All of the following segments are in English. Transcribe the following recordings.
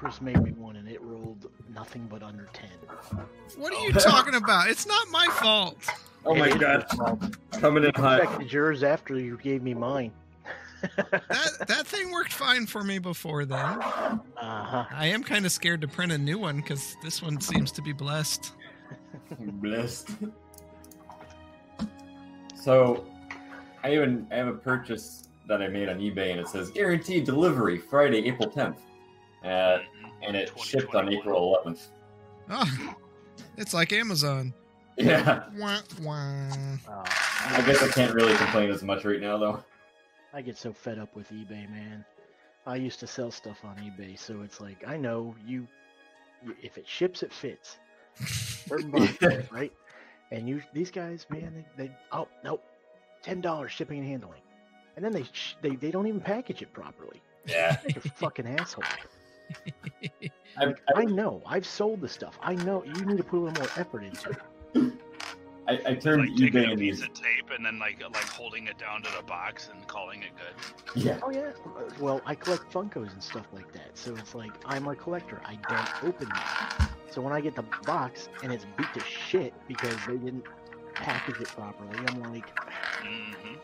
Chris made me one and it rolled nothing but under 10. What are you talking about? It's not my fault. Oh my It is god, your fault. coming in I hot. expected yours after you gave me mine. That that thing worked fine for me before then. Uh-huh. I am kind of scared to print a new one because this one seems to be blessed. Blessed. So, I even I have a purchase that I made on eBay, and it says guaranteed delivery Friday, April 10th, uh, and it shipped on April 11th. Oh, it's like Amazon. Yeah, Wah, wah. Oh, I guess I can't really complain as much right now, though. I get so fed up with eBay, man. I used to sell stuff on eBay, so it's like I know you. you- If it ships, it fits. Certain right? And you, these guys, man, they, they oh no, ten dollars shipping and handling, and then they sh- they they don't even package it properly. Yeah, Like a fucking asshole. I, Like, I know. I've sold the stuff. I know. You need to put a little more effort into it. I, I turned like taking eBay a piece of tape and then like like holding it down to the box and calling it good. Yeah, Oh yeah. Well, I collect Funkos and stuff like that, so it's like I'm a collector. I don't open them. So when I get the box and it's beat to shit because they didn't package it properly, I'm like, hmm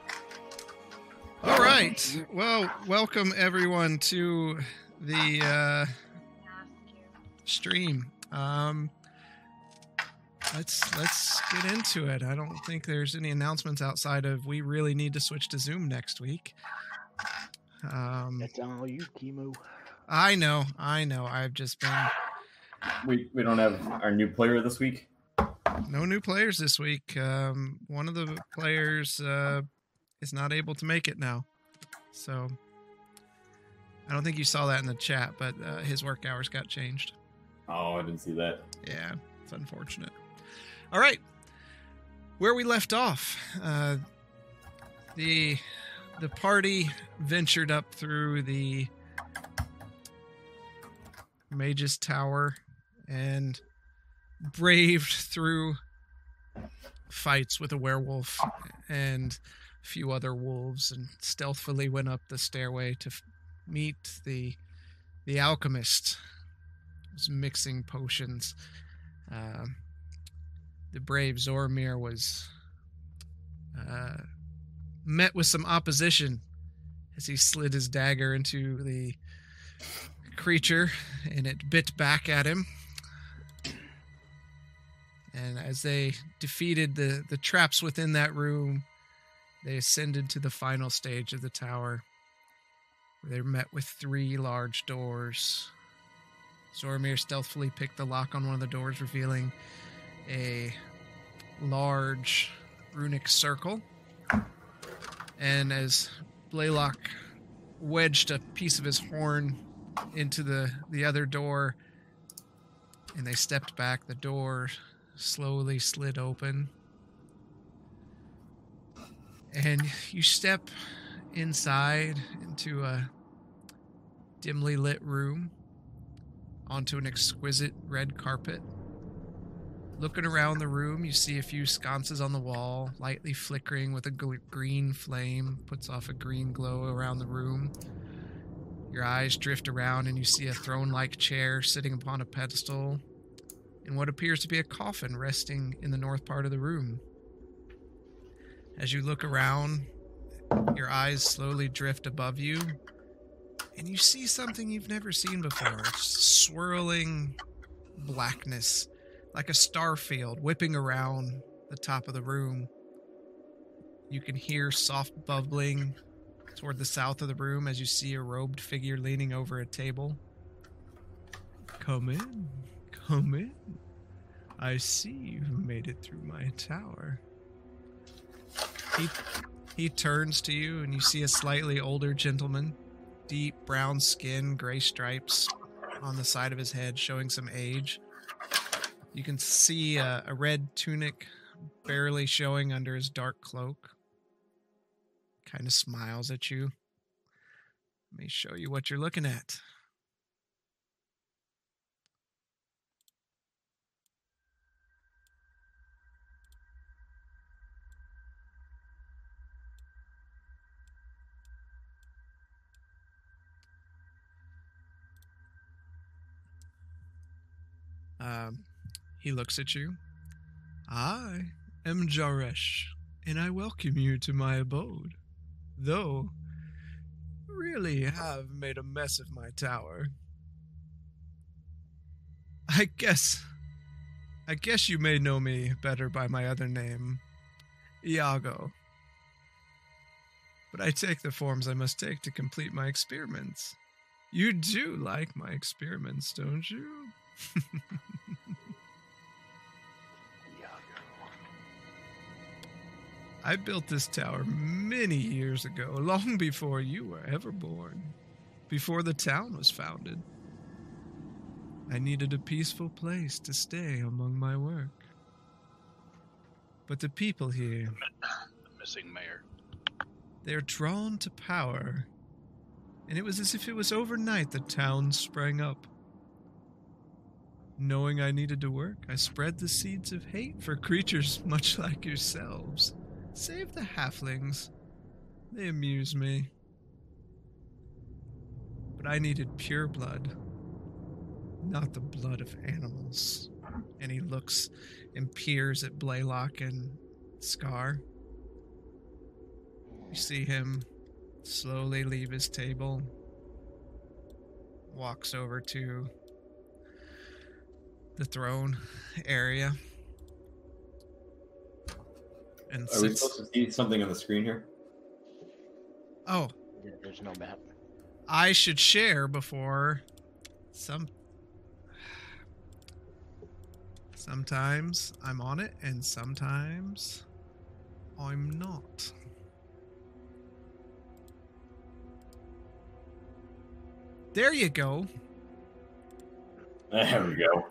All right. Well, welcome everyone to the uh, stream. Um, let's let's get into it. I don't think there's any announcements outside of we really need to switch to Zoom next week. Um, that's all you, chemo. I know, I know. I've just been we we don't have our new player this week. no new players this week. Um, one of the players uh, is not able to make it now, so I don't think you saw that in the chat, but uh, his work hours got changed. Oh, I didn't see that. Yeah, it's unfortunate. All right, where we left off, uh, the the party ventured up through the Mage's Tower and braved through fights with a werewolf and a few other wolves, and stealthily went up the stairway to meet the the alchemist was mixing potions. Um the brave Zormir was uh, met with some opposition as he slid his dagger into the creature and it bit back at him. And as they defeated the, the traps within that room, they ascended to the final stage of the tower. Where they were met with three large doors. Zormir stealthily picked the lock on one of the doors, revealing a large runic circle. And as Blaylock wedged a piece of his horn into the, the other door and they stepped back, the door slowly slid open. And you step inside into a dimly lit room onto an exquisite red carpet. Looking around the room, you see a few sconces on the wall, lightly flickering with a green flame, puts off a green glow around the room. Your eyes drift around and you see a throne like chair sitting upon a pedestal, and what appears to be a coffin resting in the north part of the room. As you look around, your eyes slowly drift above you, and you see something you've never seen before swirling blackness like a star field whipping around the top of the room. You can hear soft bubbling toward the south of the room as you see a robed figure leaning over a table. Come in, come in. I see you've made it through my tower. He, he turns to you, and you see a slightly older gentleman, deep brown skin, gray stripes on the side of his head, showing some age. You can see a, a red tunic barely showing under his dark cloak. kind of smiles at you. Let me show you what you're looking at. Um, he looks at you. I am Jaresh, and I welcome you to my abode. Though, really have made a mess of my tower. I guess. I guess you may know me better by my other name, Iago. But I take the forms I must take to complete my experiments. You do like my experiments, don't you? I built this tower many years ago, long before you were ever born, before the town was founded. I needed a peaceful place to stay among my work. But the people here, The missing mayor. they're drawn to power, and it was as if it was overnight the town sprang up. Knowing I needed to work, I spread the seeds of hate for creatures much like yourselves. Save the halflings. They amuse me. But I needed pure blood, not the blood of animals. And he looks and peers at Blaylock and Scar. You see him slowly leave his table, walks over to the throne area, and Are we sits. supposed to see something on the screen here? Oh, Yeah, there's no map. I should share before some. Sometimes I'm on it, and sometimes I'm not. There you go. There we go.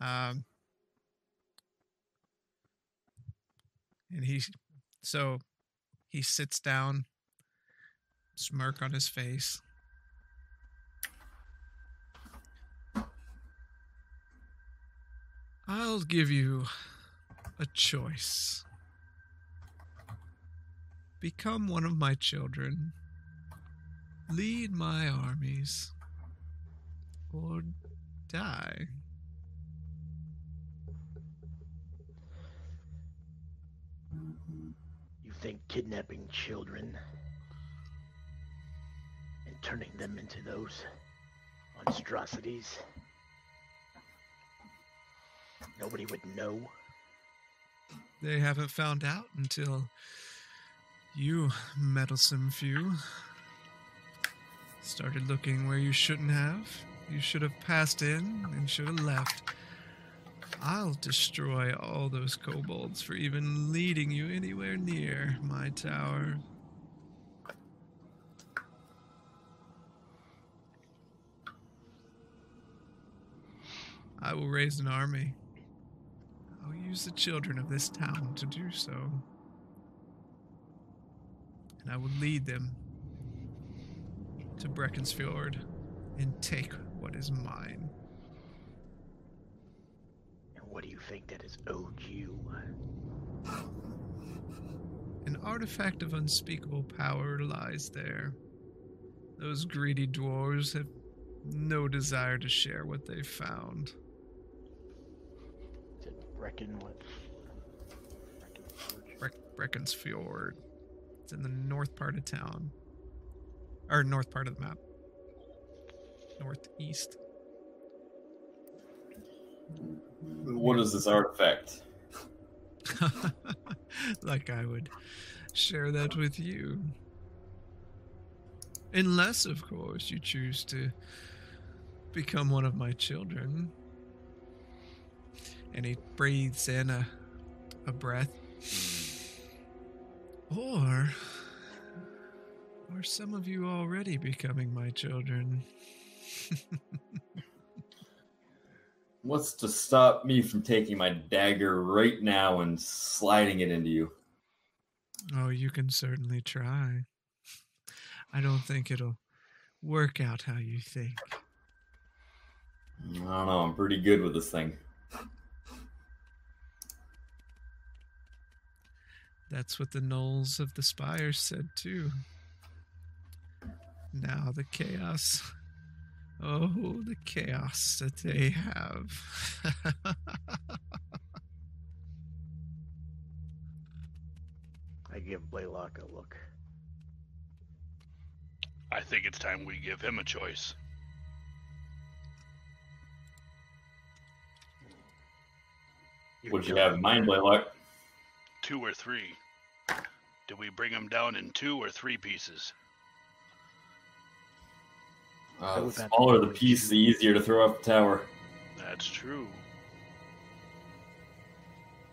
Um, and he, so he sits down, smirk on his face. I'll give you a choice. Become one of my children, lead my armies, or die. Think kidnapping children and turning them into those monstrosities? Nobody would know. They haven't found out until you, meddlesome few, started looking where you shouldn't have. You should have passed in and should have left. I'll destroy all those kobolds for even leading you anywhere near my tower. I will raise an army. I'll use the children of this town to do so. And I will lead them to Breckensfjord and take what is mine. Do that is owed you? An artifact of unspeakable power lies there. Those greedy dwarves have no desire to share what they've found. Is it Brecken what? Brecken Forge? Breck- Breckensfjord. It's in the north part of town. Or north part of the map. Northeast. What is this artifact? like I would share that with you. Unless, of course, you choose to become one of my children. And he breathes in a, a breath. Or are some of you already becoming my children? What's to stop me from taking my dagger right now and sliding it into you? Oh, you can certainly try. I don't think it'll work out how you think. I don't know. I'm pretty good with this thing. That's what the Gnolls of the Spire said too. Now the chaos. Oh, the chaos that they have. I give Blaylock a look. I think it's time we give him a choice. What'd you have in mind, Blaylock? Two or three. Do we bring him down in two or three pieces? Uh, the smaller the piece, the easier to throw off the tower. That's true.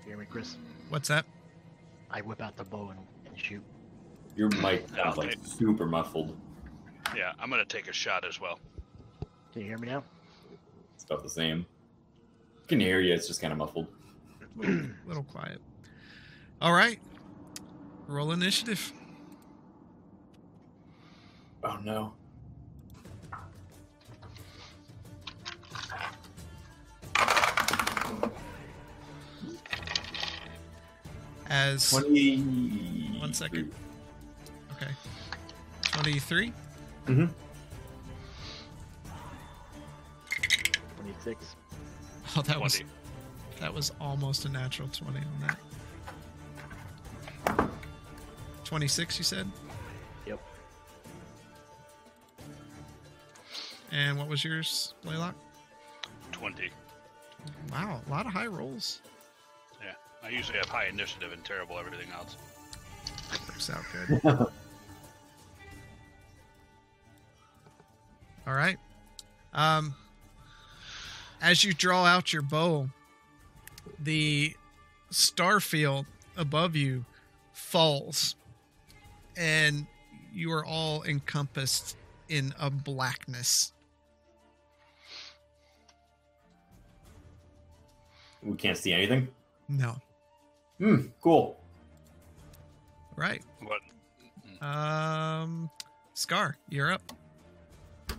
You hear me, Chris? What's that? I whip out the bow and, and shoot. Your mic sounds like super muffled. Yeah, I'm gonna take a shot as well. Can you hear me now? It's about the same. I can hear you. It's just kind of muffled. A little quiet. All right. Roll initiative. Oh no. As Twenty. One second. okay. 23. Mm-hmm. 26. Oh, that was that was almost a natural 20 on that. 26 you said? Yep. And what was yours, Blaylock? 20. Wow, a lot of high rolls. Yeah. I usually have high initiative and terrible everything else. Works out good. All right. Um, as you draw out your bow, the star field above you falls, and you are all encompassed in a blackness. We can't see anything. No. Hmm. Cool. Right. What? Um, Scar, you're up. All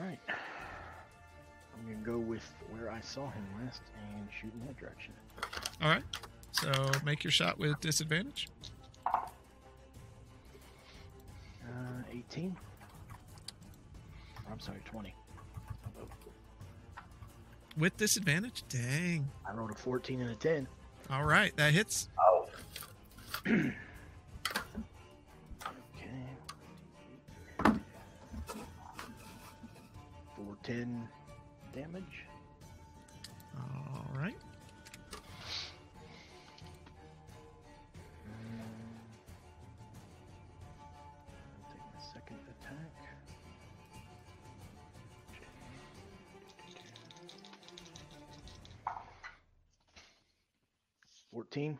right. I'm going to go with where I saw him last and shoot in that direction. All right. So make your shot with disadvantage. Uh, 18. I'm sorry, 20. With disadvantage? Dang. I rolled a 14 and a 10. All right, that hits. Oh. Okay. For 10 damage. 14.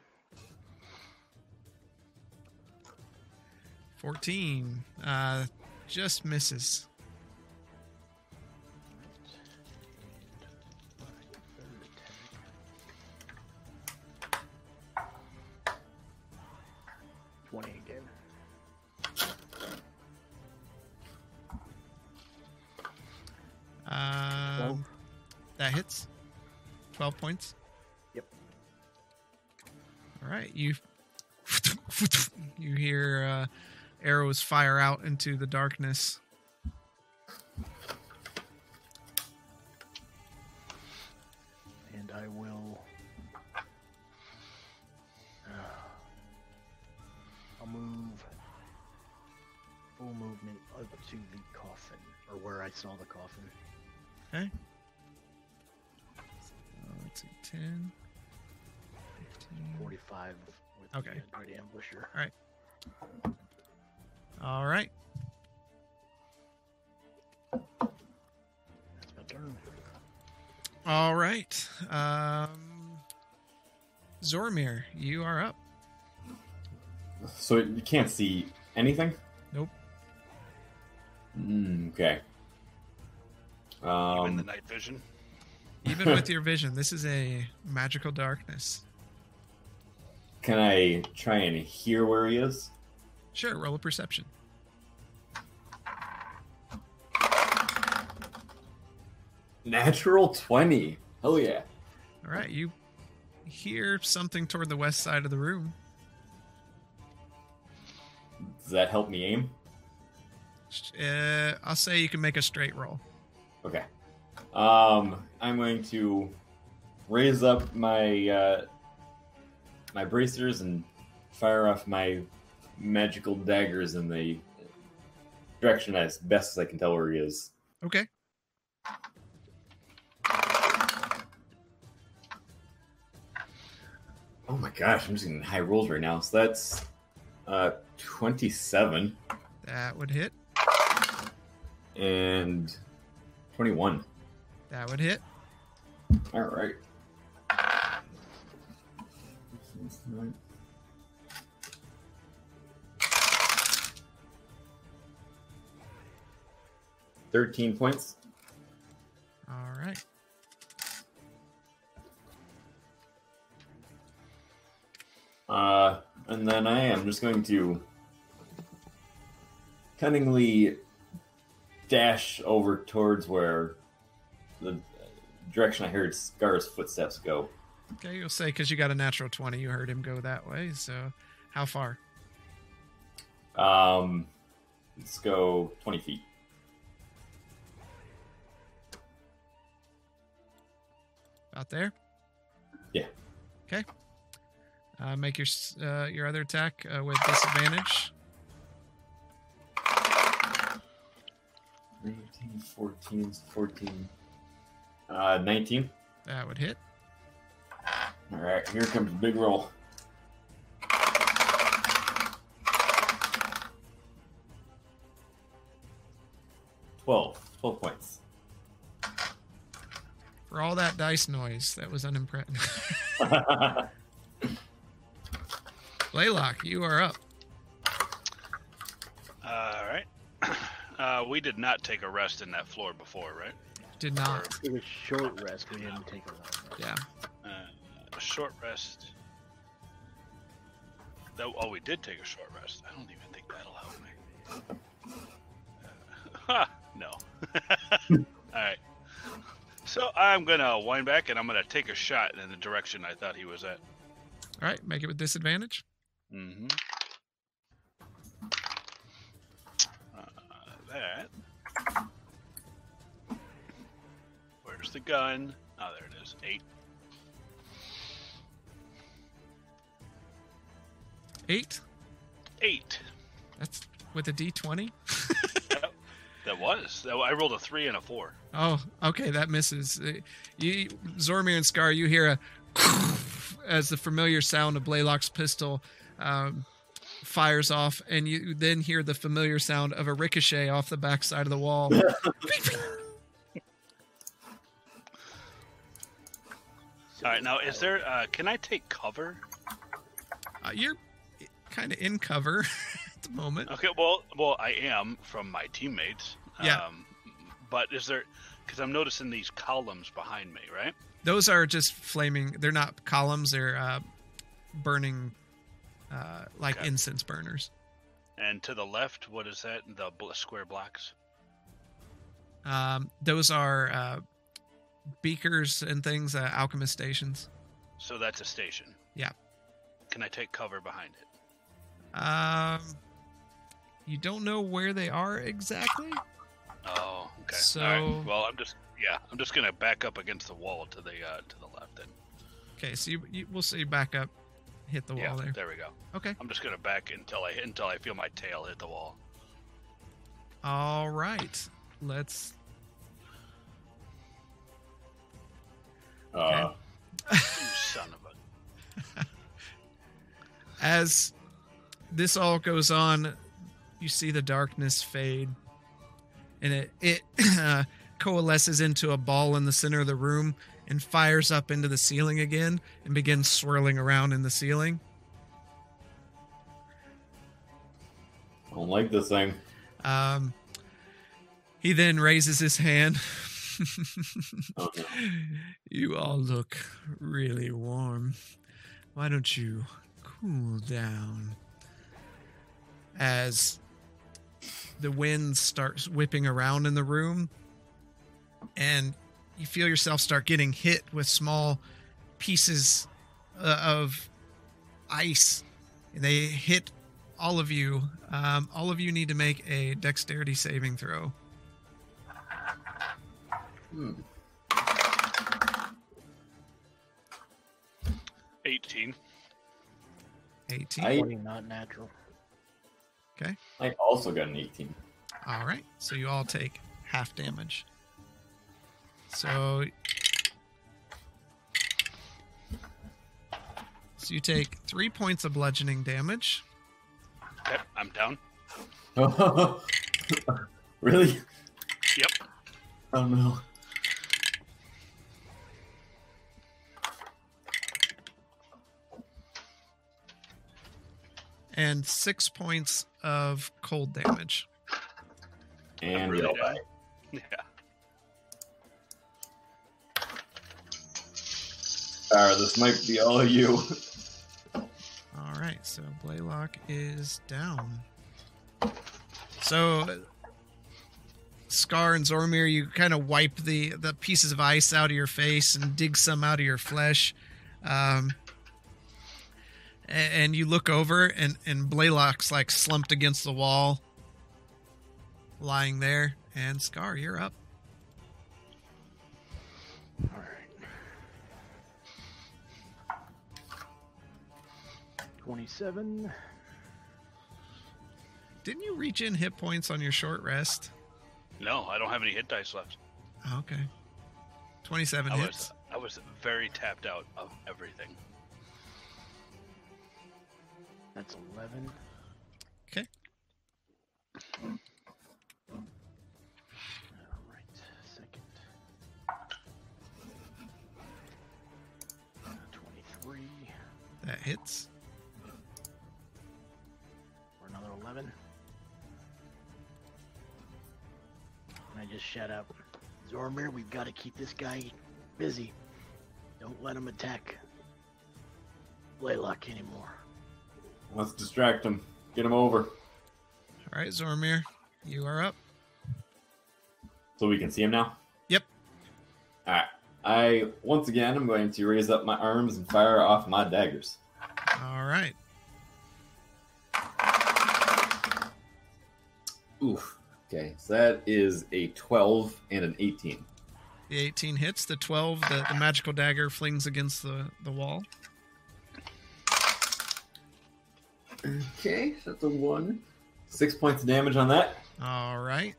14. Uh, just misses. Twenty again. Um, that hits. Twelve points. All right, you you hear uh, arrows fire out into the darkness. and I will. Uh, I'll move full movement up to the coffin, or where I saw the coffin. Okay. So let's see, 10, 15. 45 with Okay. the Dread Ambusher. All right. That's my turn. All right. Um, Zormir, you are up. So you can't see anything. Nope. Mm, okay. Even the Um, night vision. Even with your vision, this is a magical darkness. Can I try and hear where he is? Sure, roll a perception. Natural 20. Hell yeah. All right, you hear something toward the west side of the room. Does that help me aim? Uh, I'll say you can make a straight roll. Okay. Um, I'm going to raise up my uh, my bracers and fire off my magical daggers in the direction as best as I can tell where he is. Okay. Oh my gosh, I'm just getting high rolls right now. So that's uh 27 That would hit. and 21. That would hit. All right. Thirteen points. All right. Uh, and then I am just going to cunningly dash over towards where the direction I heard Scar's footsteps go. Okay, you'll say because you got a natural 20, you heard him go that way. So, how far? Um, let's go 20 feet. Out there? Yeah. Okay. Uh, make your uh, your other attack uh, with disadvantage. 19, 14, 14. Uh, 19. That would hit. All right, here comes the big roll. Twelve. Twelve points. For all that dice noise, that was unimpressive. Blaylock, you are up. All right. Uh, we did not take a rest in that floor before, right? Did not. It was short rest. We didn't take a long rest. Yeah. Short rest. That, oh, we did take a short rest. I don't even think that'll help me. Uh, ha, no. All right. So I'm gonna wind back and I'm gonna take a shot in the direction I thought he was at. All right, make it with disadvantage. Mm-hmm. Uh, that. Where's the gun? Oh, there it is. Eight. Eight. Eight. That's with a d20. That was. I rolled a three and a four. Oh, okay, that misses. Uh, You, Zormir and Scar, you hear a as the familiar sound of Blaylock's pistol um, fires off, and you then hear the familiar sound of a ricochet off the backside of the wall. All right. Now, is there? Uh, can I take cover? Uh, you're kind of in cover at the moment. Okay. Well, well, I am from my teammates. Yeah. Um, but is there? Because I'm noticing these columns behind me, right? Those are just flaming. They're not columns. They're uh, burning, uh, like Okay. incense burners. And to the left, what is that? The bl- square blocks. Um, those are uh, beakers and things, uh, alchemist stations. So that's a station. Yeah. Can I take cover behind it? Um, you don't know where they are exactly. Oh, okay. So- right. Well, I'm just yeah, I'm just gonna back up against the wall to the uh, to the left then. Okay, so you, you we'll see you back up, hit the yeah, wall there. there we go. Okay. I'm just gonna back until I hit until I feel my tail hit the wall. All right. Let's. Uh, You son of a. As this all goes on, you see the darkness fade, and it it uh, coalesces into a ball in the center of the room and fires up into the ceiling again and begins swirling around in the ceiling. I don't like this thing. Um, he then raises his hand. You all look really warm. Why don't you cool down? As the wind starts whipping around in the room, and you feel yourself start getting hit with small pieces uh, of ice. and They hit all of you. Um, all of you need to make a dexterity saving throw. hmm. 18 18 I, not natural. I also got an 18. All right. So you all take half damage. So So you take 3 points of bludgeoning damage. Yep, I'm down. really? Yep. Oh no. And 6 points of cold damage. And really we all down. die. Yeah. Alright, this might be all you. All right, so Blaylock is down. So Scar and Zormir, you kind of wipe the the pieces of ice out of your face and dig some out of your flesh. Um, a- and you look over and and Blaylock's like slumped against the wall lying there and Scar, you're up. All right. 27. Didn't you reach in hit points on your short rest? No, I don't have any hit dice left. Okay. 27 I hits. was I was very tapped out of everything. That's 11. Okay. All right. Second. Uh, 23. That hits. For another 11. And I just shut up. Zormir, we've got to keep this guy busy. Don't let him attack Blaylock anymore. Let's distract him. Get him over. All right, Zormir, you are up. So we can see him now? Yep. Alright. I, once again, I'm going to raise up my arms and fire off my daggers. All right. Oof. Okay, so that is a 12 and an 18. The 18 hits. The 12, the, the magical dagger flings against the, the wall. Okay, that's a 1. Six points of damage on that. All right.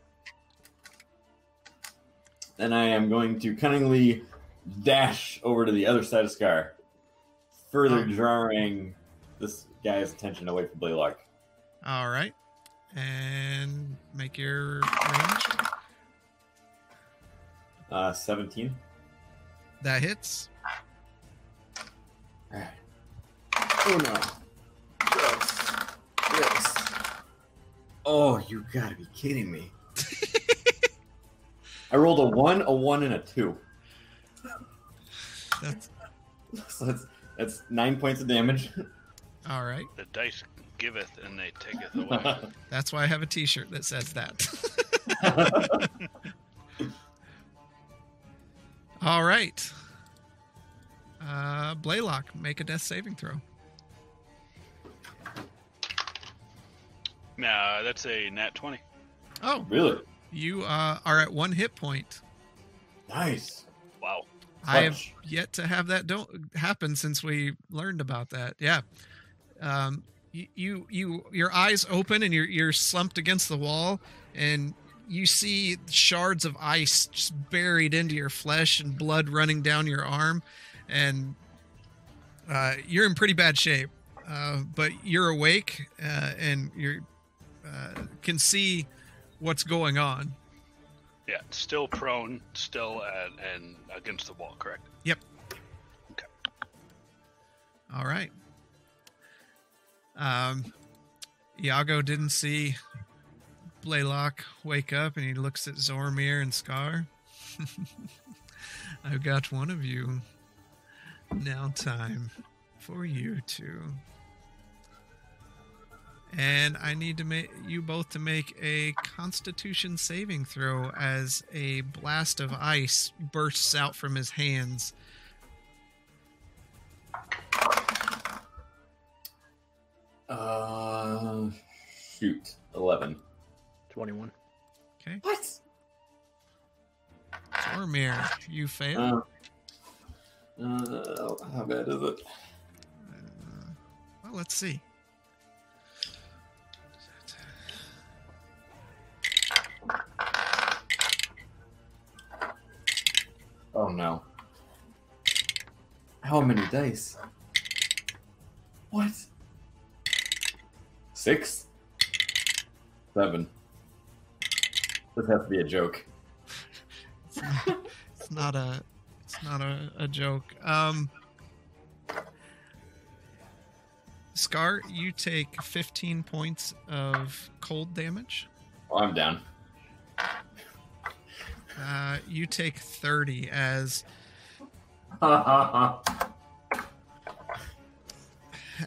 Then I am going to cunningly dash over to the other side of Scar, further drawing this guy's attention away from Blaylock. All right. And make your range. Uh, 17. That hits. Alright. Oh no. Yes. Yes. Oh, you gotta be kidding me. I rolled a 1, a 1, and a 2. That's So that's, that's 9 points of damage. all right. The dice giveth and they taketh away. That's why I have a T-shirt that says that. all right. Uh, Blaylock, make a death saving throw. Nah, that's a nat 20. Oh, really? you uh, are at one hit point. Nice. Wow. I have Clutch. yet to have that don't happen since we learned about that. Yeah. Um, you, you, you, your eyes open and you're, you're slumped against the wall and you see shards of ice just buried into your flesh and blood running down your arm. And, uh, you're in pretty bad shape. Uh, but you're awake, uh, and you're, uh, can see what's going on. Yeah, still prone, still and, and against the wall, correct? Yep. Okay. All right. Um, Iago didn't see Blaylock wake up, and he looks at Zormir and Scar. I've got one of you. Now, time for you two. And I need to make you both to make a Constitution saving throw as a blast of ice bursts out from his hands. Uh, shoot, eleven. 21. Okay. What? Zormir, you fail. Uh, uh, how bad is it? Uh, well, let's see. Oh no. How many dice? What? Six? Seven. This has to be a joke. It's not, a it's not a, a joke. Um Scar, you take 15 points of cold damage. Oh, I'm down. Uh, you take 30 as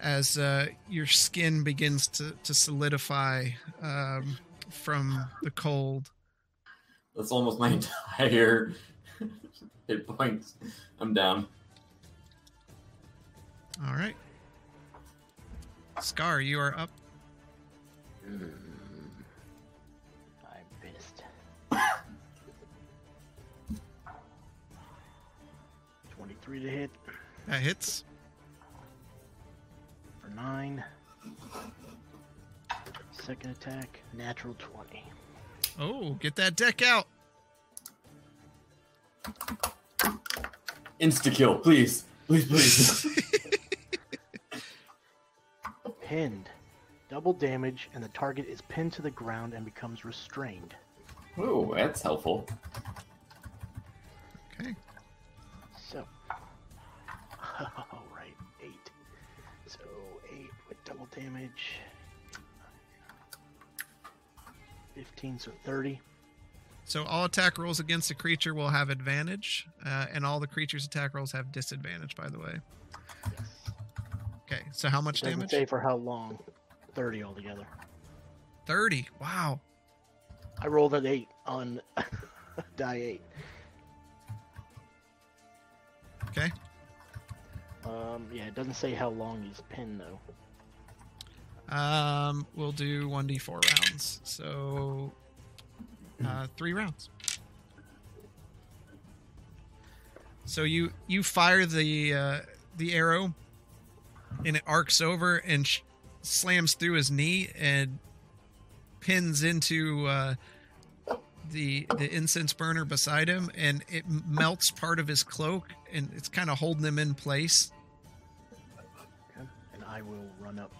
as uh, your skin begins to, to solidify um, from the cold. That's almost my entire hit points. I'm down. All right. Scar, you are up. Mm. 23 to hit That hits. for 9. Second attack, natural 20. Oh, get that deck out. Insta kill, please. Please, please. Pinned. Double damage, and the target is pinned to the ground and becomes restrained. oh, that's helpful. Damage. 15, so 30. So all attack rolls against a creature will have advantage, uh, and all the creature's attack rolls have disadvantage. By the way. Okay. So how much damage? say for how long. 30 altogether. Thirty. Wow. I rolled an 8 on die 8. Okay. Um, yeah, it doesn't say how long he's pinned though. Um, we'll do one d four rounds. So, uh, three rounds. So you you fire the uh, the arrow, and it arcs over and sh- slams through his knee and pins into uh, the the incense burner beside him, and it melts part of his cloak, and it's kind of holding him in place. Okay. And I will run up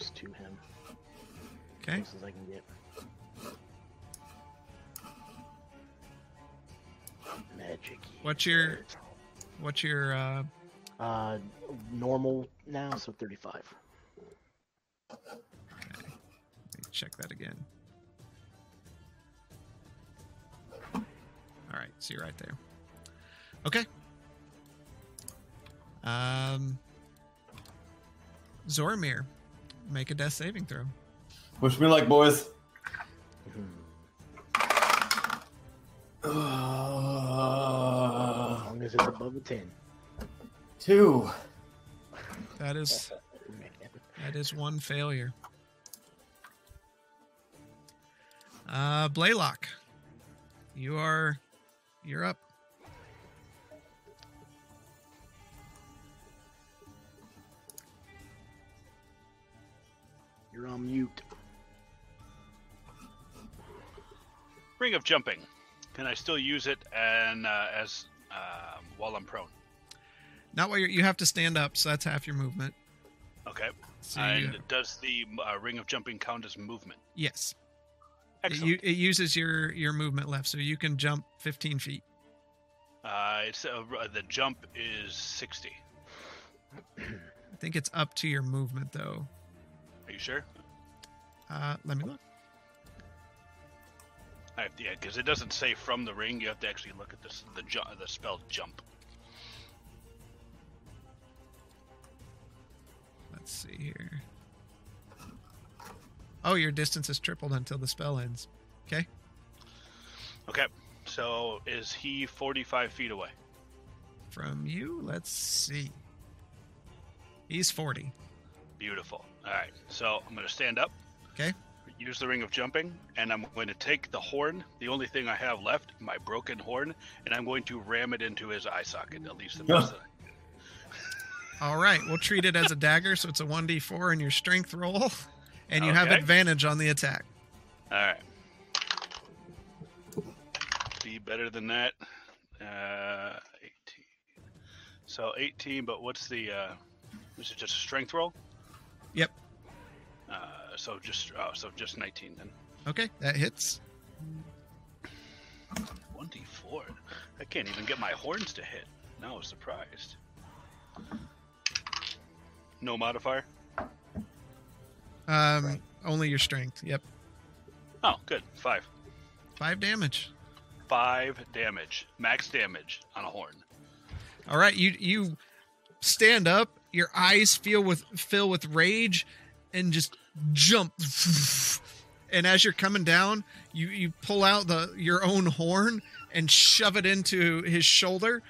close to him. Okay. Close as I can get. Magic. What's your- What's your uh, Uh, normal now, so 35. Let me check that again. All right, so you're right there. Okay. Um, Zoramir, make a death saving throw. Wish me luck, boys. As long as it's above a 10. two. That is that is one failure. Uh, Blaylock, you are you're up. You're on mute. Ring of jumping. Can I still use it and uh, as um, while I'm prone? Not while you're, you have to stand up, so that's half your movement. Okay. So and you, does the uh, ring of jumping count as movement? yes, it, Excellent. u- it uses your your movement left, so you can jump 15 feet. uh, it's uh, the jump is sixty. I think it's up to your movement though. Sure? Uh, let me look. I have to, yeah, because it doesn't say from the ring. You have to actually look at this the ju- the spell jump. Let's see here. Oh, your distance is tripled until the spell ends. Okay. Okay. So is he 45 feet away? From you, let's see. He's 40. Beautiful. All right. So I'm going to stand up. Okay. Use the ring of jumping, and I'm going to take the horn, the only thing I have left, my broken horn, and I'm going to ram it into his eye socket. At least the best. that I All right, we'll treat it as a dagger, so it's a 1d4 in your strength roll, and you have advantage on the attack. All right. Be better than that. Uh, 18. So 18, but what's the? Uh, is it just a strength roll? Yep. Uh, so just oh, so just 19 then. Okay, that hits. 1d4. I can't even get my horns to hit. Now I'm surprised. No modifier. Um, only your strength. Yep, Oh, good. Five. five damage. Five damage. Max damage on a horn. All right, you you stand up. Your eyes feel with fill with rage, and just jump. And as you're coming down, you you pull out the your own horn and shove it into his shoulder,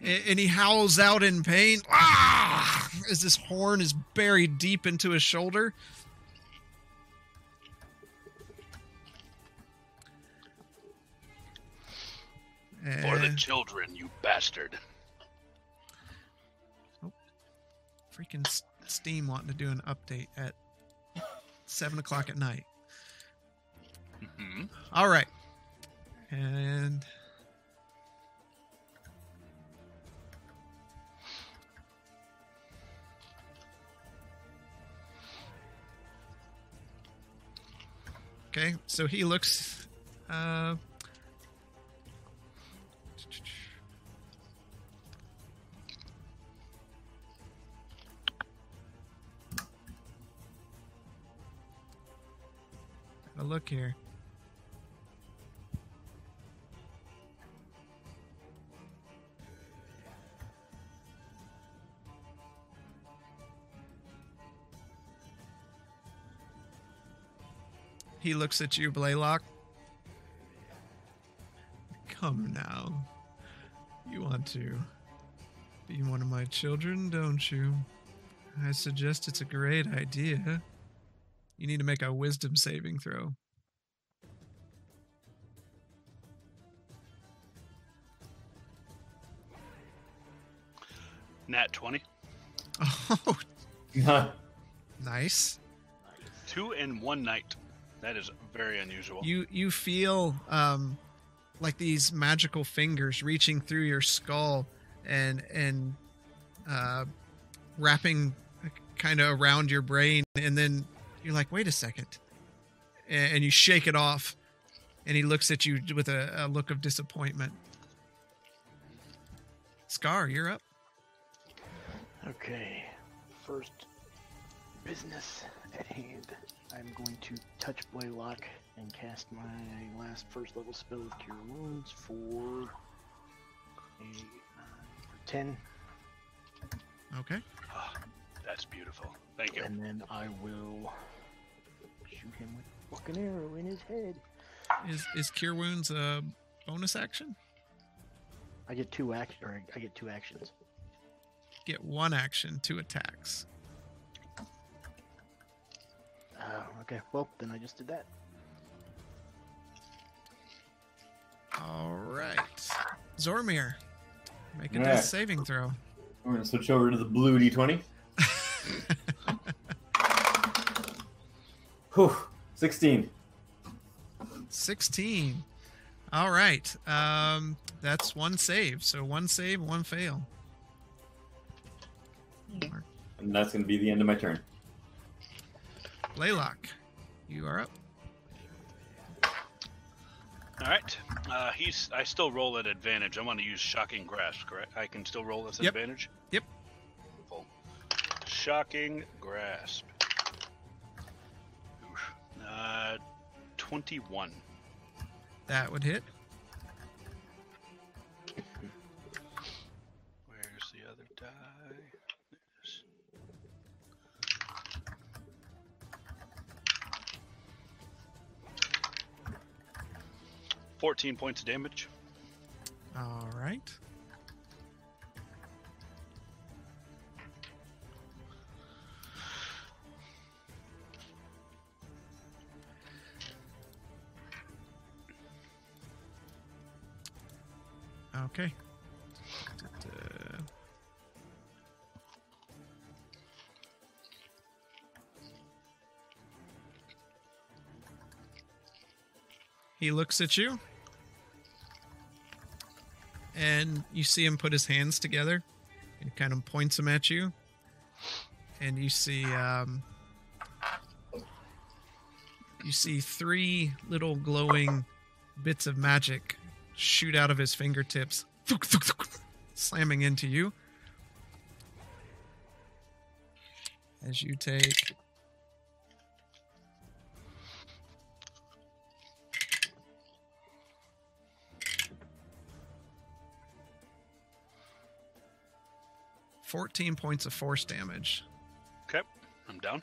and he howls out in pain. Ah! As this horn is buried deep into his shoulder. For the children, you bastard. Freaking Steam wanting to do an update at seven o'clock at night. hmm All right, and okay, so he looks. Uh, a look here. He looks at you, Blaylock. Come now. You want to be one of my children, don't you? I suggest it's a great idea. You need to make a wisdom saving throw. Nat 20. Oh, nice. Two in one night. That is very unusual. You you feel um like these magical fingers reaching through your skull and and uh wrapping kind of around your brain and then you're like wait a second. And, and you shake it off and he looks at you with a, a look of disappointment. Scar you're up. Okay, first business at hand. I'm going to touch Blaylock and cast my last first level spell of Cure Wounds for a uh, for ten, okay. Ah, that's beautiful. Thank you. and then I will shoot him with a fucking arrow in his head. is is cure wounds a bonus action I get two act or I get two actions. get one action two attacks Uh, okay, well then I just did that. all right zormir make a Alright. saving throw We're gonna switch over to the blue d20. Whew, 16. 16 all right um that's one save so one save one fail And that's gonna be the end of my turn. Blaylock, you are up All right. Uh, he's. I still roll at advantage. I'm going to use shocking grasp. Correct. I can still roll as an Yep. advantage. Yep. Full. Shocking grasp. Uh, twenty-one. That would hit. Where's the other die? Fourteen points of damage. All right. Okay. He looks at you and you see him put his hands together and kind of points them at you and you see um, you see three little glowing bits of magic shoot out of his fingertips slamming into you as you take Fourteen points of force damage. Okay, I'm down.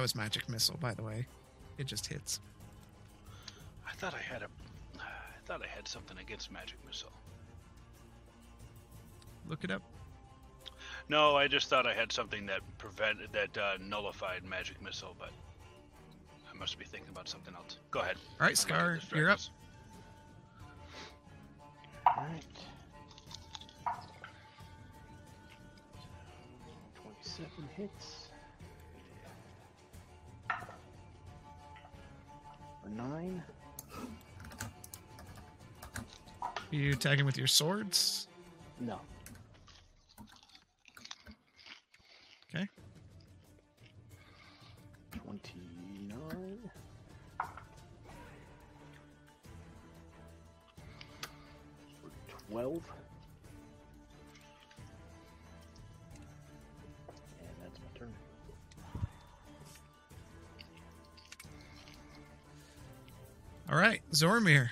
That was magic missile, by the way. It just hits. I thought I had a. I thought I had something against magic missile. Look it up. No, I just thought I had something that prevented that uh, nullified magic missile, but I must be thinking about something else. Go ahead. All right, I'm Scar, you're up. Alright. 27 hits. 9. You attacking with your swords. No. Zormir.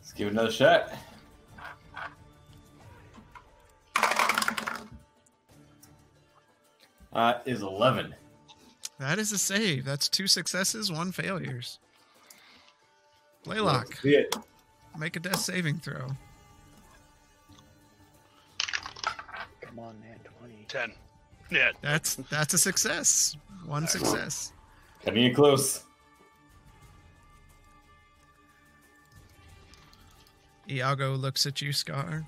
Let's give it another shot. Uh, is 11. That is a save. That's two successes, one failures. Blaylock, Let's it. make a death saving throw. Come on, man. 20. Ten. Yeah. That's that's a success. One success. Cutting it close. Iago looks at you, Scar.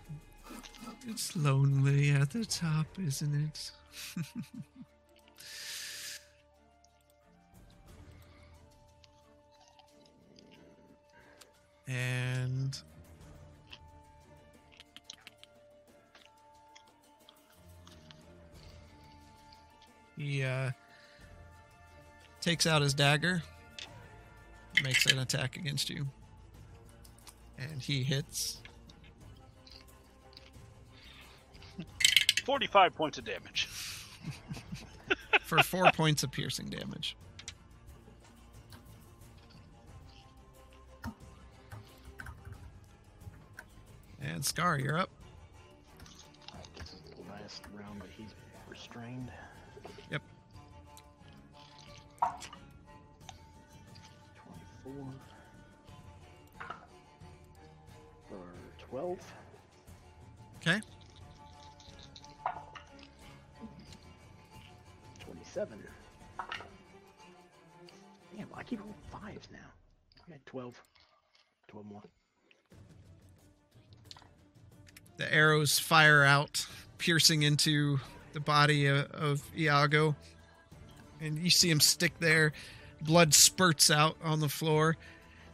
It's lonely at the top, isn't it? and he uh, takes out his dagger, makes an attack against you and he hits. Forty-five points of damage. for four points of piercing damage. And Scar, you're up. Arrows fire out, piercing into the body of, of Iago. And you see him stick there. Blood spurts out on the floor.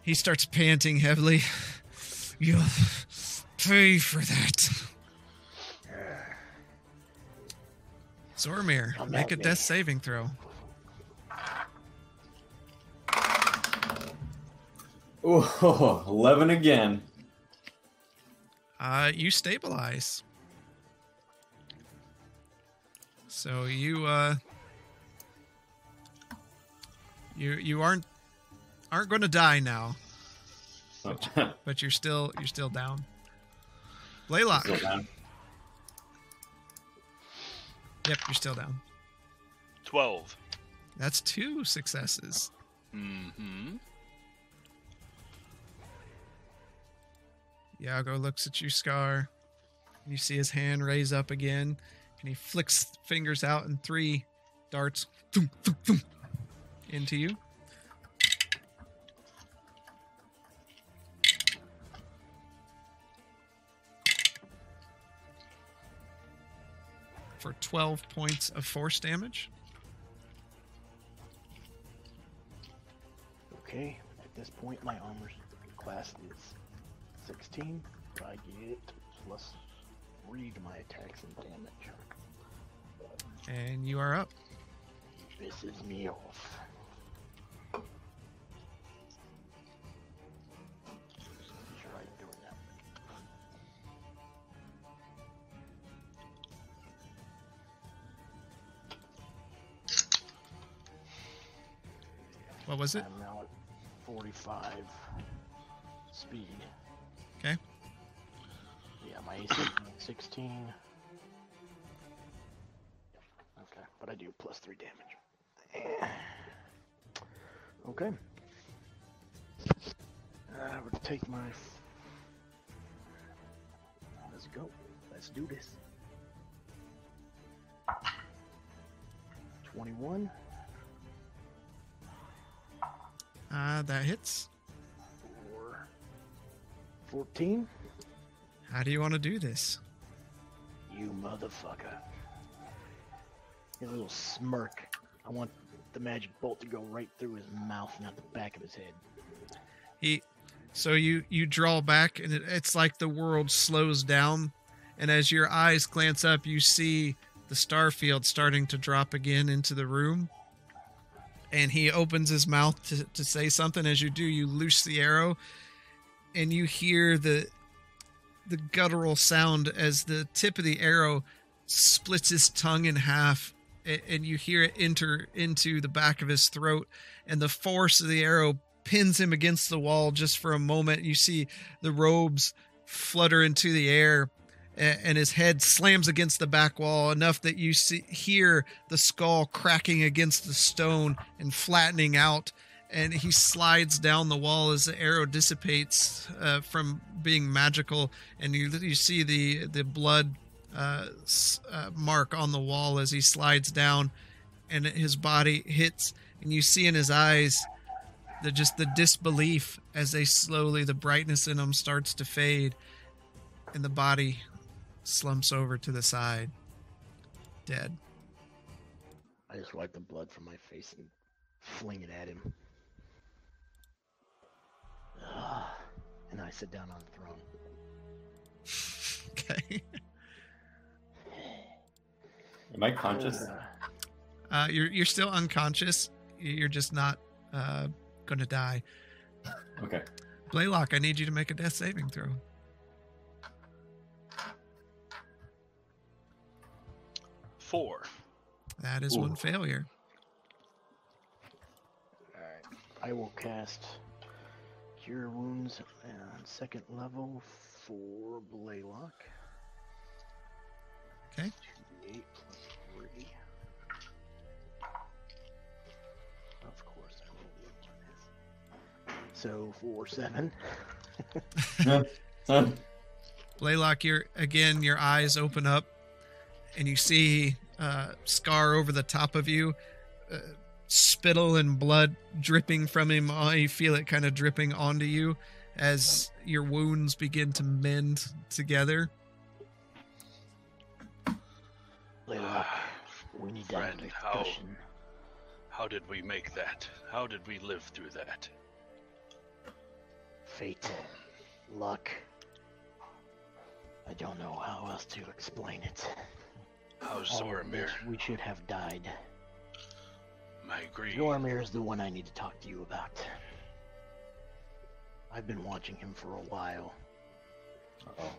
He starts panting heavily. You'll pay for that. Zormir, Come make a me. death saving throw. Ooh, 11 again. Uh, you stabilize. So you uh you you aren't aren't going to die now, So, but you're still you're still down. Blaylock. still down. Yep, you're still down. 12. That's two successes. Mm-hmm. Iago looks at you, Scar. And you see his hand raise up again, and he flicks fingers out, and three darts thump, thump, thump, into you. For 12 points of force damage. Okay, at this point, my armor class is 16. I get plus 3 to my attacks and damage. And you are up. Pisses me off. Sure I'm doing that. What was it? I'm now at 45 speed. Okay. Yeah, my AC is 16. Okay, but I do plus 3 damage. Okay. I would take my. Let's go. Let's do this. 21. Uh, that hits. Four. 14. How do you want to do this? You motherfucker. His little smirk. I want the magic bolt to go right through his mouth, not the back of his head. He, so you you draw back, and it, it's like the world slows down, and as your eyes glance up, you see the star field starting to drop again into the room. And he opens his mouth to, to say something. As you do, you loose the arrow, and you hear the the guttural sound as the tip of the arrow splits his tongue in half and you hear it enter into the back of his throat and the force of the arrow pins him against the wall just for a moment. You see the robes flutter into the air and his head slams against the back wall enough that you see hear the skull cracking against the stone and flattening out and he slides down the wall as the arrow dissipates uh, from being magical. And you you see the the blood uh, uh, mark on the wall as he slides down and his body hits. And you see in his eyes the just the disbelief as they slowly the brightness in them starts to fade and the body slumps over to the side dead. I just wipe the blood from my face and fling it at him. And I sit down on the throne. okay Am I conscious? Uh, you're you're still unconscious you're just not uh, gonna die Okay. blaylock i need you to make a death saving throw Four. that is Ooh. one failure Alright. I will cast Cure Wounds on second level for Blaylock. Okay. 2d8 plus 3. Of course, I rolled the one is. So, 4, 7. Huh? Blaylock, you're again. Your eyes open up, and you see uh, Scar over the top of you, uh, spittle and blood dripping from him. Uh, You feel it kind of dripping onto you as your wounds begin to mend together. Blaylock, we need to have a Friend, how- How did we make that? How did we live through that? Fate. Luck. I don't know how else to explain it. How's All of Zoramir? We should have died. I agree. Zormir is the one I need to talk to you about. I've been watching him for a while. Uh-oh.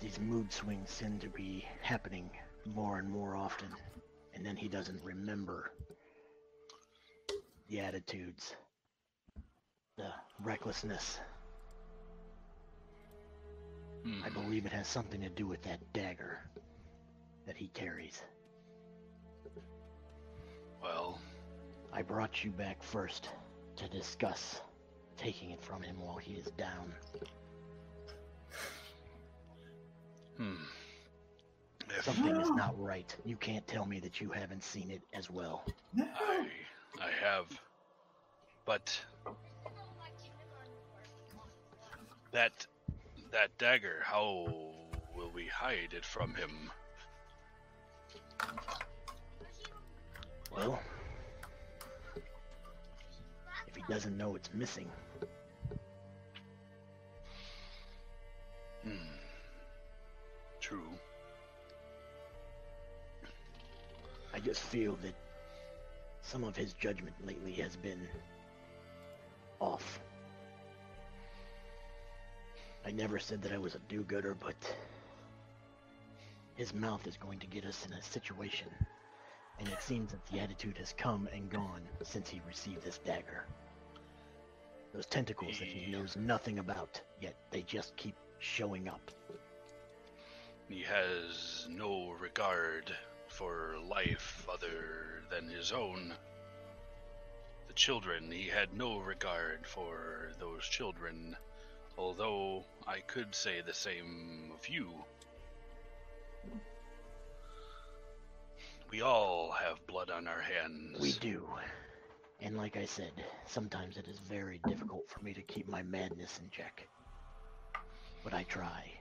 These mood swings seem to be happening more and more often, and then he doesn't remember the attitudes, the recklessness. Hmm. I believe it has something to do with that dagger that he carries. Well, I brought you back first to discuss taking it from him while he is down. hmm. If Something is not right. You can't tell me that you haven't seen it as well. I, I have, but that that dagger, how will we hide it from him? Well, if he doesn't know it's missing, Hmm. True. I just feel that some of his judgment lately has been off. I never said that I was a do-gooder, but his mouth is going to get us in a situation, and it seems that the attitude has come and gone since he received this dagger. Those tentacles that he knows nothing about, yet they just keep showing up. He has no regard for life other than his own. The children, he had no regard for those children, although I could say the same of you. We all have blood on our hands. We do. And like I said, sometimes it is very difficult for me to keep my madness in check. But I try.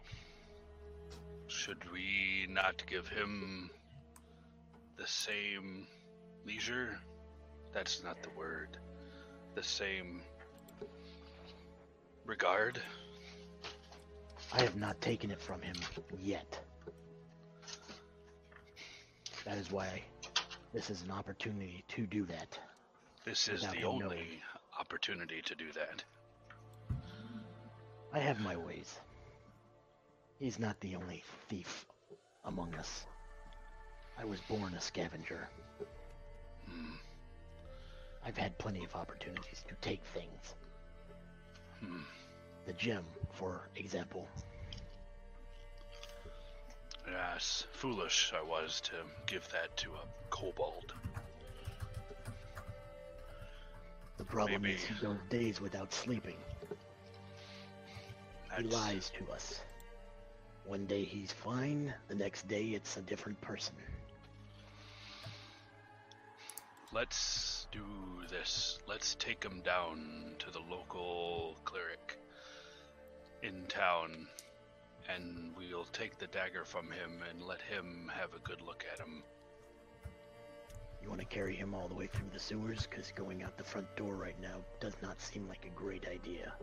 Should we not give him the same leisure? That's not the word. The same regard? I have not taken it from him yet. That is why this is an opportunity to do that. This is the only knowing. opportunity to do that. I have my ways. He's not the only thief among us. I was born a scavenger. Hmm. I've had plenty of opportunities to take things. Hmm. The gem, for example. Yes, foolish I was to give that to a kobold. The problem Maybe. is he goes days without sleeping. He That's- lies to us. One day he's fine, the next day it's a different person. Let's do this. Let's take him down to the local cleric in town, and we'll take the dagger from him and let him have a good look at him. You want to carry him all the way through the sewers? Because going out the front door right now does not seem like a great idea.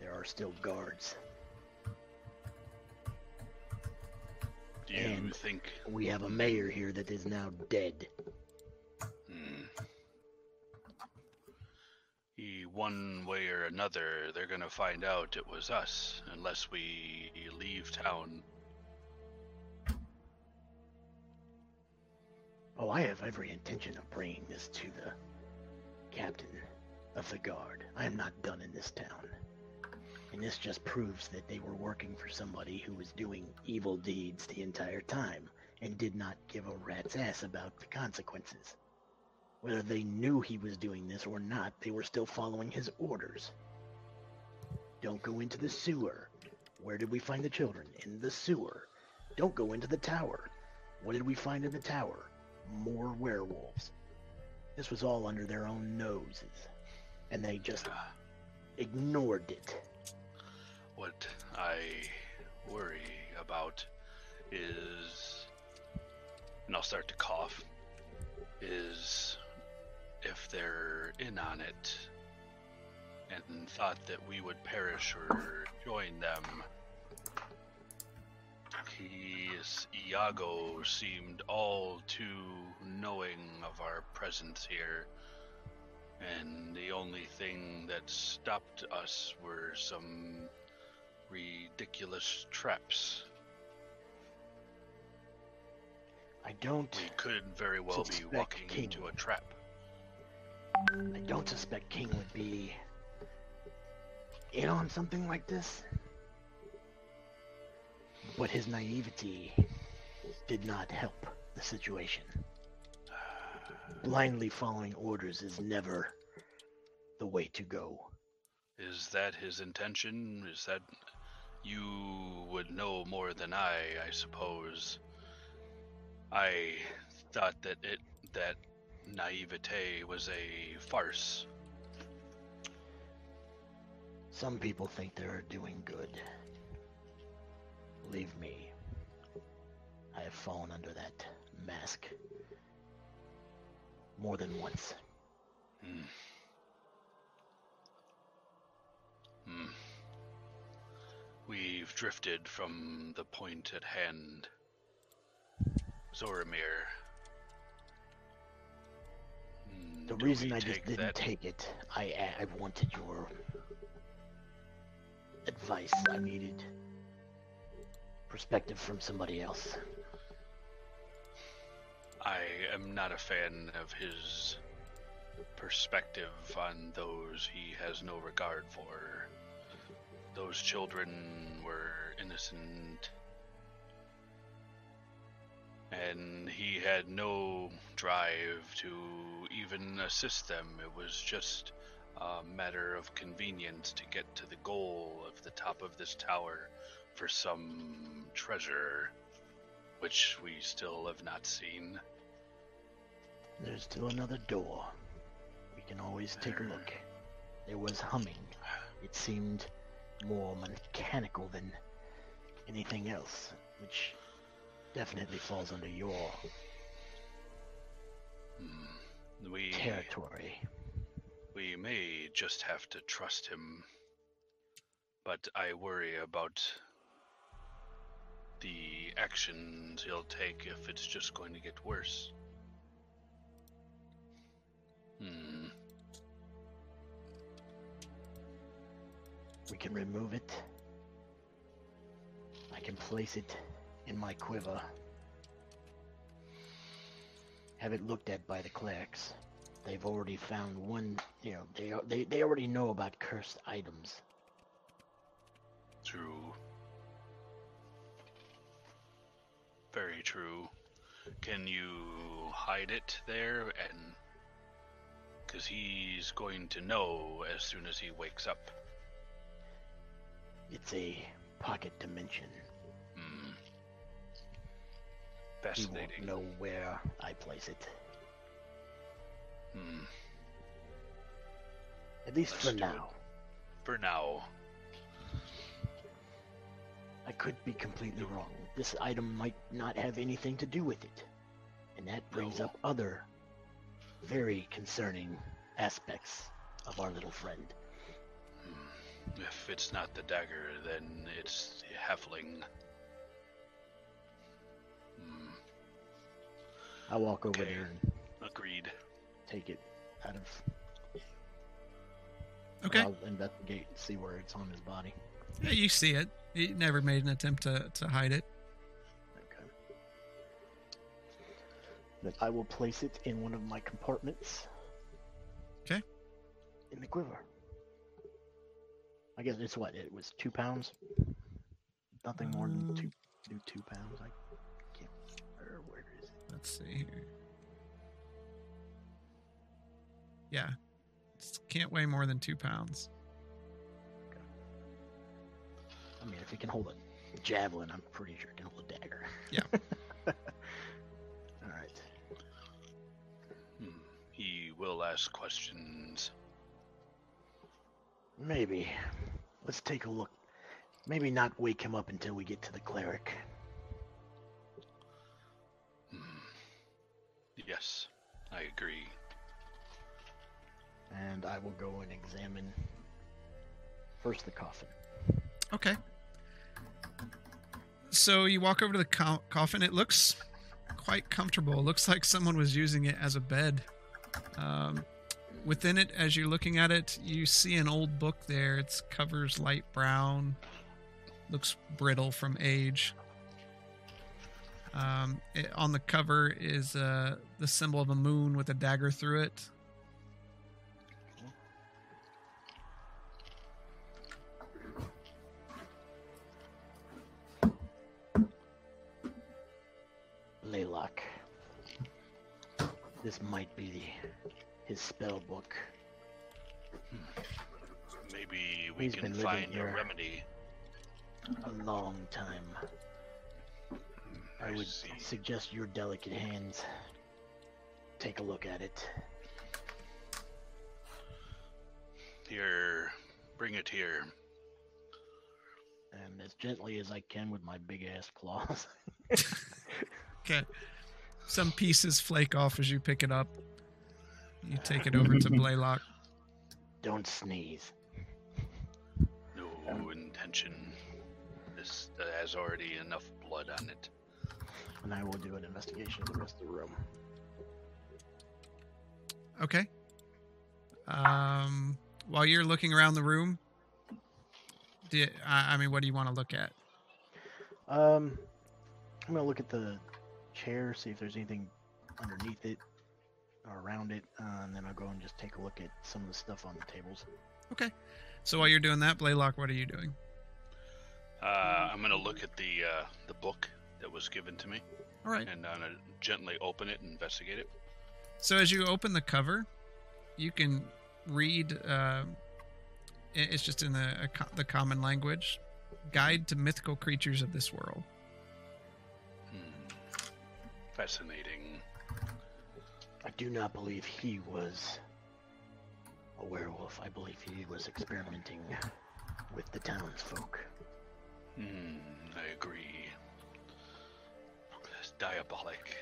There are still guards. Do you And- think? We have a mayor here that is now dead. One way or another, they're gonna find out it was us unless we leave town. Oh, I have every intention of bringing this to the captain of the guard. I am not done in this town. And this just proves that they were working for somebody who was doing evil deeds the entire time and did not give a rat's ass about the consequences. Whether they knew he was doing this or not, they were still following his orders. Don't go into the sewer. Where did we find the children? In the sewer. Don't go into the tower. What did we find in the tower? More werewolves. This was all under their own noses. And they just Ah, ignored it. What I worry about is, and I'll start to cough, is if they're in on it and thought that we would perish or join them. He, Iago, seemed all too knowing of our presence here and the only thing that stopped us were some ridiculous traps. I don't. We could very well be walking King. into a trap. I don't suspect King would be in on something like this. But his naivety did not help the situation. Blindly following orders is never the way to go. Is that his intention? Is that you would know more than I, I suppose. I thought that it that naivete was a farce. Some people think they're doing good. Believe me, I have fallen under that mask more than once. Hmm. Hmm. We've drifted from the point at hand. Zoramir. Hmm, The do reason I just didn't that- take it, I I wanted your advice. I needed perspective from somebody else. I am not a fan of his perspective on those he has no regard for. Those children were innocent. And he had no drive to even assist them. It was just a matter of convenience to get to the goal of the top of this tower for some treasure, which we still have not seen. There's still another door. We can always take a look. There was humming. It seemed more mechanical than anything else, which definitely falls under your Hmm. We territory. we may just have to trust him, but I worry about the actions he'll take if it's just going to get worse. Hmm. We can remove it. I can place it in my quiver. Have it looked at by the clerics. They've already found one, you know, they they they already know about cursed items. True. Very true. Can you hide it there and cuz he's going to know as soon as he wakes up. It's a pocket dimension. He won't know where I place it. Hmm. At least for Let's it. now. For now. I could be completely wrong. This item might not have anything to do with it. And that brings No. up other very concerning aspects of our little friend. Hmm. If it's not the dagger, then it's the halfling. I walk over Okay. there and Agreed. take it out of. Okay. I'll investigate and see where it's on his body. Yeah, you see it. He never made an attempt to, to hide it. Okay. Then I will place it in one of my compartments. Okay. In the quiver. I guess it's what? It was two pounds? Nothing more than Um, two, two, two pounds. I Let's see here. Yeah. It's- can't weigh more than two pounds. I mean, if it can hold a javelin, I'm pretty sure it can hold a dagger. Yeah. All right. Hmm. He will ask questions. Maybe. Let's take a look. Maybe not wake him up until we get to the cleric. Yes, I agree. And I will go and examine first the coffin. Okay. So you walk over to the co- coffin. It looks quite comfortable. It looks like someone was using it as a bed. Um, within it, as you're looking at it, you see an old book there. Its covers light brown, looks brittle from age. Um, it, on the cover is uh, the symbol of a moon with a dagger through it. Blaylock. This might be the, his spell book. Maybe we He's can find a remedy. A long time. I I would see. suggest your delicate hands take a look at it. Here, bring it here. And as gently as I can with my big ass claws. Okay. Some pieces flake off as you pick it up. You take it over to Blaylock. Don't sneeze. No intention. This uh, has already enough blood on it. And I will do an investigation of the rest of the room. Okay. Um, while you're looking around the room, do you, I, I mean, what do you want to look at? Um, I'm gonna look at the chair, see if there's anything underneath it or around it, uh, and then I'll go and just take a look at some of the stuff on the tables. Okay. So while you're doing that, Blaylock, what are you doing? Uh, I'm gonna look at the uh, the book that was given to me, All right. and I'm gonna gently open it and investigate it. So as you open the cover, you can read. Uh, it's just in the the common language, "Guide to Mythical Creatures of This World." Hmm. Fascinating. I do not believe he was a werewolf. I believe he was experimenting with the townsfolk. Hmm. I agree. It's diabolic.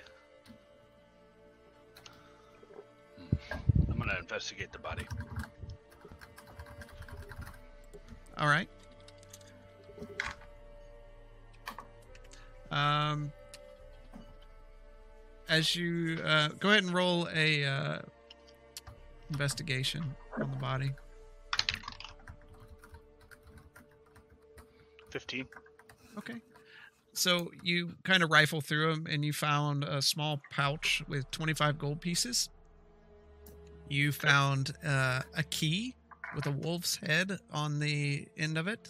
Hmm. I'm gonna investigate the body. All right. Um, as you uh, go ahead and roll a uh, investigation on the body. Fifteen. Okay. So you kind of rifle through them and you found a small pouch with 25 gold pieces. You found uh, a key with a wolf's head on the end of it.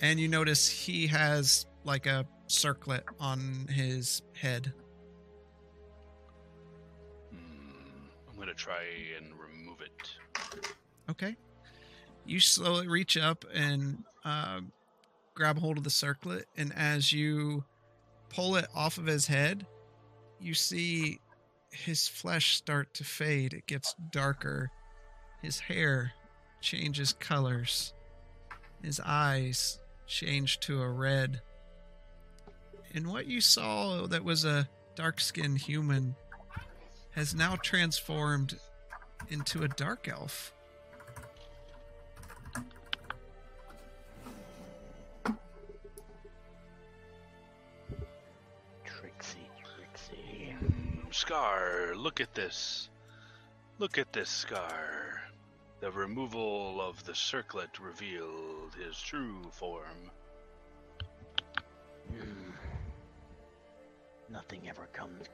And you notice he has like a circlet on his head. Hmm. I'm gonna try and remove it. Okay. You slowly reach up and um, grab hold of the circlet, and as you pull it off of his head, you see his flesh start to fade. It gets darker. His hair changes colors. His eyes change to a red. And what you saw that was a dark skinned human has now transformed into a dark elf. Scar, look at this. Look at this scar. The removal of the circlet revealed his true form. Nothing ever comes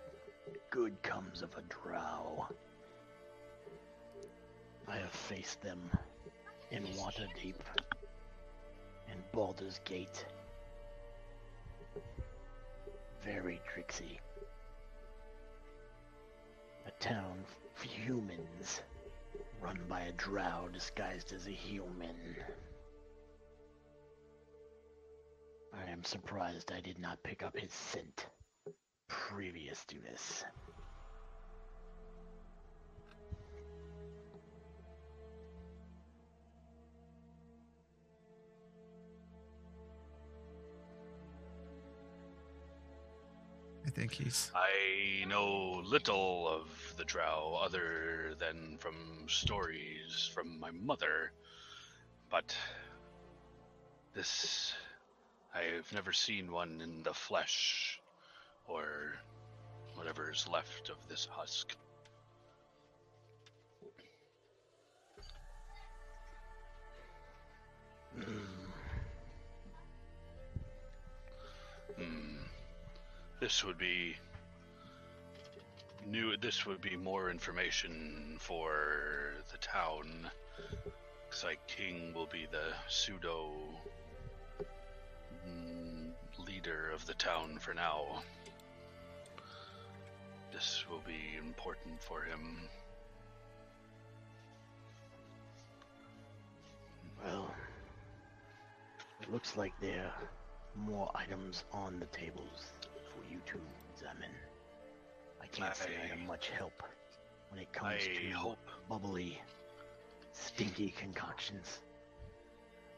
good comes of a drow. I have faced them in Waterdeep, in Baldur's Gate. Very tricksy. Town of humans, run by a drow disguised as a human. I am surprised I did not pick up his scent previous to this. Think he's. I know little of the drow other than from stories from my mother, but this. I've never seen one in the flesh, or whatever is left of this husk. Mm, Hmm. This would be new. This would be more information for the town. Looks like King will be the pseudo mm, leader of the town for now. This will be important for him. Well, it looks like there are more items on the tables you to examine. I can't say I am much help when it comes I to hope bubbly, stinky concoctions.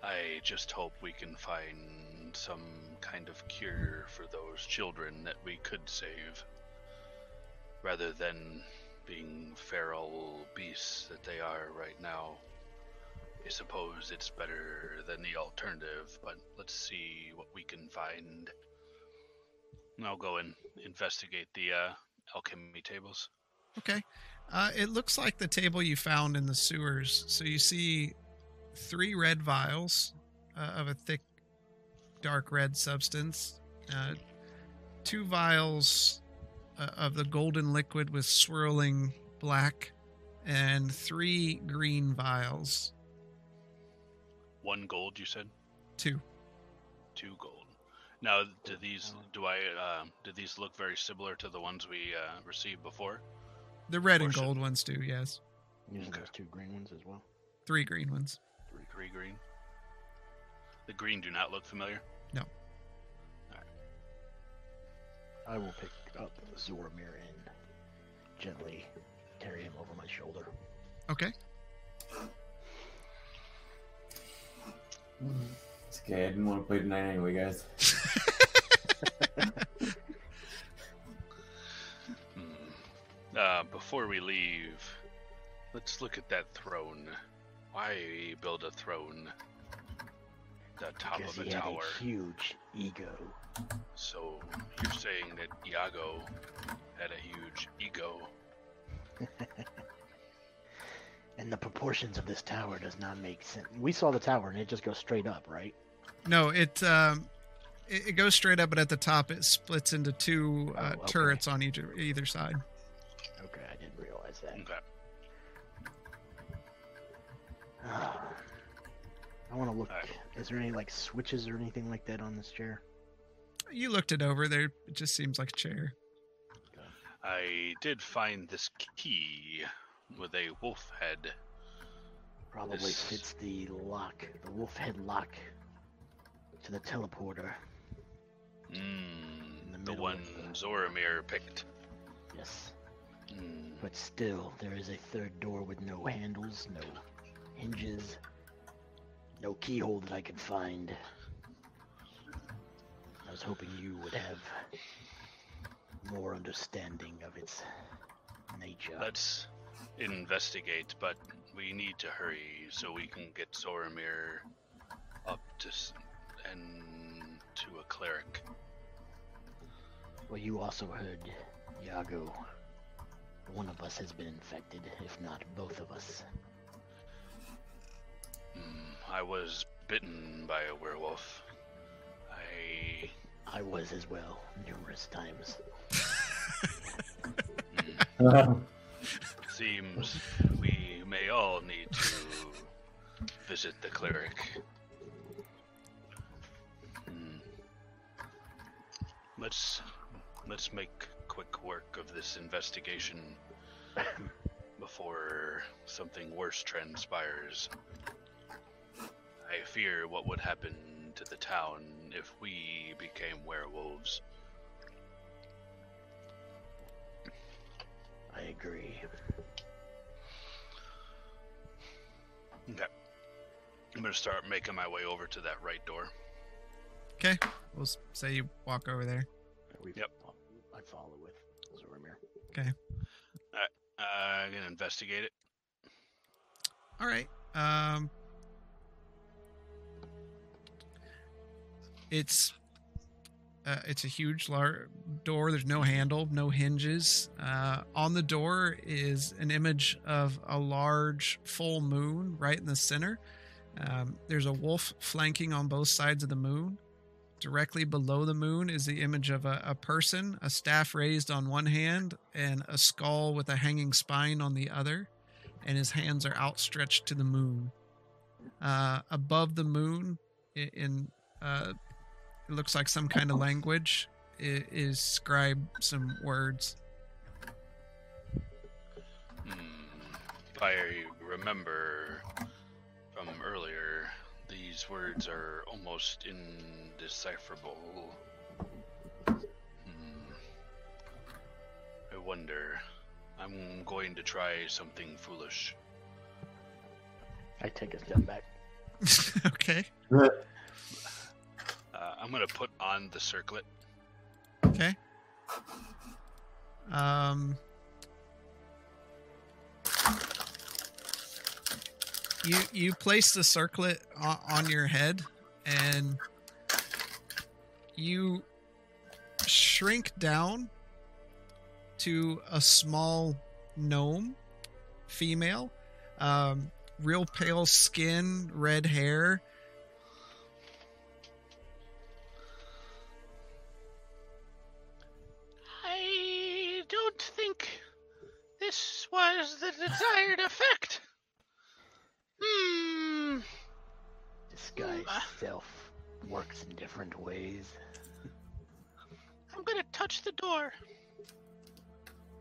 I just hope we can find some kind of cure for those children that we could save. Rather than being feral beasts that they are right now. I suppose it's better than the alternative, but let's see what we can find. I'll go and investigate the uh, alchemy tables. Okay. Uh, it looks like the table you found in the sewers. So you see three red vials uh, of a thick, dark red substance, uh, two vials uh, of the golden liquid with swirling black, and three green vials. One gold, you said? Two. Two gold. Now, do these do I uh, do these look very similar to the ones we uh, received before? The red and gold ones do, yes. Using Okay. those two green ones as well. Three green ones. Three, three green. The green do not look familiar. No. All right. I will pick up Zoramir and gently carry him over my shoulder. Okay. It's okay. I didn't want to play tonight anyway, guys. Hmm. Uh, before we leave, let's look at that throne. Why build a throne? The top because of a he had tower. a huge ego. So you're saying that Iago had a huge ego? And the proportions of this tower does not make sense. We saw the tower and it just goes straight up, right? No, it um, it, it goes straight up, but at the top it splits into two uh, Oh, okay. turrets on each either side. Okay, I didn't realize that. Okay. I want to look. Alright. Is there any like switches or anything like that on this chair? You looked it over there. It just seems like a chair. I did find this key with a wolf head. Probably This- fits the lock, the wolf head lock to the teleporter. The Mm, the middle one the- Zoramir picked. Yes. Mm, But still, there is a third door with no handles, no hinges, no keyhole that I could find. I was hoping you would have more understanding of its nature. Let's investigate, but we need to hurry so we can get Zoramir up to and to a cleric. Well, you also heard, Iago. One of us has been infected, if not both of us. Mm, I was bitten by a werewolf. I I was as well, numerous times. mm, seems we may all need to visit the cleric. Let's let's make quick work of this investigation before something worse transpires. I fear what would happen to the town if we became werewolves. I agree. Okay. I'm gonna start making my way over to that right door. Okay. We'll say you walk over there. We Yep. I follow with Zoramir. Uh, I'm gonna investigate it. All right. Um, it's uh, it's a huge lar- door. There's no handle, no hinges. Uh, on the door is an image of a large full moon right in the center. Um, there's a wolf flanking on both sides of the moon, directly below the moon is the image of a, a person, a staff raised on one hand, and a skull with a hanging spine on the other, and his hands are outstretched to the moon. Uh, above the moon, i- in uh, it looks like some kind of language, i- is scribed some words. Hmm. I remember from earlier, these words are almost indecipherable. Hmm. I wonder. I'm going to try something foolish. I take a step back. okay. Uh, I'm going to put on the circlet. Okay. Um. You you place the circlet on, on your head, and you shrink down to a small gnome, female, um, real pale skin, red hair, works in different ways. I'm gonna touch the door.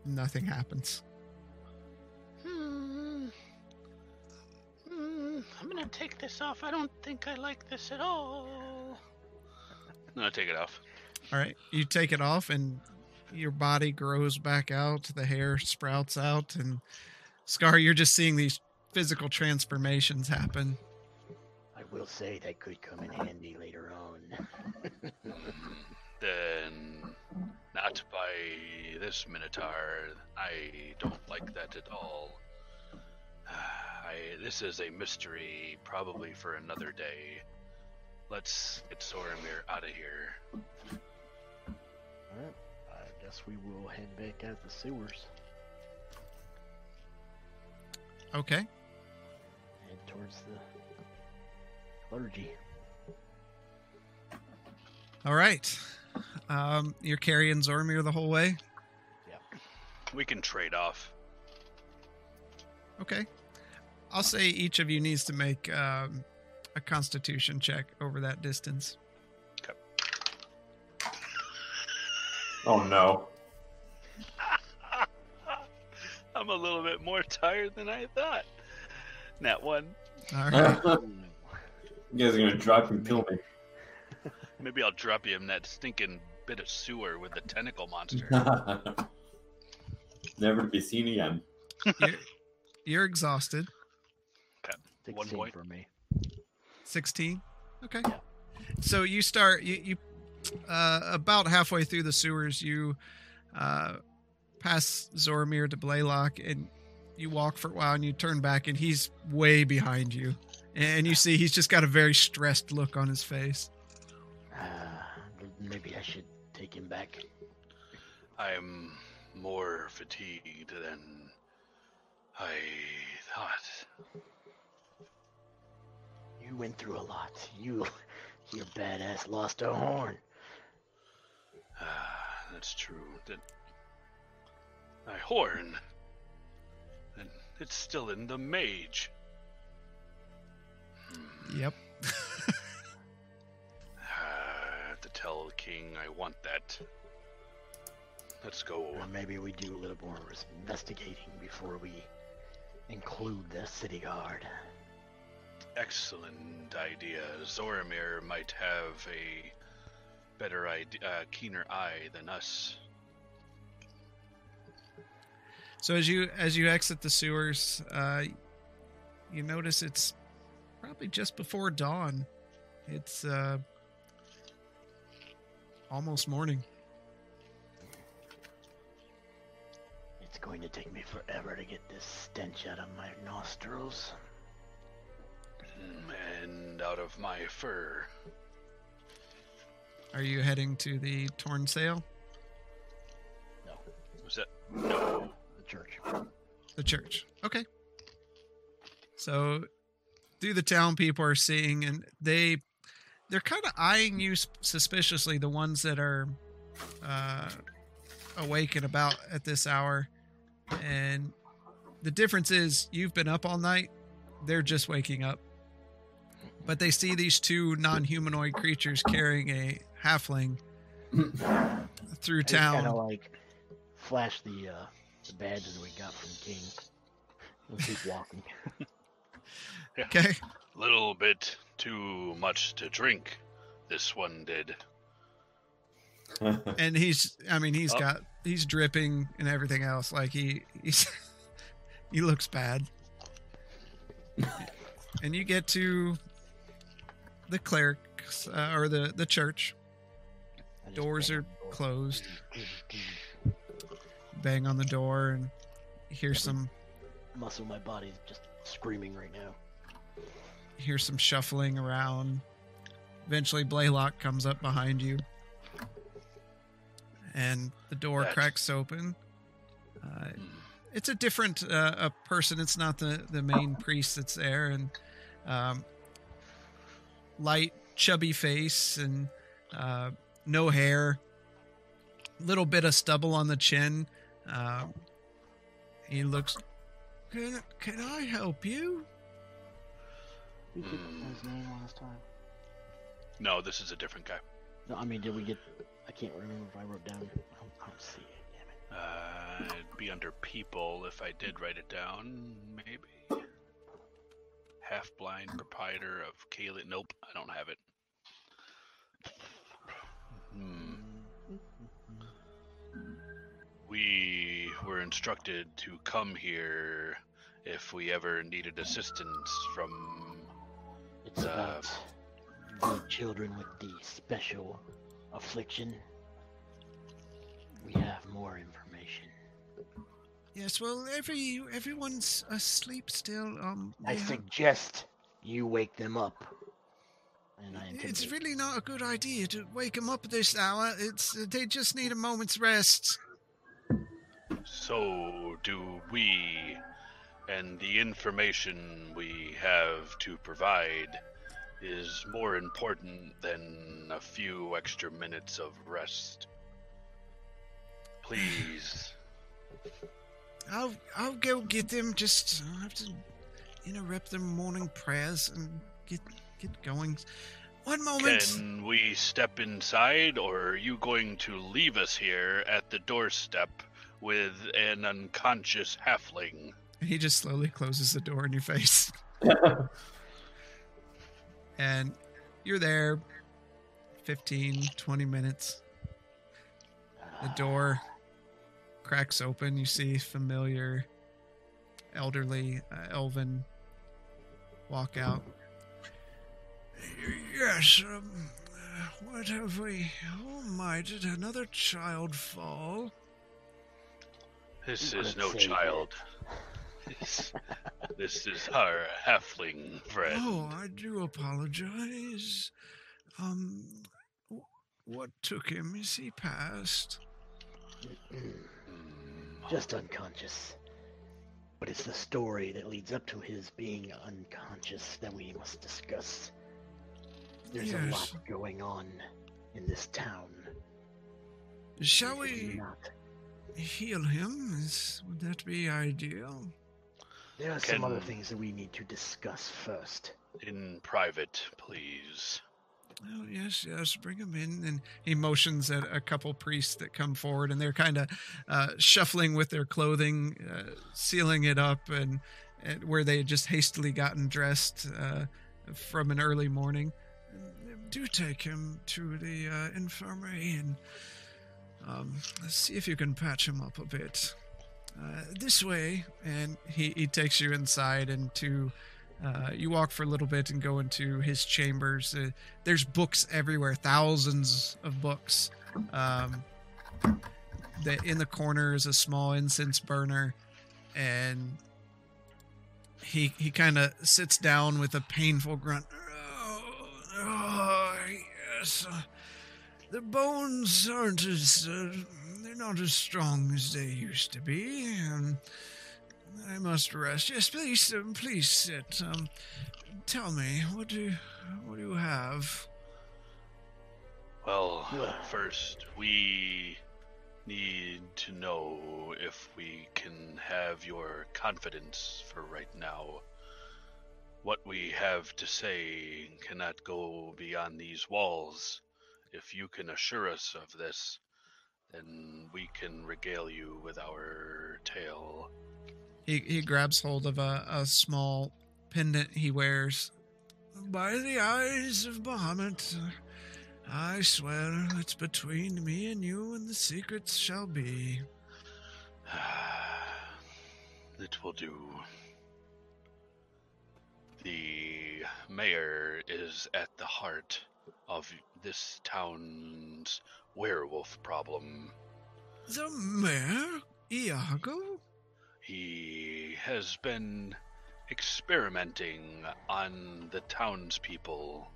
nothing happens. Hmm. Hmm. I'm gonna take this off. I don't think I like this at all. I'm gonna take it off. All right, you take it off, and your body grows back out. The hair sprouts out, and Scar, you're just seeing these physical transformations happen. I will say that could come in handy later on. Then, not by this Minotaur. I don't like that at all. I, this is a mystery, probably for another day. Let's get Zoramir out of here. Alright, I guess we will head back out the sewers. Okay. Head towards the clergy. All right. Um, you're carrying Zormir the whole way. Yeah, we can trade off. Okay. I'll say each of you needs to make um, a Constitution check over that distance. Oh no. I'm a little bit more tired than I thought. That one. All right. you guys are gonna drop and kill me. Maybe I'll drop you in that stinking bit of sewer with the tentacle monster. Never to be seen again. you're, you're exhausted. One point. for me. 16 okay Yeah. so you start you, you uh, about halfway through the sewers you uh, pass zormir to blaylock and you walk for a while and you turn back and he's way behind you and you see he's just got a very stressed look on his face maybe I should take him back. I'm more fatigued than I thought. You went through a lot. You, your badass lost a horn. Ah, that's true. That my horn, and it's still in the mage. Hmm. yep tell king I want that. Let's go. Or maybe we do a little more investigating before we include the city guard. Excellent idea. Zoramir might have a better idea, uh, keener eye than us. so as you as you exit the sewers uh, you notice it's probably just before dawn it's uh, almost morning It's going to take me forever to get this stench out of my nostrils. Mm, And out of my fur. Are you heading to the torn sail? No, Was that? No. The church. The church. Okay. So, through the town, people are seeing, and they they're kind of eyeing you suspiciously. The ones that are uh, awake and about at this hour, and the difference is you've been up all night. They're just waking up, but they see these two non-humanoid creatures carrying a halfling through I just kind town. of like flash the uh, the badges we got from King. We'll keep walking. Okay, A Little bit too much to drink. This one did. and he's I mean he's Oh. got he's dripping and everything else. Like he he's he looks bad. and you get to the clerics uh, or the the church. Doors are door. closed. Bang on the door and you hear some Muscle in my body's just screaming right now. Hear some shuffling around. Eventually, Blaylock comes up behind you, and the door That- cracks open. Uh, it's a different uh, a person. It's not the the main priest that's there, and um, light, chubby face, and uh, no hair. Little bit of stubble on the chin. Uh, he looks. Can, can I help you? We get Hmm. his name last time. No, this is a different guy. No, I mean, did we get? I can't remember if I wrote down. I don't, I don't see it. Damn it. Uh, it'd be under people if I did write it down, maybe. Half blind proprietor of Kaylee. Nope, I don't have it. Hmm. We were instructed to come here if we ever needed assistance from. It's Uh, about the children with the special affliction. We have more information. Yes, well, every everyone's asleep still. Um, I have- suggest you wake them up. And I it's really not a good idea to wake them up at this hour. It's they just need a moment's rest. So do we, and the information we have to provide is more important than a few extra minutes of rest. Please. I'll I'll go get them. Just I have to interrupt their morning prayers and get get going. One moment. Can we step inside, or are you going to leave us here at the doorstep with an unconscious halfling? He just slowly closes the door in your face. and you're there 15, 20 minutes. The door cracks open. You see familiar, elderly uh, elven walk out. Yes, um, uh, what have we? Oh my, did another child fall? This is no child. This, this is our halfling friend. Oh, I do apologize. Um, what took him? Is he passed? Just unconscious. But it's the story that leads up to his being unconscious that we must discuss. There's a lot going on in this town. Shall we Not. heal him? Is, would that be ideal? There are some other things that we need to discuss first. In private, please. Oh, yes, yes, bring him in. And he motions at a couple priests that come forward, and they're kind of uh, shuffling with their clothing, uh, sealing it up, and, and where they had just hastily gotten dressed uh, from an early morning. Do take him to the uh, infirmary and um, see if you can patch him up a bit. Uh, this way, and he, he takes you inside into. Uh, you walk for a little bit and go into his chambers. Uh, there's books everywhere, thousands of books. Um, the, in the corner is a small incense burner, and he he kind of sits down with a painful grunt. Oh, oh, yes, the bones aren't as uh, they're not as strong as they used to be. Um, I must rest. Yes, please, um, please sit. Um, tell me, what do what do you have? Well, first, we need to know if we can have your confidence for right now. What we have to say cannot go beyond these walls. If you can assure us of this, then we can regale you with our tale. He he grabs hold of a, a small pendant he wears. By the eyes of Bahamut, I swear it's between me and you, and the secrets shall be. it will do. The mayor is at the heart of this town's werewolf problem. The mayor, Iago. He has been experimenting on the townspeople.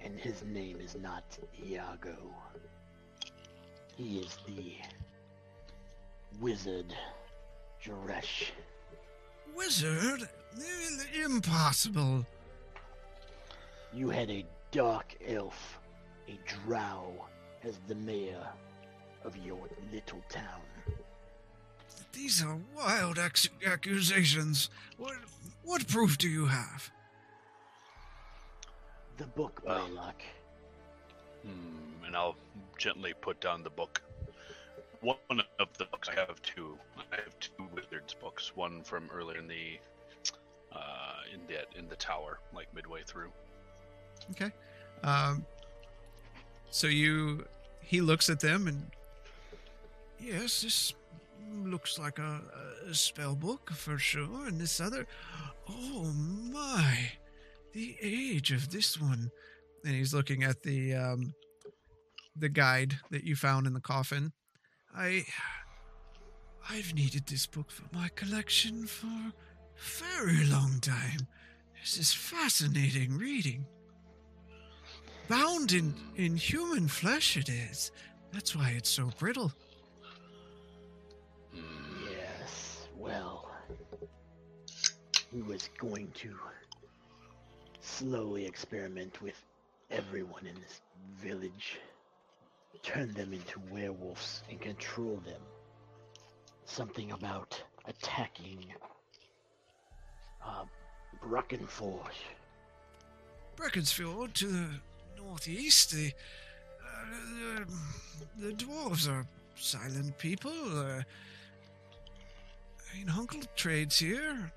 And his name is not Iago. He is the wizard Jaresh. Wizard? Impossible. You had a dark elf, a drow, as the mayor of your little town. These are wild ac- accusations. What, what proof do you have? The book, Well- Blaylock. Hmm, and I'll gently put down the book. One of the books I have two. I have two wizards books. One from earlier in the uh, in the in the tower, like midway through. Okay. Um, so you, he looks at them and, yes, this looks like a, a spell book for sure. And this other, oh my, the age of this one. And he's looking at the um, the guide that you found in the coffin. I, I've needed this book for my collection for a very long time. This is fascinating reading. Bound in, in human flesh, it is. That's why it's so brittle. Yes, well, he was going to slowly experiment with everyone in this village, turn them into werewolves and control them. Something about attacking uh, Brackenford. Beaconsfield to the northeast, the, uh, the, the dwarves are silent people. Uh, I mean, Hunkle trades here.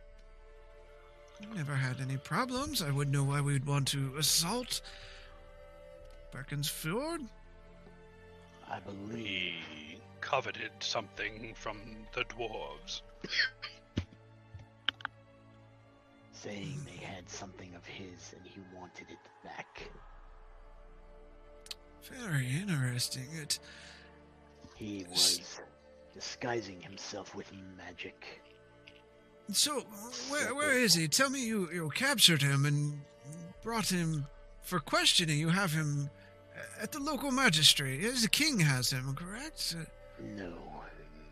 Never had any problems. I wouldn't know why we'd want to assault Beaconsfield. I believe. He coveted something from the dwarves. saying they had something of his and he wanted it back. Very interesting. It He was disguising himself with magic. So, where where is he? Tell me you, you captured him and brought him for questioning. You have him at the local magistrate. The king has him, correct? Uh, No,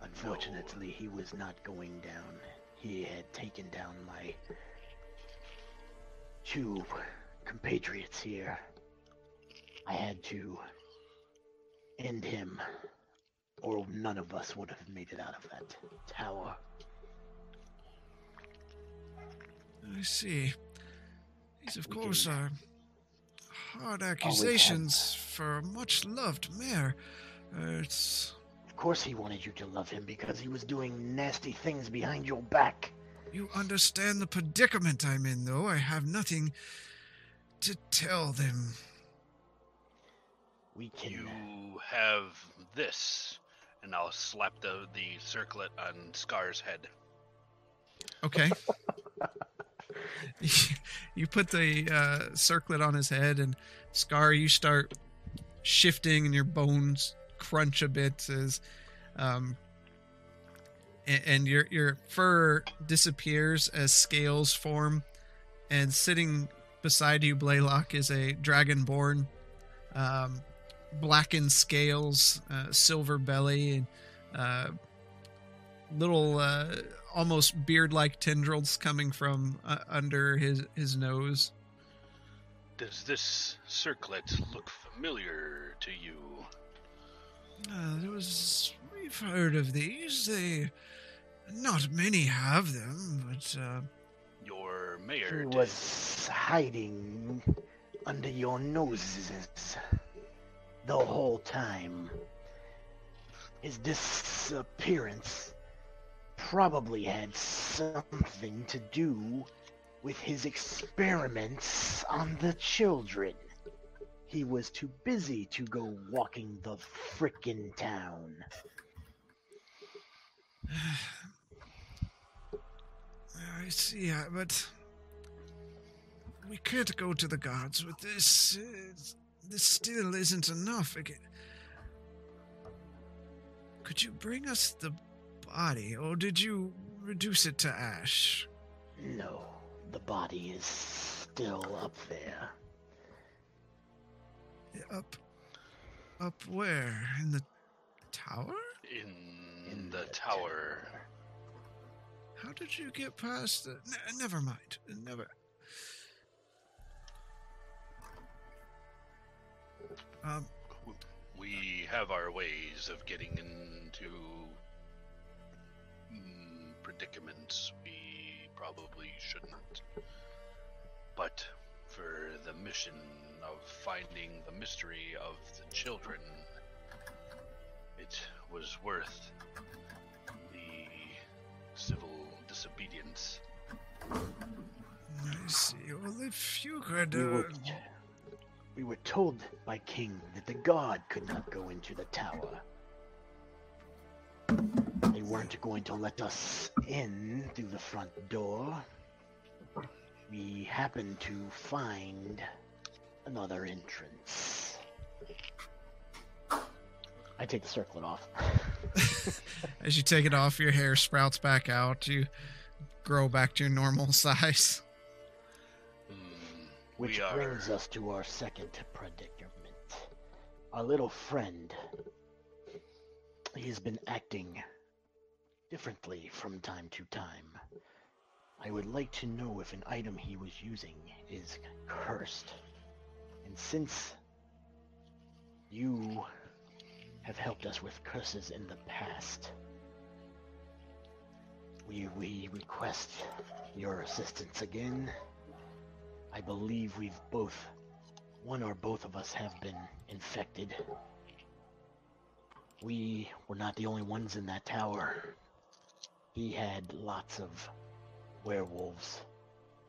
unfortunately, he was not going down. He had taken down my two compatriots here. I had to end him, or none of us would have made it out of that tower. I see. These, of We course, are hard accusations for a much loved mayor. Uh, it's. Of course, he wanted you to love him because he was doing nasty things behind your back. You understand the predicament I'm in, though. I have nothing to tell them. We can. You have this, and I'll slap the the circlet on Scar's head. Okay. you put the uh, circlet on his head, and Scar, you start shifting, and your bones crunch a bit as, um, and, and your your fur disappears as scales form, and sitting beside you, Blaylock, is a dragonborn, um, blackened scales, uh, silver belly, and uh, little uh, almost beard-like tendrils coming from uh, under his his nose. Does this circlet look familiar to you? Uh, there was. We've heard of these. They. Not many have them, but. Uh, Your mayor did. was hiding under your noses the whole time. His disappearance probably had something to do with his experiments on the children. He was too busy to go walking the frickin' town. I see, but we can't go to the gods with this. It's- this still isn't enough. Again. Could you bring us the body, or did you reduce it to ash? No, the body is still up there. Up, up where? In the tower? in, in the, tower. How did you get past the? Ne- never mind. Never. Um, We have our ways of getting into mm, predicaments we probably shouldn't. But for the mission of finding the mystery of the children, it was worth the civil disobedience. I see. Well, if you could. We Uh, were, we were told by King that the god could not go into the tower. They weren't going to let us in through the front door. We happened to find another entrance. I take the circlet off. as you take it off, your hair sprouts back out. You grow back to your normal size. Which brings us to our second predicament. Our little friend. He has been acting differently from time to time. I would like to know if an item he was using is cursed. And since you have helped us with curses in the past, we, we request your assistance again. I believe we've both, one or both of us have been infected. We were not the only ones in that tower. He had lots of werewolves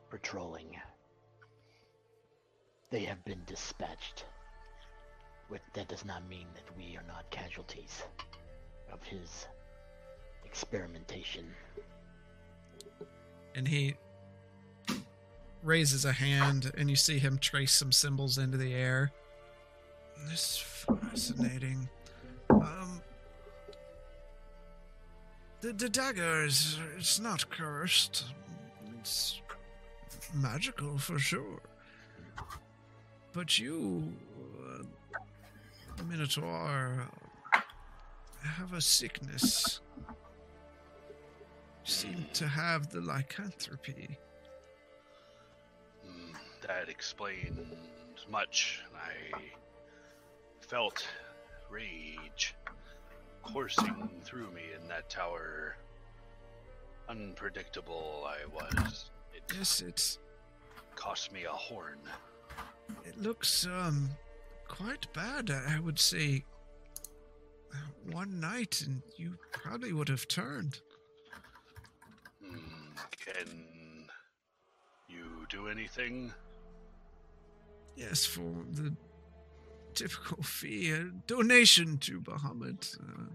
patrolling. They have been dispatched. But that does not mean that we are not casualties of his experimentation. And he raises a hand, and you see him trace some symbols into the air. This is fascinating. Um, the, the dagger is it's not cursed. It's magical for sure. But you, uh, Minotaur, have a sickness. You seem to have the lycanthropy. That explains much. I felt rage coursing through me in that tower. Unpredictable I was. It Yes, it's cost me a horn. it looks um quite bad. I I would say uh, one night, and you probably would have turned. Hmm, Can you do anything? Yes, for the typical fee, a donation to Bahamut. Uh,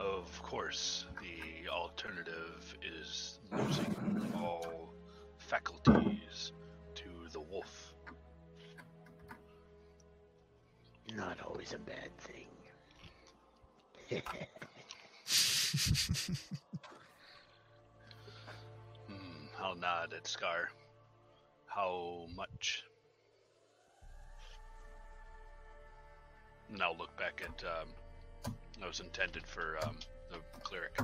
Of course, the alternative is losing all faculties to the wolf. Not always a bad thing. Hmm, I'll nod at Scar. How much? And I'll look back at. Um, that was intended for um, the cleric.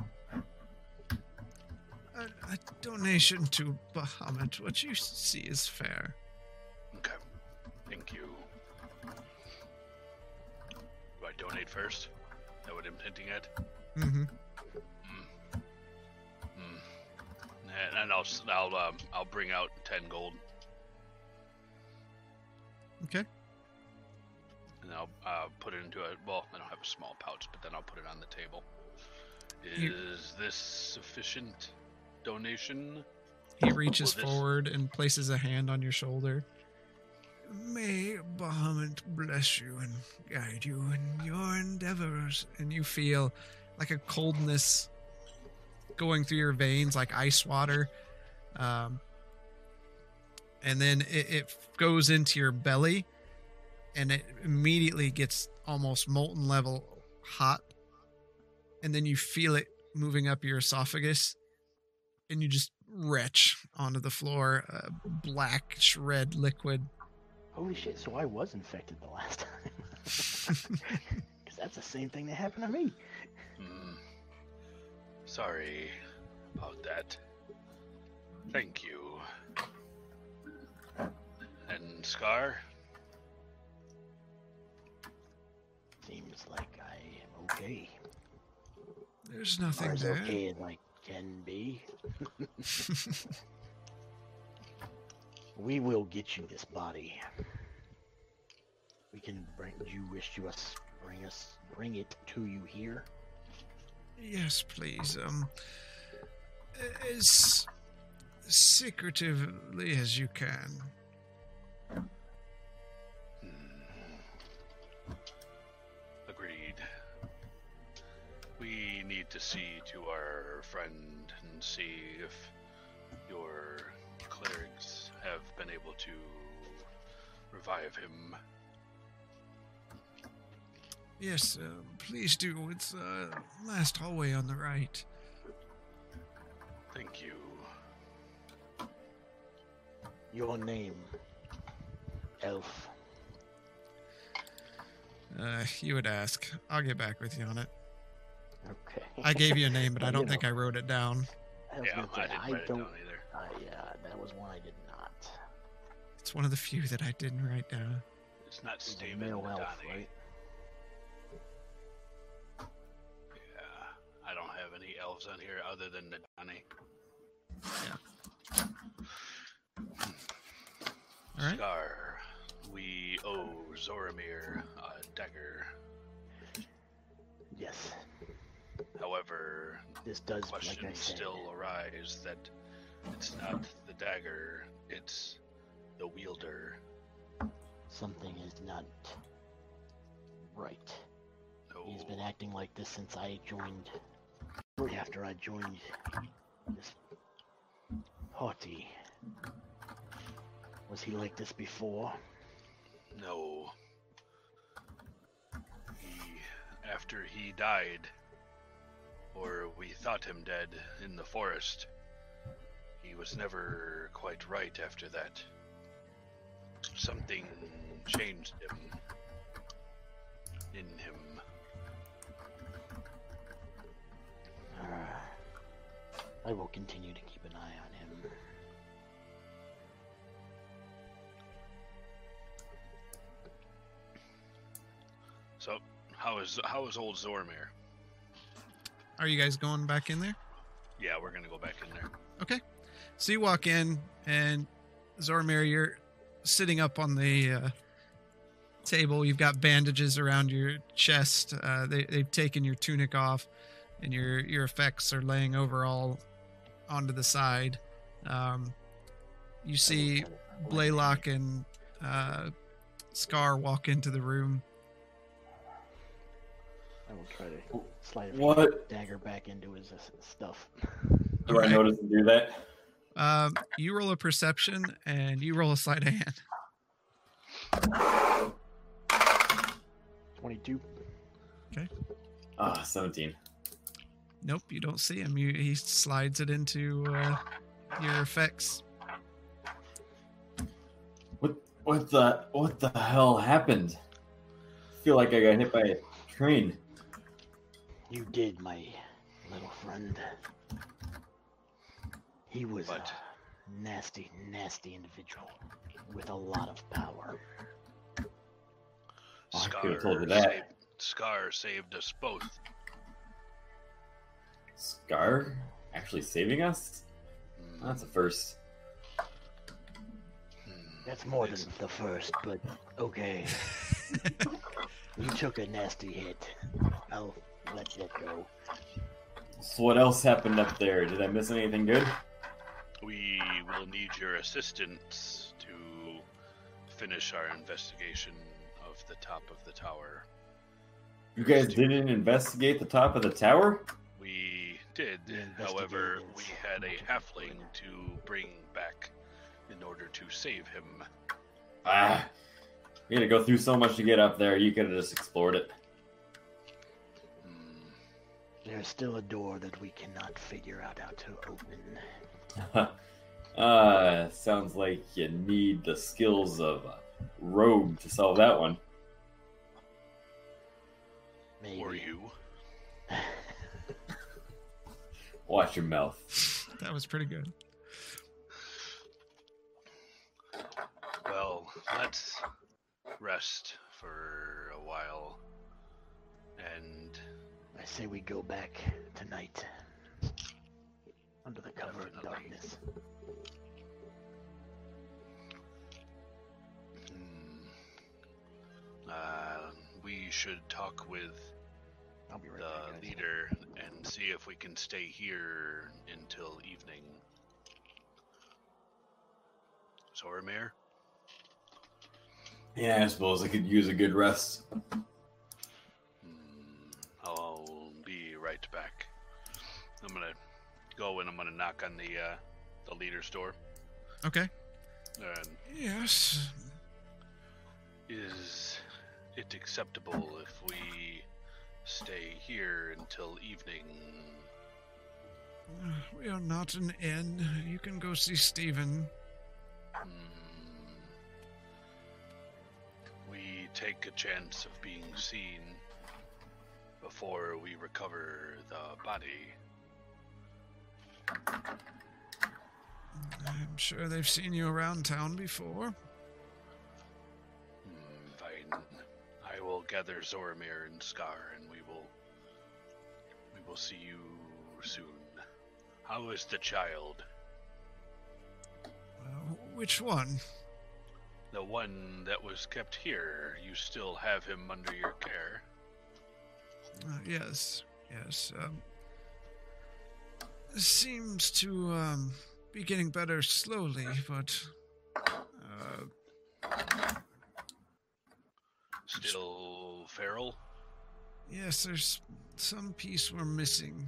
a, a donation to Bahamut. What you see is fair. Okay. Thank you. Do I donate first? Is that what I'm hinting at? Mm-hmm. Hmm. And, and I'll I'll um, I'll bring out ten gold Okay. and I'll uh, put it into a well. I don't have a small pouch, but then I'll put it on the table. You- Is this sufficient donation? He reaches this- forward and places a hand on your shoulder. May Bahamut bless you and guide you in your endeavors. And you feel like a coldness going through your veins, like ice water. Um, and then it, it goes into your belly and it immediately gets almost molten level hot. And then you feel it moving up your esophagus and you just retch onto the floor, a blackish red liquid. Holy shit! So I was infected the last time. Because that's the same thing that happened to me. Hmm. Sorry about that. Thank you. And Scar? Seems like I am okay. There's nothing as there. okay as I can be. We will get you this body. We can bring. You wish to us bring us bring it to you here? yes, please. Um, as secretively as you can. We need to see to our friend and see if your clerics have been able to revive him. Yes, uh, please do. It's uh, last hallway on the right. Thank you. Your name, Elf. Uh, you would ask. I'll get back with you on it. Okay. I gave you a name, but I don't know. think I wrote it down. I Yeah, gonna I didn't I write it don't. down either. I, uh, that was one I did not. It's one of the few that I didn't write down. It's not He's a Steven male elf, right? Yeah, I don't have any elves on here other than the Donnie. All right. Scar, we owe Zoramir a dagger. Yes. However, This does, like I questions said, still arise that it's not the dagger, it's the wielder. something is not right. No, He's been acting like this since I joined. Shortly after I joined this party. Was he like this before? no. He, after he died, or we thought him dead in the forest, he was never quite right after that. Something changed him. In him. I will continue to keep an eye on him. So, how is how is old Zoramir? Are you guys going back in there? Yeah, we're gonna go back in there. Okay. So you walk in, and Zoramir, you're sitting up on the uh, table. You've got bandages around your chest. Uh, they, they've taken your tunic off, and your your effects are laying over all onto the side. Um, you see Blaylock and uh, Scar walk into the room. I will try to slide a What dagger back into his uh, stuff. do I Okay. notice to do that? Um, you roll a perception, and you roll a sleight of hand. 22. Okay. Ah, 17. Nope, you don't see him. You, he slides it into uh, your effects. What what the what the hell happened? I feel like I got hit by a train. You did, my little friend. He was But- a nasty, nasty individual with a lot of power. Scar could've told you that. Saved, Scar saved us both. Scar actually saving us? Hmm, That's a first. hmm. That's more than the first, but okay. you took a nasty hit. I'll let that go. So what else happened up there? Did I miss anything good? We will need your assistance to finish our investigation of the top of the tower. You guys didn't investigate the top of the tower? We did, however, we had a halfling to bring back in order to save him. Ah, you had to go through so much to get up there. You could have just explored it. There's still a door that we cannot figure out how to open. uh, sounds like you need the skills of a rogue to solve that one. Maybe. Or you. Watch your mouth. That was pretty good. Well, let's rest for a while. And I say we go back tonight. Under the cover of darkness. hmm, uh, we should talk with I'll be right the back. leader and see if we can stay here until evening. Zoramir? Yeah, I suppose I could use a good rest. Right back. I'm gonna go and I'm gonna knock on the uh, the leader's door. Okay. And Yes. is it acceptable if we stay here until evening? We are not an inn. You can go see Stephen. Hmm. We take a chance of being seen before we recover the body. I'm sure they've seen you around town before. Hmm, fine. I will gather Zoramir and Scar, and we will we will see you soon. How is the child? Uh, which one? The one that was kept here. You still have him under your care. Uh, yes, yes. Um, seems to um, be getting better slowly, but uh, Still feral? yes, there's some piece we're missing.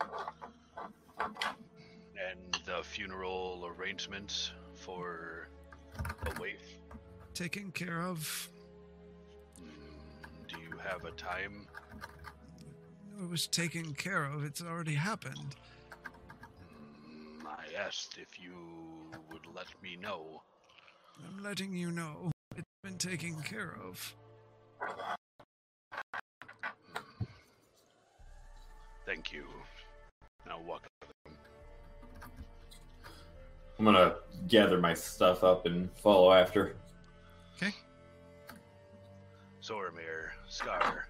Hmm. And the funeral arrangements for the waif? Taken care of. Do you have a time? It was taken care of. It's already happened. Hmm, I asked if you would let me know. I'm letting you know. It's been taken care of. Hmm. Thank you. Now walk. I'm gonna gather my stuff up and follow after. Okay. Scar.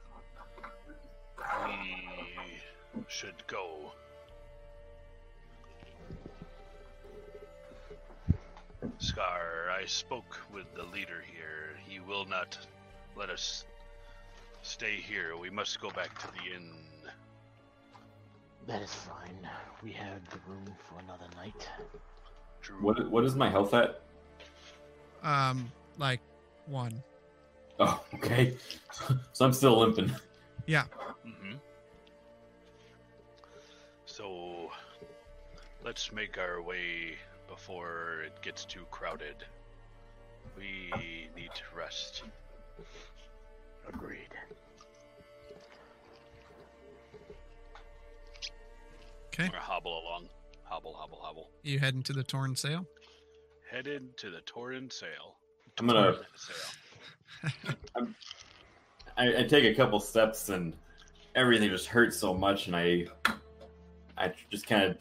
We should go. Scar, I spoke with the leader here. He will not let us stay here. We must go back to the inn. That is fine. We have the room for another night. True. What what is my health at? Um, like one. Oh, okay. so I'm still limping. Yeah. hmm So let's make our way before it gets too crowded. We need to rest. Agreed. Okay. Or hobble along. Hobble, hobble, hobble. You heading to the torn sail? Headed to the Torin sail. I'm gonna Torrent sail. I, I take a couple steps and everything just hurts so much and I I just kind of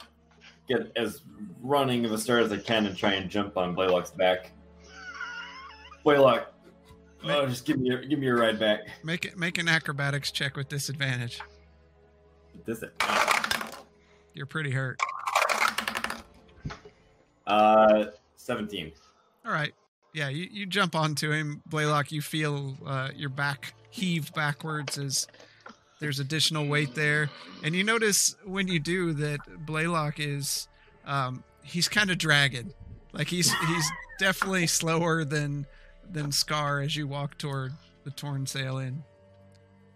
get as running of a start as I can and try and jump on Blaylock's back. Blaylock, oh, just give me a, give me a ride back. Make it make an acrobatics check with disadvantage. It. You're pretty hurt. Uh, seventeen. All right. Yeah, you, you jump onto him, Blaylock. You feel uh, your back heave backwards as there's additional weight there, and you notice when you do that Blaylock is um, he's kind of dragging, like he's he's definitely slower than than Scar as you walk toward the torn sail in.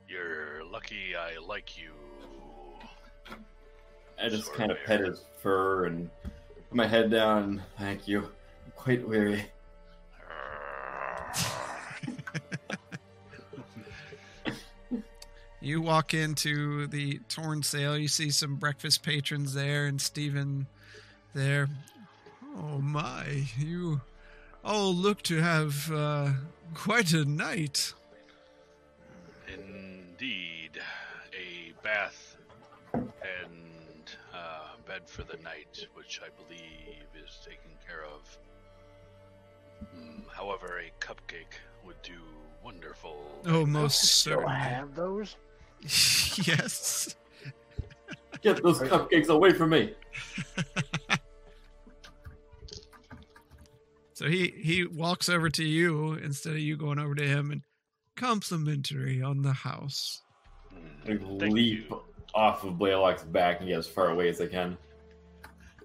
You're lucky I like you. I just Sort kind of of pet his fur and put my head down. Thank you. I'm quite weary. You walk into the torn sail. You see some breakfast patrons there, and Stephen there. Oh my! You all look to have uh, quite a night. Indeed, a bath and uh, bed for the night, which I believe is taken care of. Hmm, however, a cupcake would do wonderful. Oh, most certainly. Still certainly. have those? yes. Get those cupcakes away from me. So he he walks over to you instead of you going over to him and complimentary on the house. I leap you. off of Blaylock's back and get as far away as I can.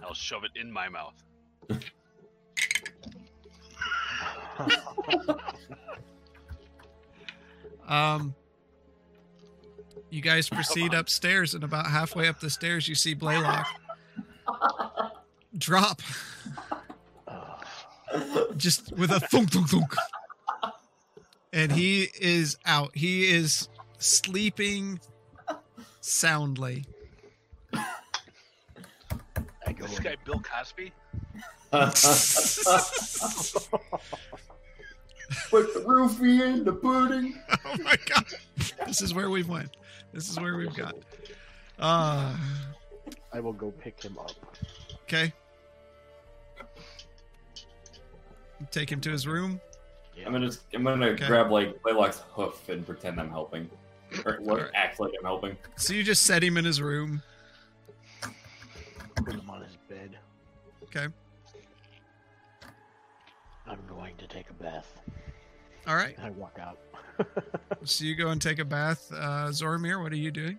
I'll shove it in my mouth. Um, you guys proceed upstairs, and about halfway up the stairs, you see Blaylock drop just with a thunk thunk thunk, and he is out. He is sleeping soundly. I go. This guy, Bill Cosby. Put the roofie in the pudding. oh my god, this is where we went. This is where we've got. Uh, I will go pick him up. okay. Take him to his room. Yeah. I'm gonna just, I'm gonna Okay. grab like Blaylock's hoof and pretend I'm helping, or what, Alright. act like I'm helping. So you just set him in his room. Put him on his bed. Okay. I'm going to take a bath. All right. I walk out. So you go and take a bath. Uh, Zoramir, what are you doing?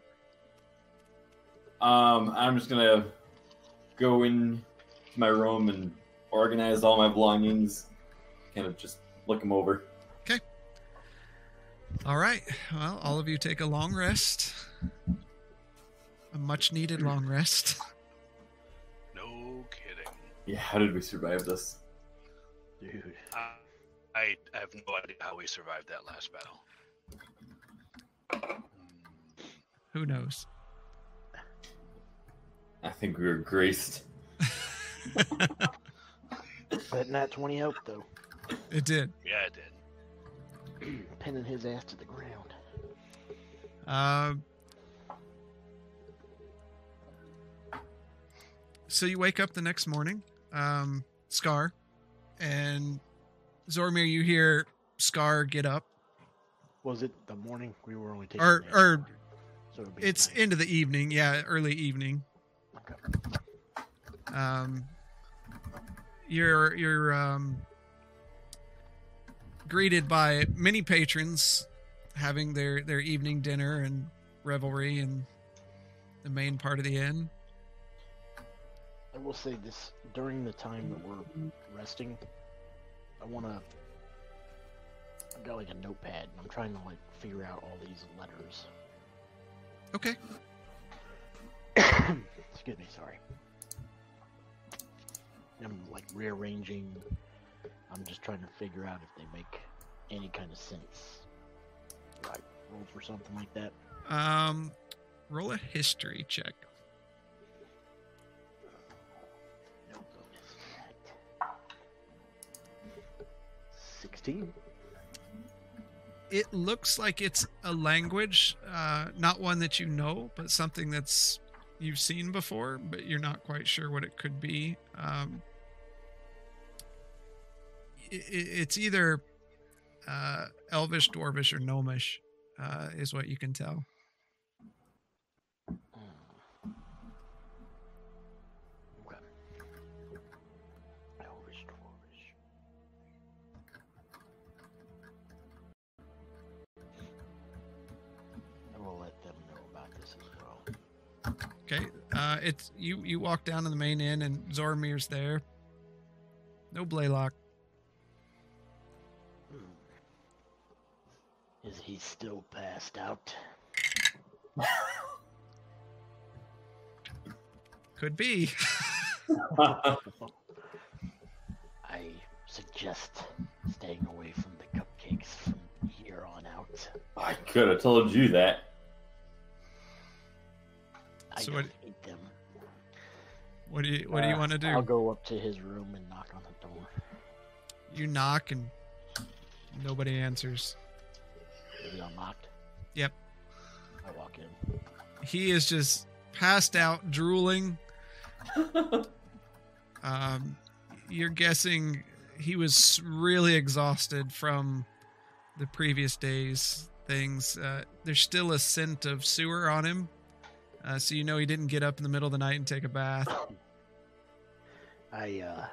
Um, I'm just gonna go in to my room and organize all my belongings. Kind of just look them over. Okay. All right. Well, all of you take a long rest. A much needed long rest. No kidding. Yeah, how did we survive this? Dude. I, I have no idea how we survived that last battle. Who knows? I think we were graced. That nat 20 helped, though. It did. Yeah, it did. Pinning his ass to the ground. Uh, so you wake up the next morning, um, Scar, and Zoramir, you hear Scar get up. Was it the morning? We were only taking. Or- or So It's night. into the evening. Yeah, early evening. Okay. um, you're you're um, greeted by many patrons having their their evening dinner and revelry in the main part of the inn. I will say this during the time that we're resting, I want to. I've got like a notepad, and I'm trying to like figure out all these letters. Okay. Excuse me, sorry. I'm like rearranging. I'm just trying to figure out if they make any kind of sense. Like roll for something like that. Um, roll a history check. 16. It looks like it's a language, uh, not one that you know, but something that's you've seen before, but you're not quite sure what it could be. Um, it, it's either uh, Elvish, Dwarvish, or Gnomish, uh, is what you can tell. Uh, it's you. You walk down to the main inn, and Zoramir's there. No Blaylock. Hmm. Is he still passed out? Could be. I suggest staying away from the cupcakes from here on out. I could have told you that. I So don't what- eat them. What do you What do you Uh, want to do? I'll go up to his room and knock on the door. You knock, and nobody answers. Is it unlocked? Yep. I walk in. He is just passed out, drooling. Um, you're guessing he was really exhausted from the previous day's things. Uh, there's still a scent of sewer on him, uh, so you know he didn't get up in the middle of the night and take a bath. I uh,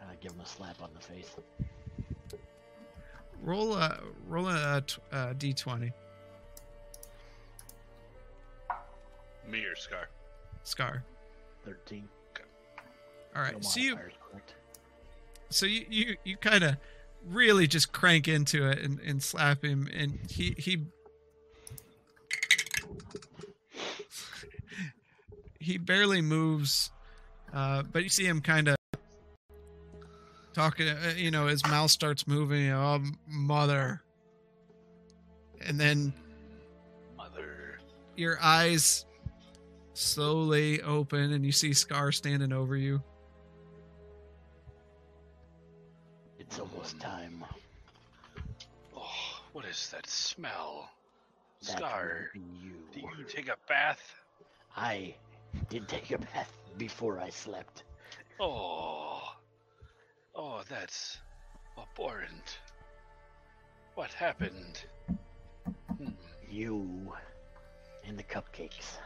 I give him a slap on the face. Roll a roll a, t- a d20, Me or Scar? Scar. Thirteen. Okay. All right, No so you so you you, you kind of really just crank into it and, and slap him and he he he barely moves uh but you see him kind of talking uh, you know his mouth starts moving oh mother and then Mother. your eyes slowly open and you see scar standing over you It's almost time. Oh, what is that smell? That Scar, you. do you take a bath? I did take a bath before I slept. Oh. Oh, that's abhorrent. What happened? Hmm. You and the cupcakes.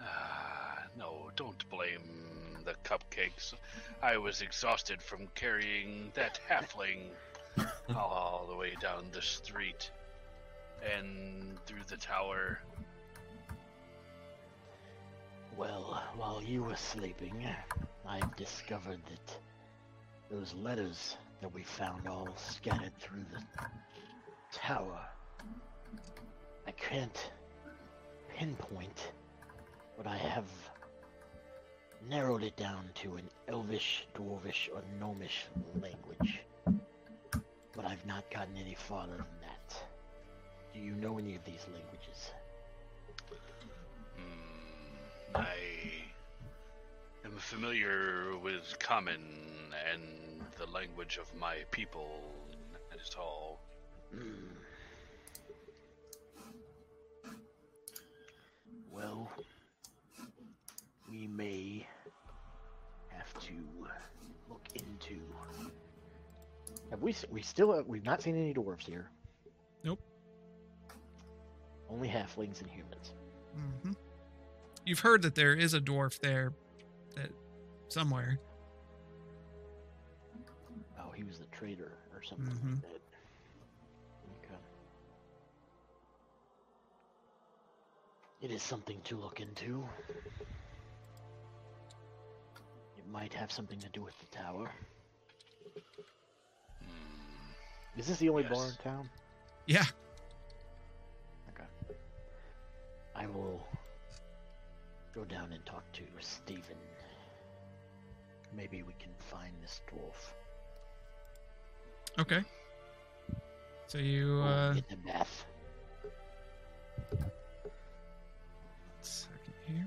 Ah, no, don't blame the cupcakes. I was exhausted from carrying that halfling all the way down the street and through the tower. Well, while you were sleeping, I've discovered that those letters that we found all scattered through the tower. I can't pinpoint, but I have narrowed it down to an Elvish, Dwarvish, or Gnomish language. But I've not gotten any farther than that. Do you know any of these languages? I am familiar with common and the language of my people. That is all. Hmm. Well, we may have to look into. Have we? We still have, we've not seen any dwarves here. Nope. Only halflings and humans. hmm You've heard that there is a dwarf there, that somewhere. Oh, he was the traitor or something Mhm. like that. Okay. It is something to look into. It might have something to do with the tower. Is this the only bar in town? Yeah. Okay. I will go down and talk to Stephen. Maybe we can find this dwarf. Okay. So you uh get the bath. second here.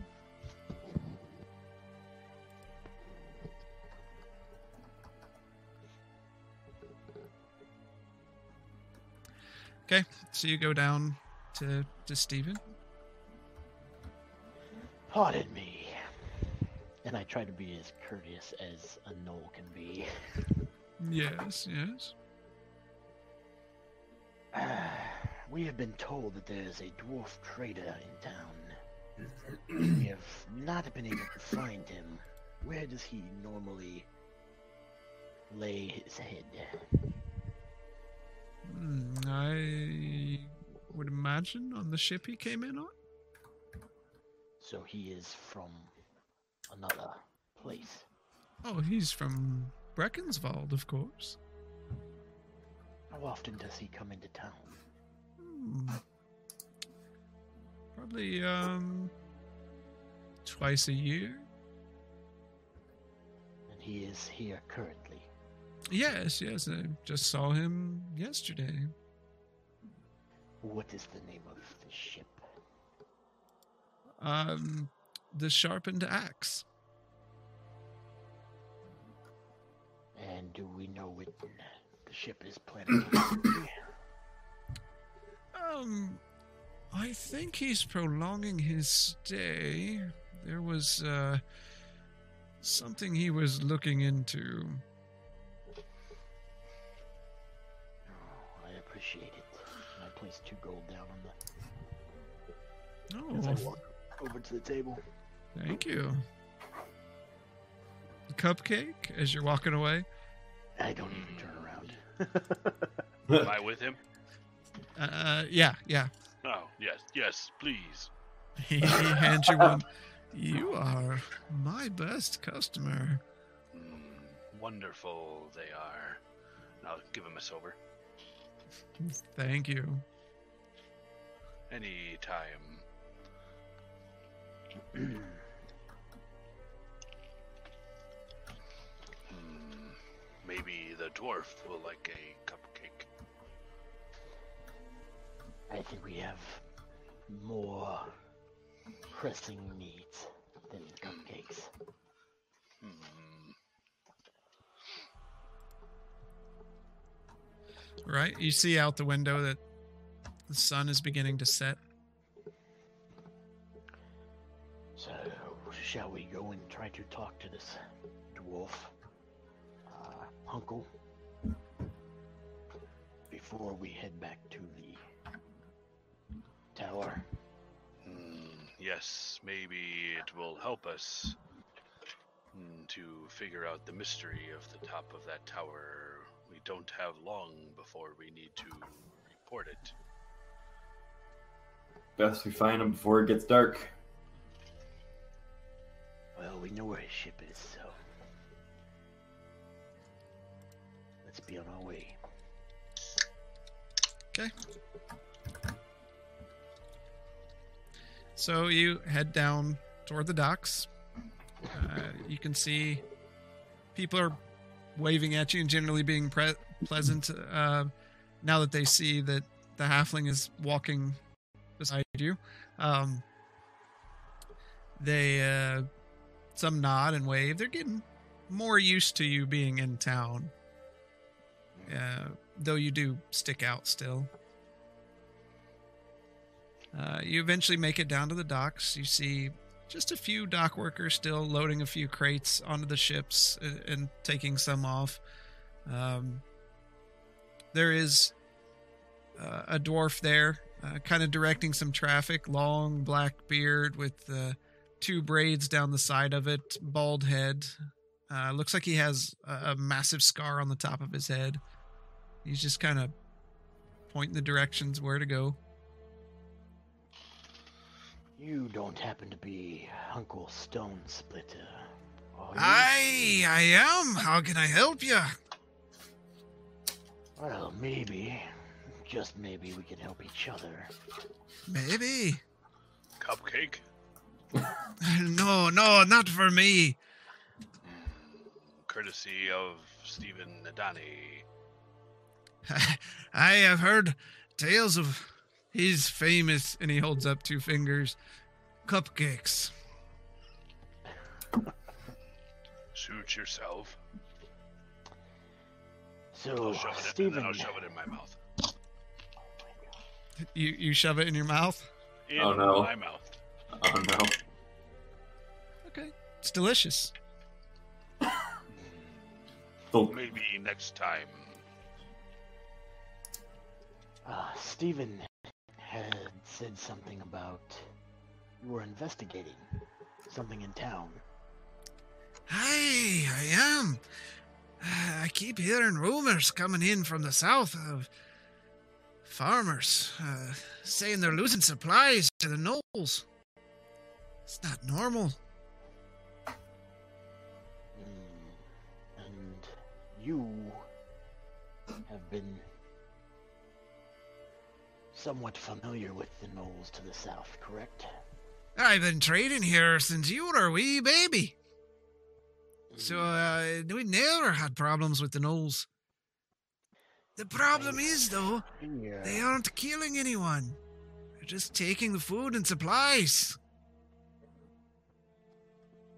Okay, so you go down to to Stephen. Pardon me. And I try to be as courteous as a gnoll can be. Yes, yes. we have been told that there is a dwarf trader in town. we have not been able to find him. Where does he normally lay his head? Hmm, I would imagine on the ship he came in on. So he is from another place. Oh, he's from Breckenswald, of course. How often does he come into town? Hmm. Probably um twice a year. And he is here currently. Yes, yes. I just saw him yesterday. What is the name of the ship? Um, the sharpened axe. And do we know when the ship is planning to? Um, I think he's prolonging his stay. There was uh something he was looking into. Oh, I appreciate it. I place two gold down on the Oh, as I walk over to the table. thank you. Cupcake as you're walking away. I don't even turn around. Am I with him? Uh, yeah, yeah. Oh, yes, yes, please. He hands you one. You are my best customer. Mm, wonderful they are. I'll give him a sober. Thank you. Any time. Hmm, maybe the dwarf will like a cupcake. I think we have more pressing needs than cupcakes. Hmm. Right? You see out the window that the sun is beginning to set. Shall we go and try to talk to this dwarf, uh, uncle, before we head back to the tower? Hmm, yes, maybe it will help us hmm, to figure out the mystery of the top of that tower. We don't have long before we need to report it. Best we find him before it gets dark. Well, we know where his ship is, so let's be on our way. Okay. So you head down toward the docks. Uh, you can see people are waving at you and generally being pre- pleasant uh, now that they see that the halfling is walking beside you. Um, they uh, some nod and wave. They're getting more used to you being in town, uh, though you do stick out still. Uh, you eventually make it down to the docks. You see just a few dock workers still loading a few crates onto the ships and, and taking some off. Um, there is uh, a dwarf there, uh, kind of directing some traffic. Long black beard with uh, two braids down the side of it, bald head. Uh, looks like he has a, a massive scar on the top of his head. He's just kind of pointing the directions where to go. You don't happen to be Uncle Stone Splitter, are? I I am. How can I help you? Well, maybe, just maybe, we can help each other. Maybe. Cupcake? No, no, not for me. Mm, courtesy of Stephen Nadani. I have heard tales of his famous, and he holds up two fingers, cupcakes. Suit yourself. So, I'll shove it Stephen, then I'll shove it in my mouth. You you shove it in your mouth. In Oh, no. my mouth. Oh no. Okay. It's delicious. Oh, Maybe next time. Uh, Stephen had said something about you were investigating something in town. Hi, I am. Uh, I keep hearing rumors coming in from the south of farmers uh, saying they're losing supplies to the Gnolls. It's not normal. Hmm. And you have been somewhat familiar with the gnolls to the south, correct? I've been trading here since you were a wee baby. So uh, we never had problems with the Gnolls. The problem is, though, Yeah. they aren't killing anyone. They're just taking the food and supplies.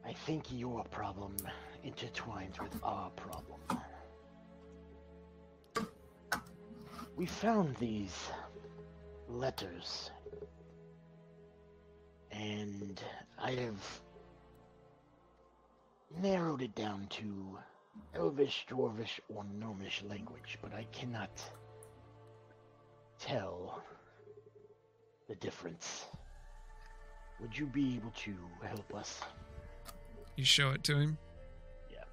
I think your problem intertwines with our problem. We found these letters, and I have narrowed it down to Elvish, Dwarvish, or Gnomish language, but I cannot tell the difference. Would you be able to help us? You show it to him. Yeah.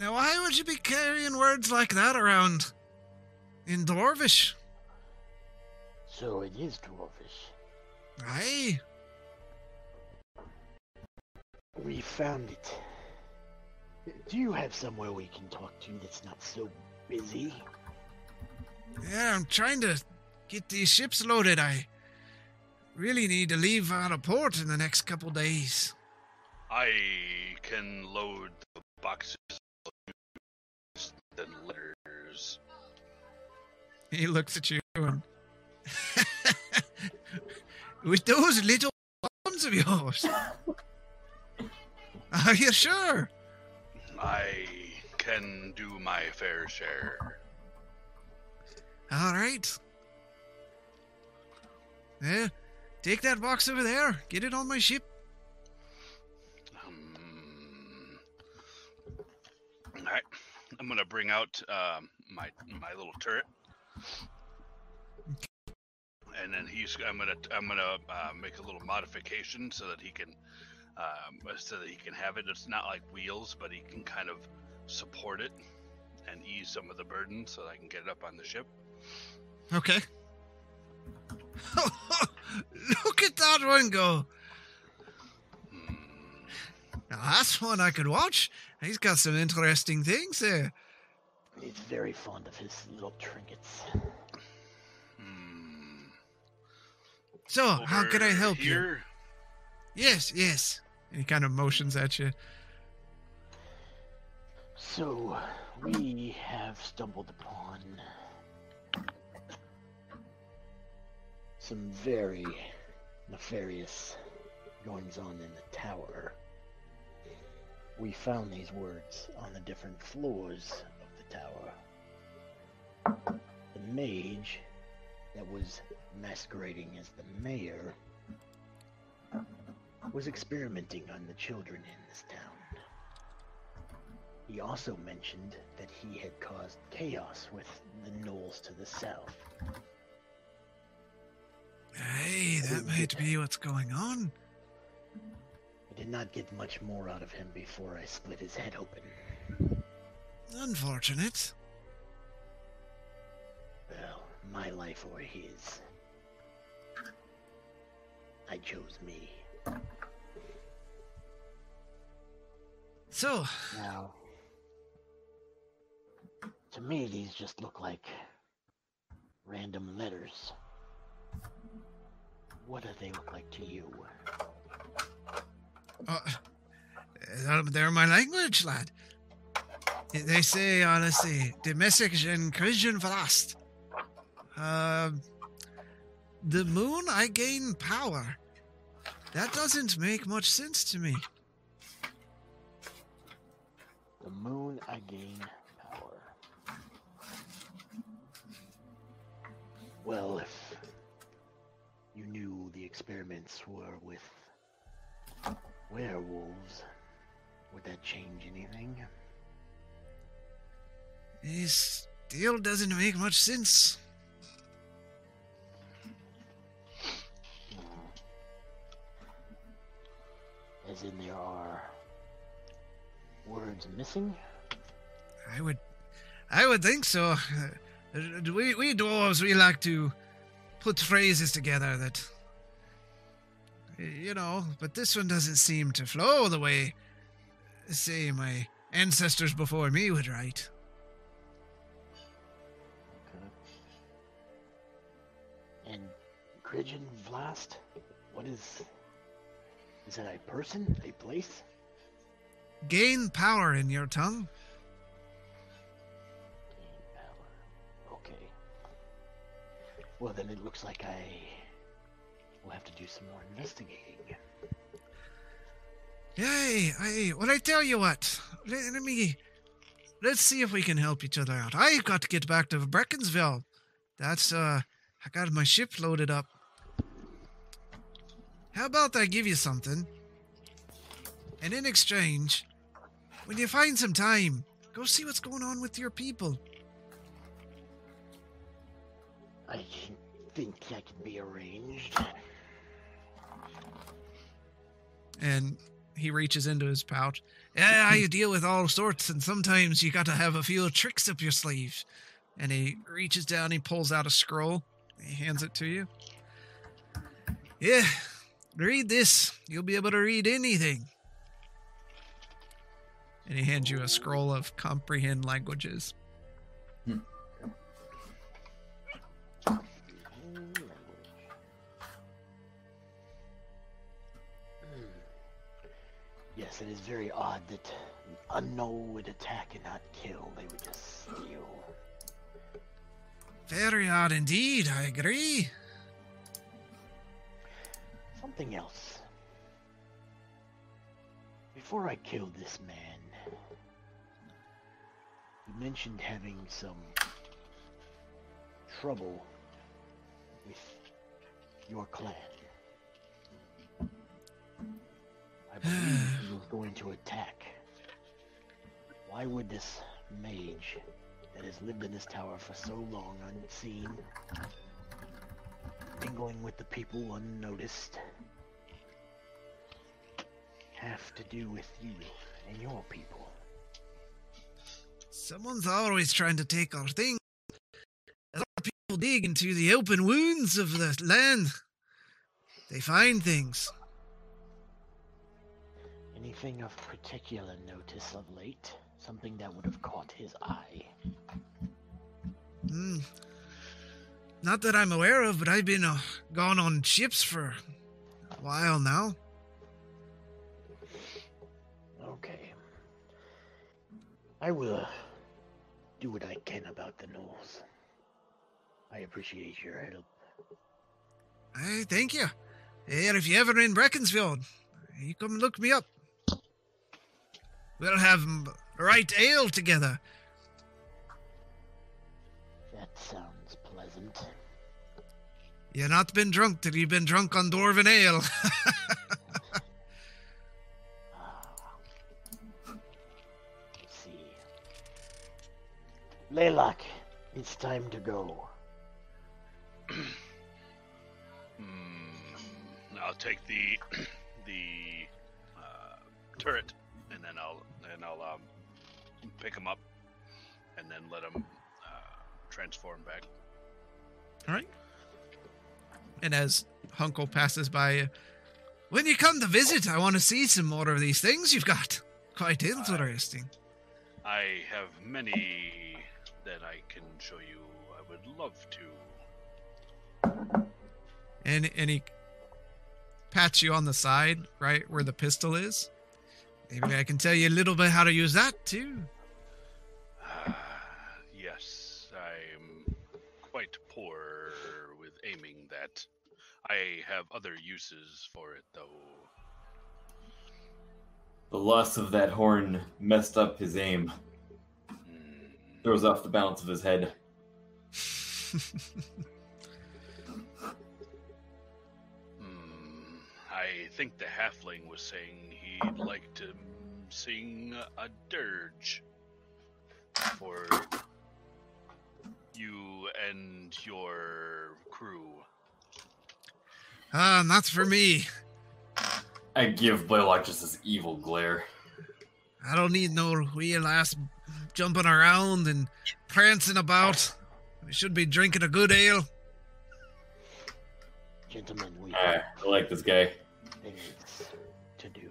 Now, why would you be carrying words like that around in Dwarvish? So it is Dwarvish. Aye. We found it. Do you have somewhere we can talk to that's not so busy? Yeah, I'm trying to get these ships loaded. I really need to leave out of port in the next couple days. I can load the boxes and letters. He looks at you and. With those little arms of yours. Are you sure? I can do my fair share. All right. Yeah, take that box over there. Get it on my ship. All right, I'm gonna bring out um, my my little turret, and then he's I'm gonna I'm gonna uh, make a little modification so that he can um, so that he can have it. It's not like wheels, but he can kind of support it and ease some of the burden so that I can get it up on the ship. Okay. Look at that one go. Hmm. Now that's one I could watch. He's got some interesting things there. He's very fond of his little trinkets. Hmm. So, how can I Over help you? Yes, yes. And he kind of motions at you. So, we have stumbled upon some very nefarious goings on in the tower. We found these words on the different floors of the tower. The mage that was masquerading as the mayor was experimenting on the children in this town. He also mentioned that he had caused chaos with the gnolls to the south. Hey, that might be what's going on. I did not get much more out of him before I split his head open. Unfortunate. Well, my life or his. I chose me. So, Now, to me, these just look like random letters. What do they look like to you? Uh, uh, they're my language, lad. They say, uh, see, the message in Christian Velast. Um, the moon, I gain power. That doesn't make much sense to me. The moon, I gain power. Well, if you knew the experiments were with werewolves. Would that change anything? This still doesn't make much sense. As in, there are words missing? I would, I would think so. Uh, We we dwarves we like to put phrases together that, you know. But this one doesn't seem to flow the way, say, my ancestors before me would write. And Gridgen Vlast? What is. Is that a person? A place? Gain power in your tongue. Gain power. Okay. Well, then it looks like I will have to do some more investigating. Yay! I well, I tell you what. Let, let me. Let's see if we can help each other out. I've got to get back to Breckensville. That's uh, I got my ship loaded up. How about I give you something, and in exchange, when you find some time, go see what's going on with your people. I think that can be arranged. And he reaches into his pouch. Yeah, I deal with all sorts, and sometimes you got to have a few tricks up your sleeve. And he reaches down, he pulls out a scroll, he hands it to you. Yeah, read this. You'll be able to read anything. And he hands you a scroll of comprehend languages. Hmm. Yes, it is very odd that a gnoll would attack and not kill. They would just steal. Very odd indeed, I agree. Something else. Before I killed this man, you mentioned having some trouble with your clan. I believe was going to attack. Why would this mage that has lived in this tower for so long unseen, mingling with the people unnoticed, have to do with you and your people? Someone's always trying to take our thing. As our people dig into the open wounds of the land, they find things. Anything of particular notice of late? Something that would have caught his eye? Hmm. Not that I'm aware of, but I've been uh, gone on ships for a while now. Okay. I will uh, do what I can about the Gnolls. I appreciate your help. I thank you. And if you're ever in Breckensfield, you come look me up. We'll have right ale together. That sounds pleasant. You not been drunk till you've been drunk on dwarven ale. Let's see. Blaylock, it's time to go. Hmm, I'll take the the uh, turret, and then I'll and I'll um, pick him up, and then let him uh, transform back. All right. And as Hunkle passes by, when you come to visit, I want to see some more of these things you've got. Quite interesting. I have many that I can show you. I would love to. And and he pats you on the side, right where the pistol is. Maybe I can tell you a little bit how to use that too. yes, I'm quite poor with aiming that. I have other uses for it, though. The loss of that horn messed up his aim, Hmm. throws off the balance of his head. I think the halfling was saying he'd like to mm, sing a dirge for you and your crew. Ah, not for me. I give Blaylock just this evil glare. I don't need no real ass jumping around and prancing about. We should be drinking a good ale. Gentlemen, we have I like this guy. Things to do.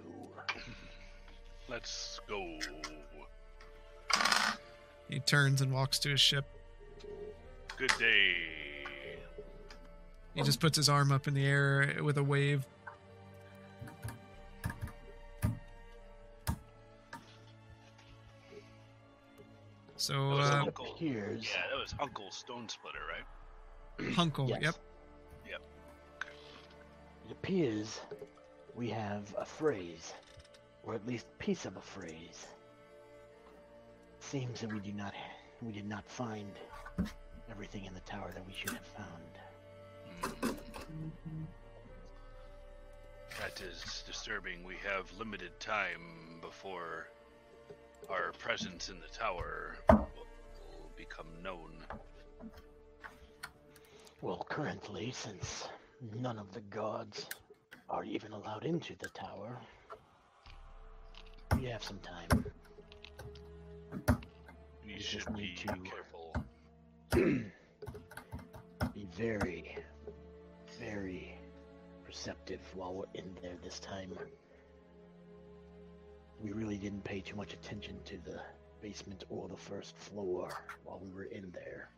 Let's go. He turns and walks to his ship. Good day. He just puts his arm up in the air with a wave. So, That was uh, it Uncle. appears Yeah, that was Uncle Stone Splitter, right? Hunkle, Yes. yep. It appears we have a phrase, or at least piece of a phrase. Seems that we do not we did not find everything in the tower that we should have found. Mm. That is disturbing. We have limited time before our presence in the tower will become known. Well, currently, since none of the gods are even allowed into the tower, we have some time. You just be need to- careful. Be very, very perceptive while we're in there this time. We really didn't pay too much attention to the basement or the first floor while we were in there.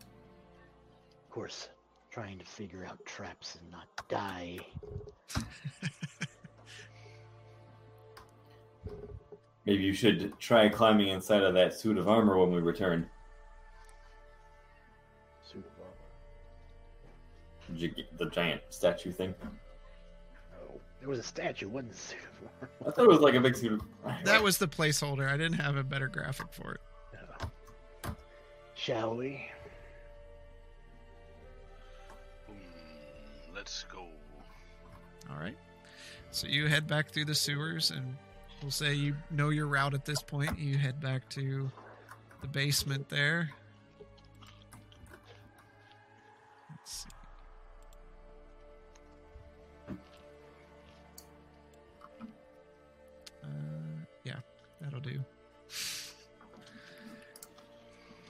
Of course, trying to figure out traps and not die. Maybe you should try climbing inside of that suit of armor when we return. Suit of armor. Did you get the giant statue thing? Oh, there was a statue, wasn't a suit of armor. I thought it was like a big suit of That was the placeholder. I didn't have a better graphic for it. Uh, Shall we? Let's go. All right. So you head back through the sewers, and we'll say you know your route at this point. You head back to the basement there. Let's see. Uh, yeah, that'll do.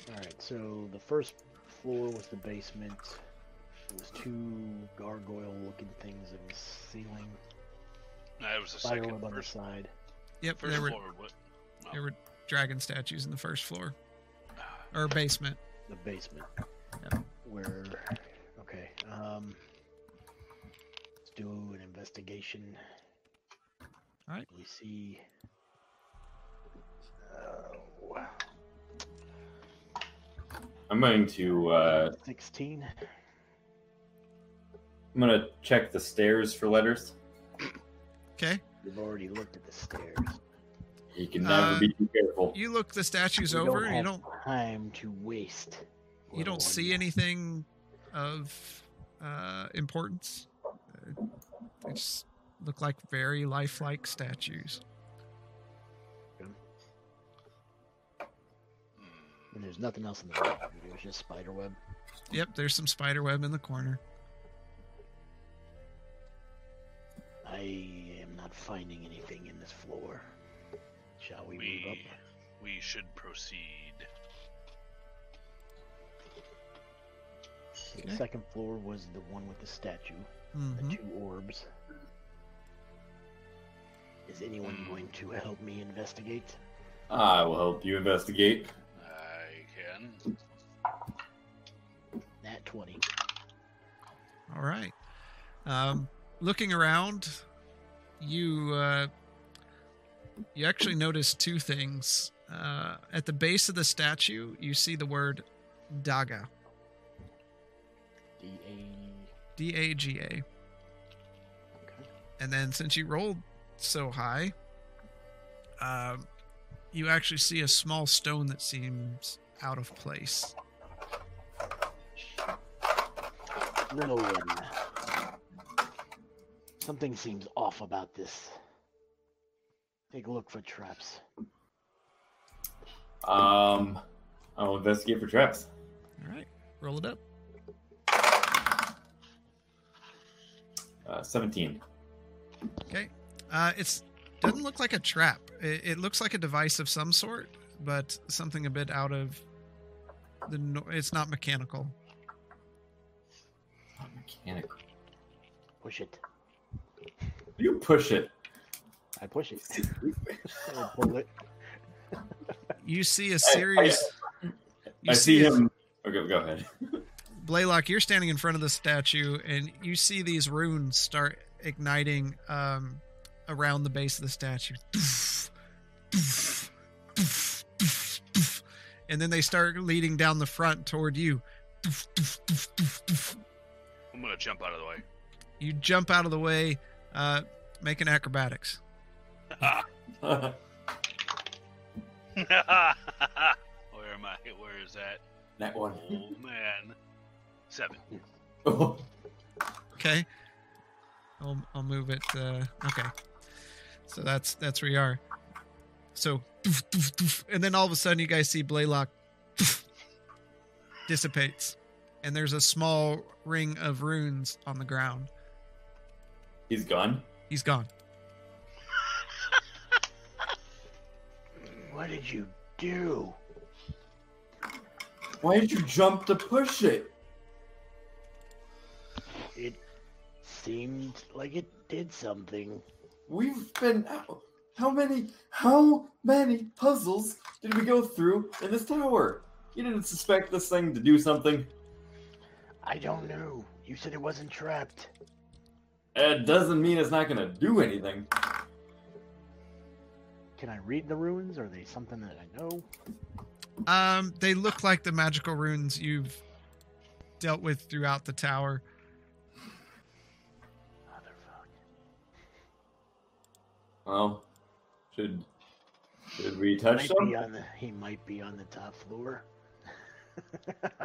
Alright, so the first floor was the basement. There was two gargoyle looking things in the ceiling. That was the Spider second. web on the First, side. Yep, first there were floor. What? Oh, there were dragon statues in the first floor or basement. The basement. Yep. Where okay. Um let's do an investigation. Alright. We see uh, I'm going to uh, 16. I'm gonna check the stairs for letters. Okay. We've already looked at the stairs. You can never Uh, be too careful. You look the statues We over. don't you have don't time to waste. you don't see anything of uh, importance. Uh, they just look like very lifelike statues. And there's nothing else in the room. It was just spider web. Yep, there's some spider web in the corner. I am not finding anything in this floor. Shall we, move up? We we should proceed. So Okay. The second floor was the one with the statue, hmm the two orbs. Is anyone Hmm. going to help me investigate? I will help you investigate. I can. That 20. All right. Um, looking around, you uh, you actually notice two things. Uh, at the base of the statue, you see the word Daga. D A. D A G A. And then since you rolled so high, um, you actually see a small stone that seems out of place. Little one. Something seems off about this. Take a look for traps. Um, I'll investigate for traps. All right, roll it up. Uh, 17. Okay. Uh, it's doesn't look like a trap. It, it looks like a device of some sort, but something a bit out of the. No- it's not mechanical. Not mechanical. Push it. You push it. I push it. I pull it. You see a series. you I see a- him. Okay, go ahead. Blaylock, you're standing in front of the statue, and you see these runes start igniting um, around the base of the statue. And then they start leading down the front toward you. I'm gonna jump out of the way. You jump out of the way, uh, making acrobatics. Where am I? Where is that? that one. Oh man, seven. Oh, Okay. I'll I'll move it. Uh, okay. So that's that's where you are. So and then all of a sudden you guys see Blaylock dissipates, and there's a small ring of runes on the ground. He's gone. He's gone. What did you do? Why did you jump to push it? It seemed like it did something. We've been how, how many how many puzzles did we go through in this tower? You didn't suspect this thing to do something. I don't know. You said it wasn't trapped. It doesn't mean it's not gonna do anything. Can I read the runes? Are they something that I know? Um, they look like the magical runes you've dealt with throughout the tower. Motherfucker. Well, should should we touch Might them? on the, he might be on the top floor.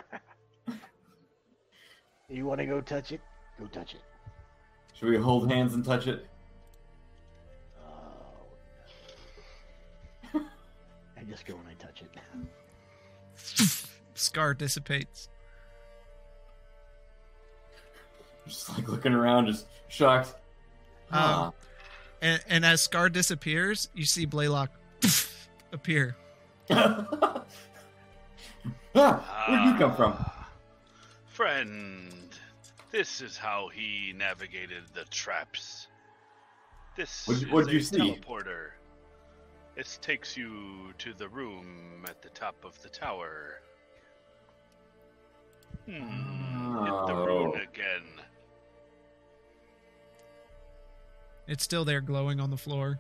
you want to go touch it? Go touch it. Should we hold hands and touch it? Oh. I just go when I touch it. Scar dissipates. Just like looking around, just shocked. Huh. Um, and, and as Scar disappears, you see Blaylock appear. ah, where'd you come from? Ah, Friend, this is how he navigated the traps. This What'd- is a you see? teleporter. It takes you to the room at the top of the tower. Hmm. Hit the rune Oh. again. It's still there glowing on the floor.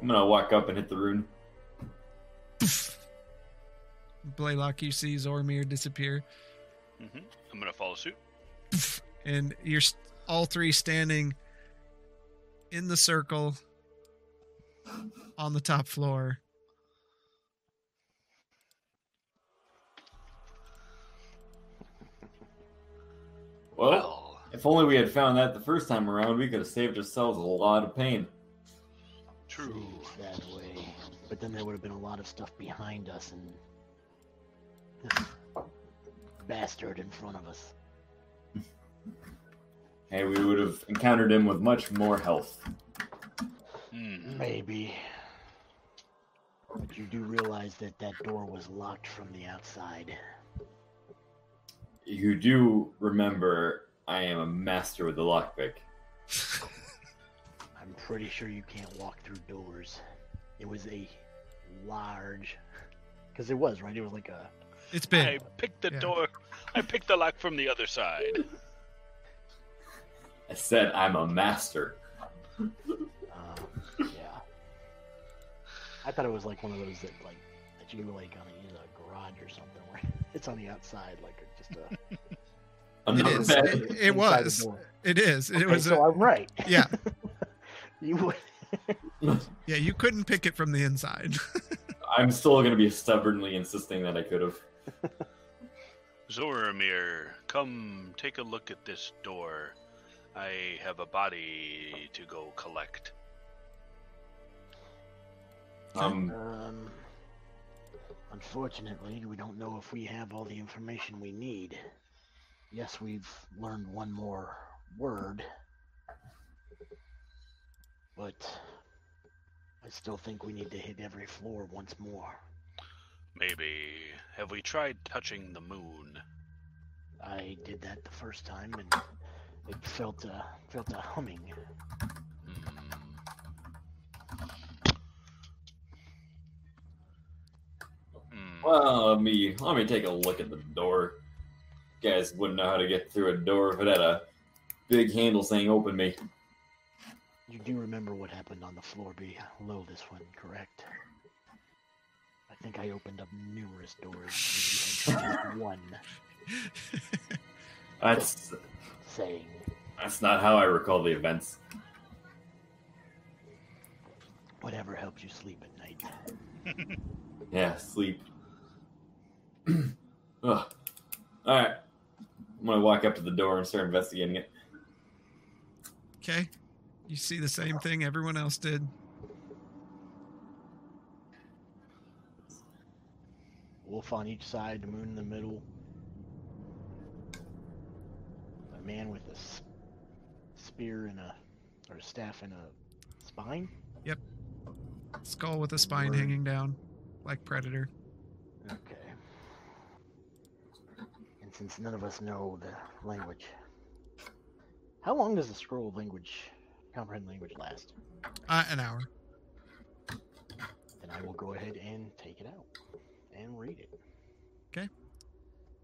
I'm gonna walk up and hit the rune. Blaylock, you see Zoramir disappear. hmm I'm gonna follow suit. And you're all three standing in the circle on the top floor. Well, Well, if only we had found that the first time around, we could have saved ourselves a lot of pain. true. That way. But then there would have been a lot of stuff behind us and this bastard in front of us. Hey, we would have encountered him with much more health. Hmm. Maybe. But you do realize that that door was locked from the outside. You do remember I am a master with the lockpick. I'm pretty sure you can't walk through doors. It was a large. Because it was, right? It was like a. It's big. I picked the Yeah. door. I picked the lock from the other side. I said I'm a master. Uh, yeah. I thought it was like one of those that, like, that you like on a, in a garage or something where it's on the outside, like just a. I'm It not is. bad. It, it inside the was. It is. It Okay, was. so A, I'm right. yeah. You would. Yeah. You couldn't pick it from the inside. I'm still going to be stubbornly insisting that I could have. Zoramir, come take a look at this door. I have a body to go collect. Um, Um, unfortunately, we don't know if we have all the information we need. Yes, we've learned one more word, but I still think we need to hit every floor once more. Maybe. Have we tried touching the moon? I did that the first time, and it felt a felt a humming. Hmm. Well, let me let me take a look at the door. You guys wouldn't know how to get through a door if it had a big handle saying "Open me." You do remember what happened on the floor below this one, correct? I think I opened up numerous doors. and you had just one That's saying, that's not how I recall the events. "Whatever helps you sleep at night." Yeah, sleep. Ugh. All right, I'm gonna walk up to the door and start investigating it. Okay. You see the same thing everyone else did. Wolf on each side, the moon in the middle. A man with a s- spear and a or a staff and a spine. Yep. Skull with a spine Word. hanging down, like Predator. Okay. And since none of us know the language, how long does the scroll of language, comprehend language, last? Uh, an hour. Then I will go ahead and take it out and read it. Okay.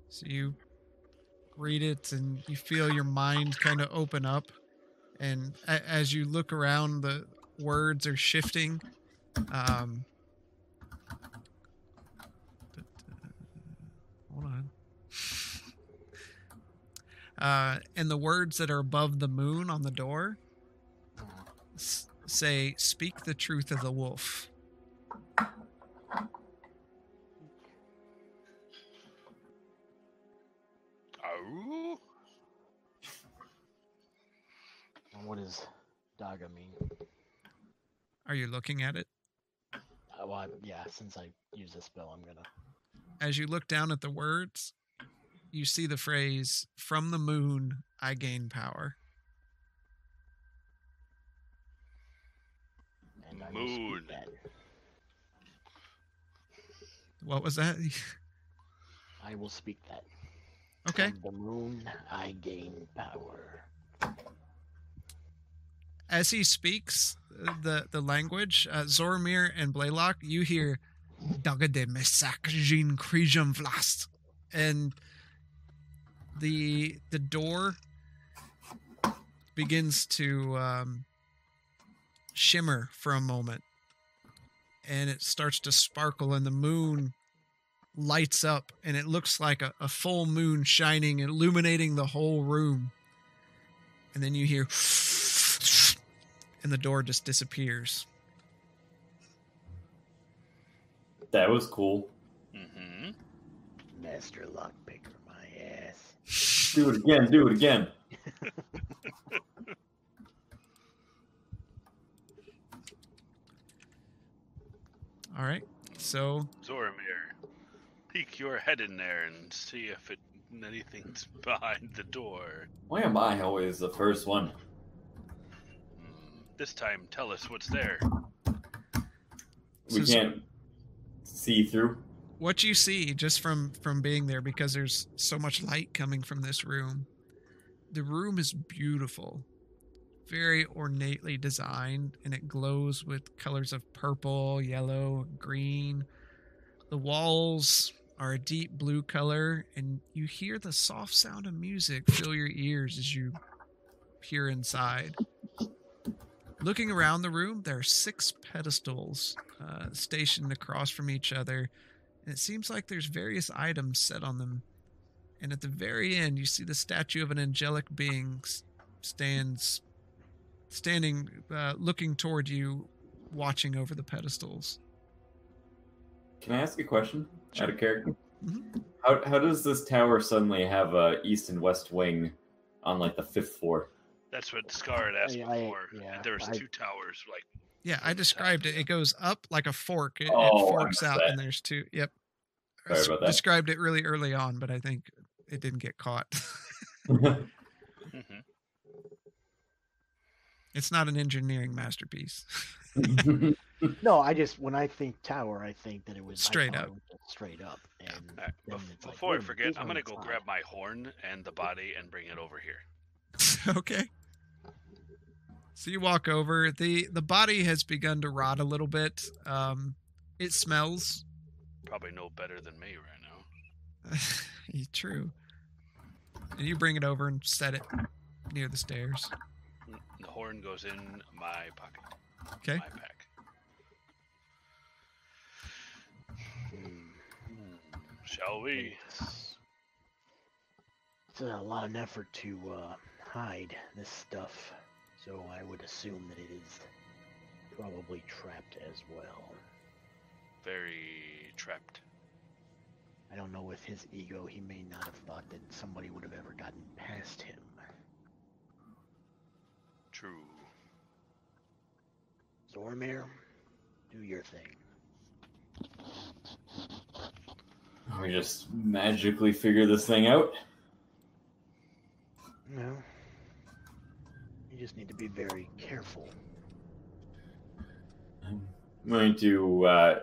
So you read it and you feel your mind kind of open up. And a- as you look around, the words are shifting. Um, hold on. Uh, and the words that are above the moon on the door s- say, Speak the truth of the wolf. What does Daga mean? Are you looking at it? Uh, well, I, yeah, since I use this spell, I'm gonna. as you look down at the words, you see the phrase, From the moon, I gain power. And I Moon. What was that? I will speak that. okay. From the moon, I gain power. As he speaks uh, the, the language, uh, Zoramir and Blaylock, you hear Daga de Mesak Jin Krijum Vlast. And the the door begins to um, shimmer for a moment and it starts to sparkle and the moon lights up and it looks like a, a full moon shining illuminating the whole room and then you hear and the door just disappears That was cool. Mm-hmm. Master lockpicker, my ass. Do it again. Do it again. all right so Zoramir, peek your head in there and see if it anything's behind the door. Why am I always the first one? This time, tell us what's there. We So- can't see through. what you see just from from being there because there's so much light coming from this room the room is beautiful very ornately designed and it glows with colors of purple yellow green the walls are a deep blue color and you hear the soft sound of music fill your ears as you peer inside looking around the room there are six pedestals uh, stationed across from each other and it seems like there's various items set on them. And at the very end, you see the statue of an angelic being stands, standing, uh, looking toward you, watching over the pedestals. Can I ask a question out of character? Mhm. How how does this tower suddenly have a east and west wing on like the fifth floor? That's what Scar had asked I- I- before. yeah, there was I- two towers, like Yeah, I described it. It goes up like a fork. It, Oh, I it forks out, that. and there's two. Yep. I Sorry about that. Described it really early on, but I think it didn't get caught. mhm. it's not an engineering masterpiece. No, I just when I think tower, I think that it was Straight up. was straight up. And All right, then bef- it's like, before wait I a minute, forget, I'm gonna go top. grab my horn and the body and bring it over here. okay. So you walk over. the The body has begun to rot a little bit. Um, it smells. Probably no better than me right now. True. And you bring it over and set it near the stairs. The horn goes in my pocket. Okay. My pack. Shall we? It's, it's a lot of effort to uh, hide this stuff, so I would assume that it is probably trapped as well. Very trapped. I don't know with his ego, he may not have thought that somebody would have ever gotten past him. True. Zoramir, do your thing. we just magically figure this thing out. No. You just need to be very careful. I'm going to uh,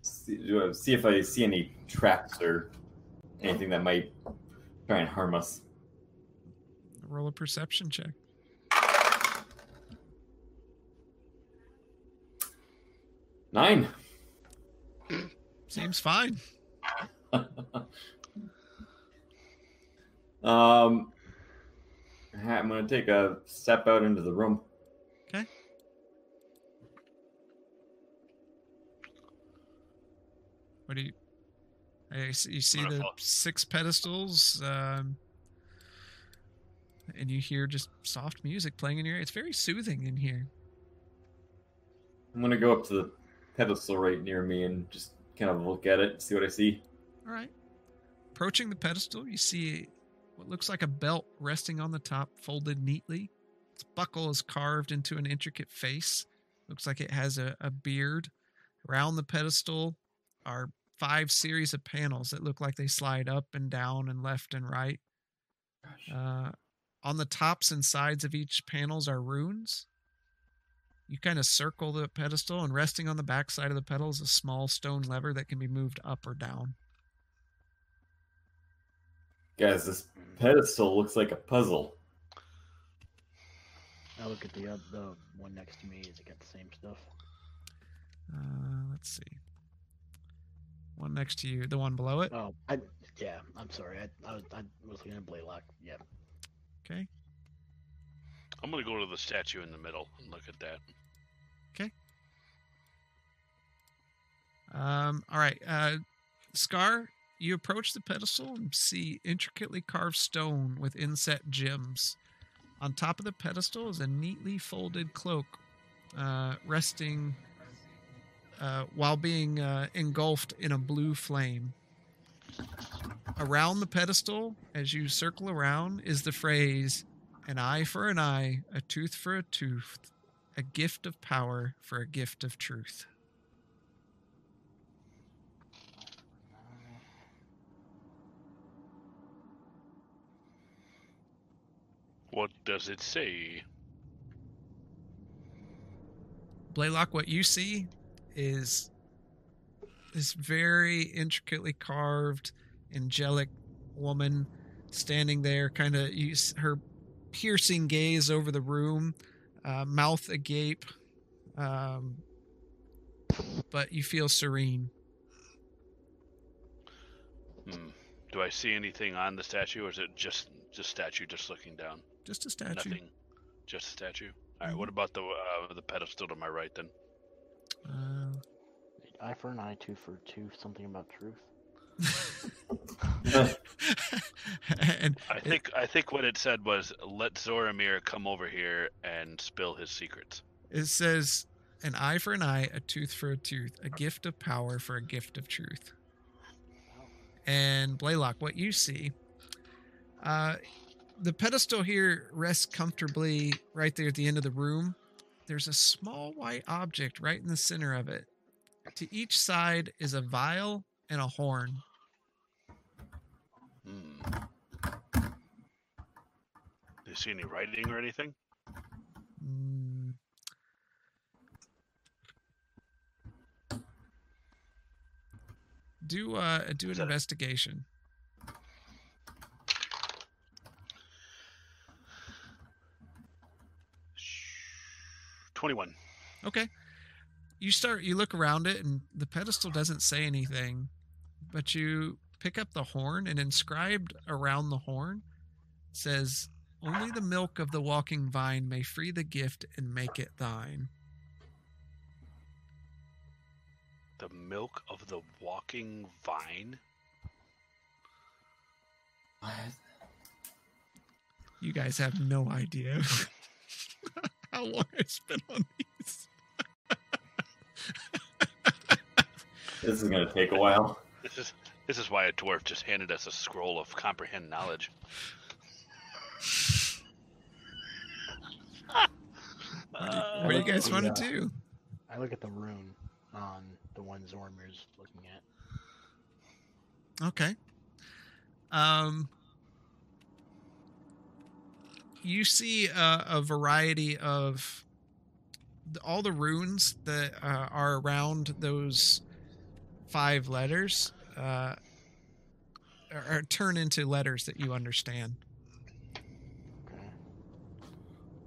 see, see if I see any traps or anything that might try and harm us. Roll a perception check. Nine. Seems fine. Um, I'm going to take a step out into the room. Okay. What do you? I see, you see Wanna the six pedestals, um, and you hear just soft music playing in your ear. It's very soothing in here. I'm going to go up to the pedestal right near me and just kind of look at it, see what I see. All right. Approaching the pedestal, you see what looks like a belt resting on the top, folded neatly. Its buckle is carved into an intricate face. Looks like it has a, a beard. Around the pedestal are five series of panels that look like they slide up and down and left and right. Uh, on the tops and sides of each panels are runes. You kind of circle the pedestal, and resting on the back side of the pedal is a small stone lever that can be moved up or down. Guys, this pedestal looks like a puzzle. I look at the, oth- the one next to me. Has it got the same stuff? Uh, let's see. One next to you, the one below it. Oh, I yeah. I'm sorry. I I, was- I was looking at Blaylock. Yeah. Okay. I'm gonna go to the statue in the middle and look at that. Okay. Um, all right. Uh, Scar, you approach the pedestal and see intricately carved stone with inset gems. On top of the pedestal is a neatly folded cloak, uh, resting uh, while being uh, engulfed in a blue flame. Around the pedestal, as you circle around, is the phrase an eye for an eye, a tooth for a tooth, a gift of power for a gift of truth. What does it say? Blaylock, what you see is this very intricately carved, angelic woman standing there, kind of her piercing gaze over the room, uh, mouth agape, um, but you feel serene. Hmm. Do I see anything on the statue, or is it just just statue just looking down? Just a statue. Nothing. Just a statue. All right. What about the uh, the pedestal to my right then? Uh, Eye for an eye, tooth for a tooth. Something about truth. and I it- think I think what it said was let Zoramir come over here and spill his secrets. It says, an eye for an eye, a tooth for a tooth, a gift of power for a gift of truth. And Blaylock, what you see, uh, the pedestal here rests comfortably right there at the end of the room. There's a small white object right in the center of it. To each side is a vial and a horn. Hmm. Do you see any writing or anything? Mm. Do uh do an Is that a- investigation. Twenty-one. Okay. You start you look around it and the pedestal doesn't say anything, but you pick up the horn and inscribed around the horn says only the milk of the walking vine may free the gift and make it thine. The milk of the walking vine. What? You guys have no idea how long I spent on these. This is gonna take a while. This is this is why a dwarf just handed us a scroll of comprehend knowledge. Uh, What do you guys the, want to do? I look at the rune on the one Zoramir's looking at. Okay. Um, you see uh, a variety of all the runes that uh, are around those five letters uh, are, are turn into letters that you understand.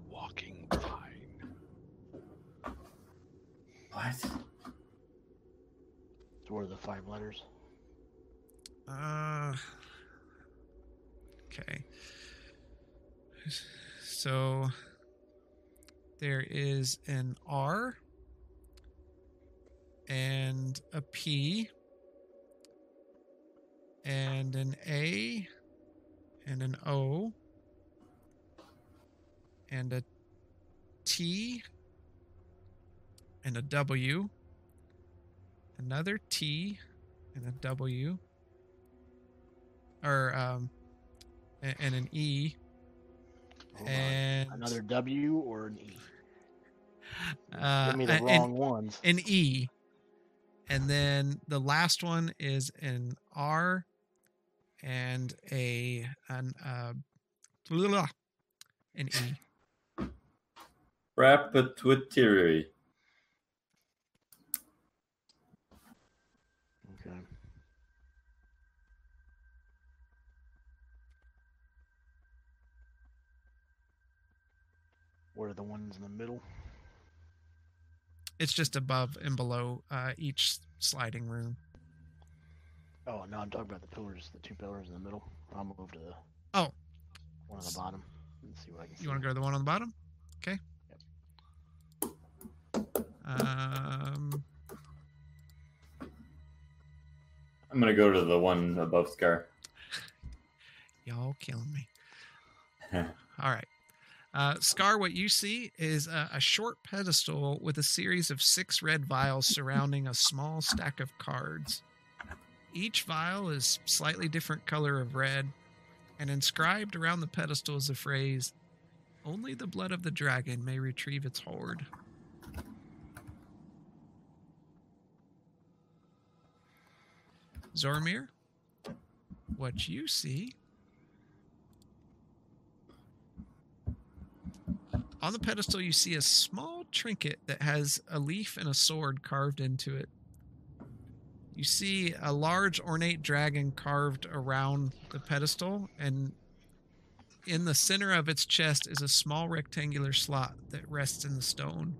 Walking vine. What? So what are the five letters? Uh, okay. So there is an R and a P and an A and an O and a T and a W, another T and a W, or um, a- and an E, Hold on. and Another W or an E? uh, Give me the a- wrong ones. an E, and then the last one is an R, and a an uh, blah, blah, an E. Rapituary. Okay. What are the ones in the middle? It's just above and below uh, each sliding room. Oh no, I'm talking about the pillars, the two pillars in the middle. I'll move to the Oh. one on the bottom and see what I can. You want to go to the one on the bottom? Okay. Yep. Um, I'm gonna go to the one above Scar. y'all killing me. All right. Uh, Scar, what you see is a, a short pedestal with a series of six red vials surrounding a small stack of cards. Each vial is slightly different color of red, and inscribed around the pedestal is the phrase, "Only the blood of the dragon may retrieve its hoard." Zoramir, what you see On the pedestal, you see a small trinket that has a leaf and a sword carved into it. You see a large ornate dragon carved around the pedestal, and in the center of its chest is a small rectangular slot that rests in the stone.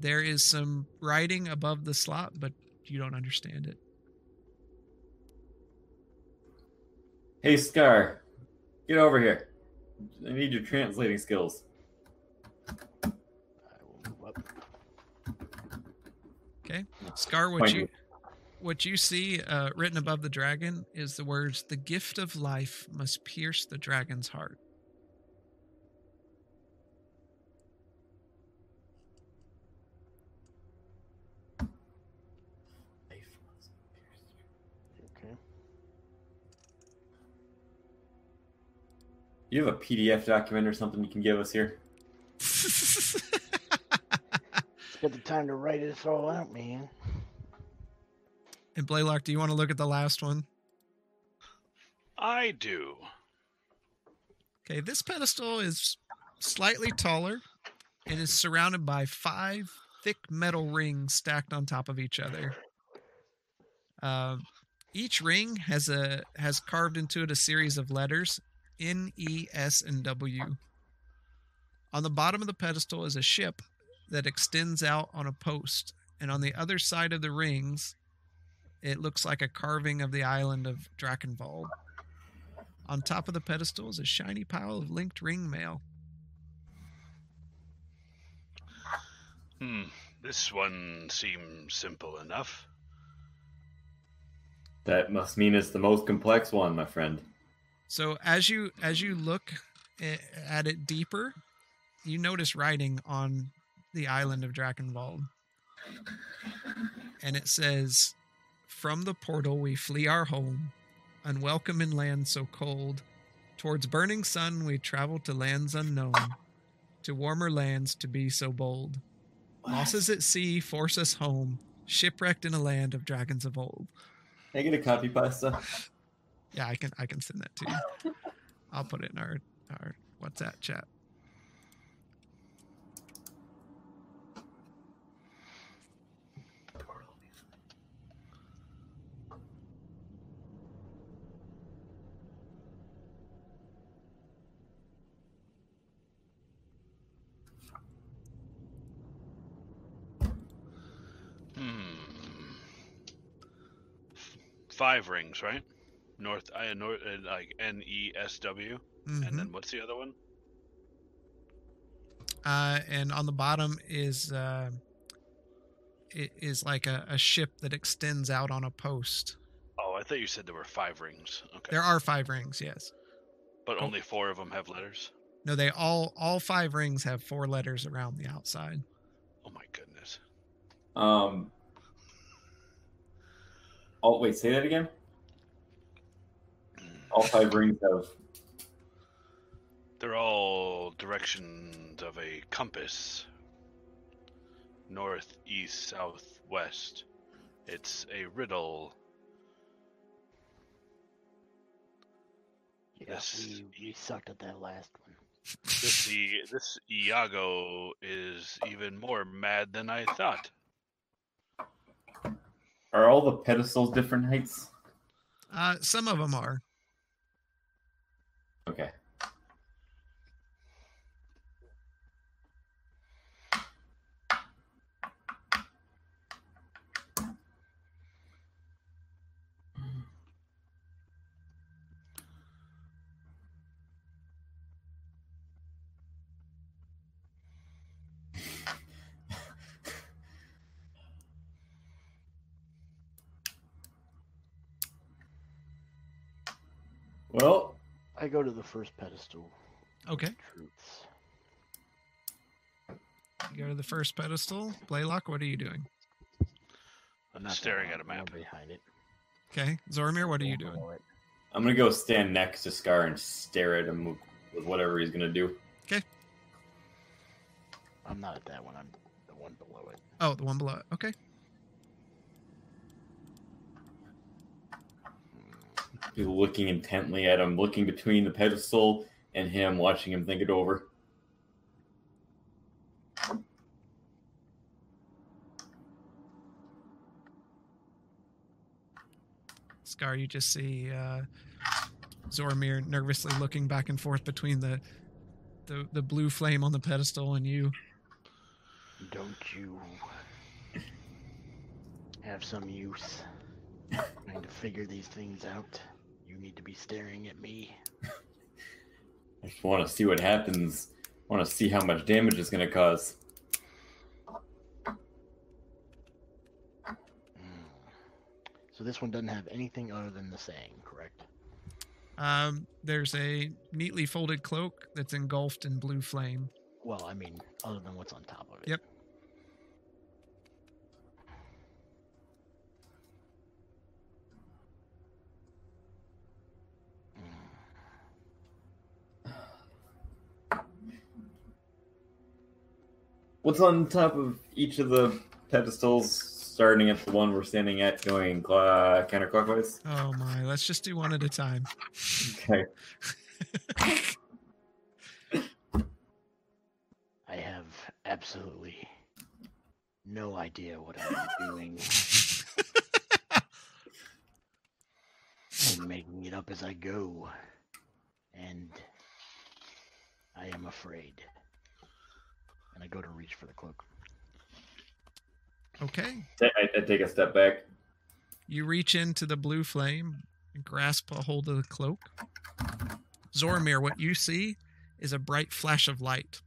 There is some writing above the slot, but you don't understand it. Hey Scar, get over here. I need your translating skills. I will move up. Okay, Scar, what Point you me. what you see uh, written above the dragon is the words, "The gift of life must pierce the dragon's heart." Okay. You have a PDF document or something you can give us here? It's got the time to write it all out, man. and Blaylock, do you want to look at the last one? I do. Okay, this pedestal is slightly taller and is surrounded by five thick metal rings stacked on top of each other. Uh, each ring has a has carved into it a series of letters N, E, S, and W. On the bottom of the pedestal is a ship that extends out on a post, and on the other side of the rings, it looks like a carving of the island of Drakenwald. On top of the pedestal is a shiny pile of linked ring mail. Hmm. This one seems simple enough. That must mean it's the most complex one, my friend. So as you as you look at it deeper, you notice writing on the island of Drakenwald. And it says, From the portal we flee our home, unwelcome in land so cold. Towards burning sun we travel to lands unknown, to warmer lands to be so bold. Losses at sea force us home, shipwrecked in a land of dragons of old. Can I get a copy pasta? Yeah, I can I can send that to you. I'll put it in our our WhatsApp chat. Hmm. Five rings, right? North, I north, uh, like N E S W, Mhm. and then what's the other one? Uh, and on the bottom is uh, it is like a, a ship that extends out on a post. Oh, I thought you said there were five rings. Okay, There are five rings, yes. but oh. only four of them have letters. No, they all all five rings have four letters around the outside. Oh my goodness. Um. Oh wait, say that again. All five rings have. They're all directions of a compass. North, east, south, west. It's a riddle. Yeah, Yes. we, we sucked at that last one. This the this Iago is even more mad than I thought. Are all the pedestals different heights? Uh, some of them are. Okay. Well, I go to the first pedestal. Okay, Truths. you go to the first pedestal. Blaylock, what are you doing? I'm Not staring at a the one map. behind it. Okay, Zoramir, what are you doing? I'm gonna go stand next to Scar and stare at him with, with whatever he's gonna do. Okay. I'm not at that one. I'm the one below it. Oh, the one below it. Okay. Looking intently at him, looking between the pedestal and him, watching him think it over. Scar, you just see uh, Zoramir nervously looking back and forth between the, the the blue flame on the pedestal and you. Don't you have some use trying to figure these things out? You need to be staring at me. I just want to see what happens. I Want to see how much damage it's gonna cause. Hmm. So this one doesn't have anything other than the saying, correct? Um, there's a neatly folded cloak that's engulfed in blue flame. Well, I mean, other than what's on top of it. Yep. What's on top of each of the pedestals, starting at the one we're standing at, going cl- counterclockwise? Oh my, let's just do one at a time. Okay. I have absolutely no idea what I'm doing. I'm making it up as I go. And I am afraid. And I go to reach for the cloak. Okay. I, I take a step back. You reach into the blue flame and grasp a hold of the cloak. Zoramir, what you see is a bright flash of light.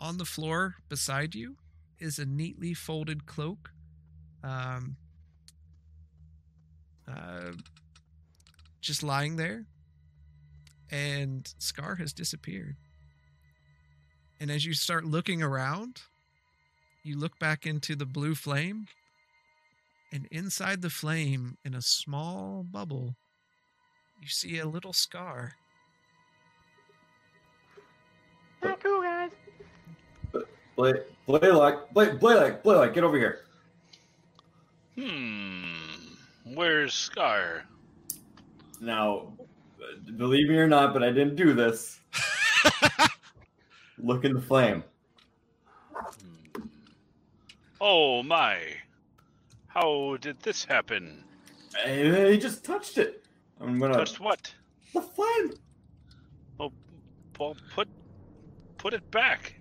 On the floor beside you is a neatly folded cloak. Um, uh, just lying there. And Scar has disappeared. And as you start looking around, you look back into the blue flame and inside the flame, in a small bubble, you see a little scar. Not cool, guys. Blay, Blaylock, Blay, Blaylock, Blaylock, get over here. Hmm. Where's Scar? Now, uh, believe me or not, but I didn't do this. Look in the flame. Oh my. How did this happen? Uh, He just touched it. I'm gonna Touched what? the flame. Oh, well, put put it back.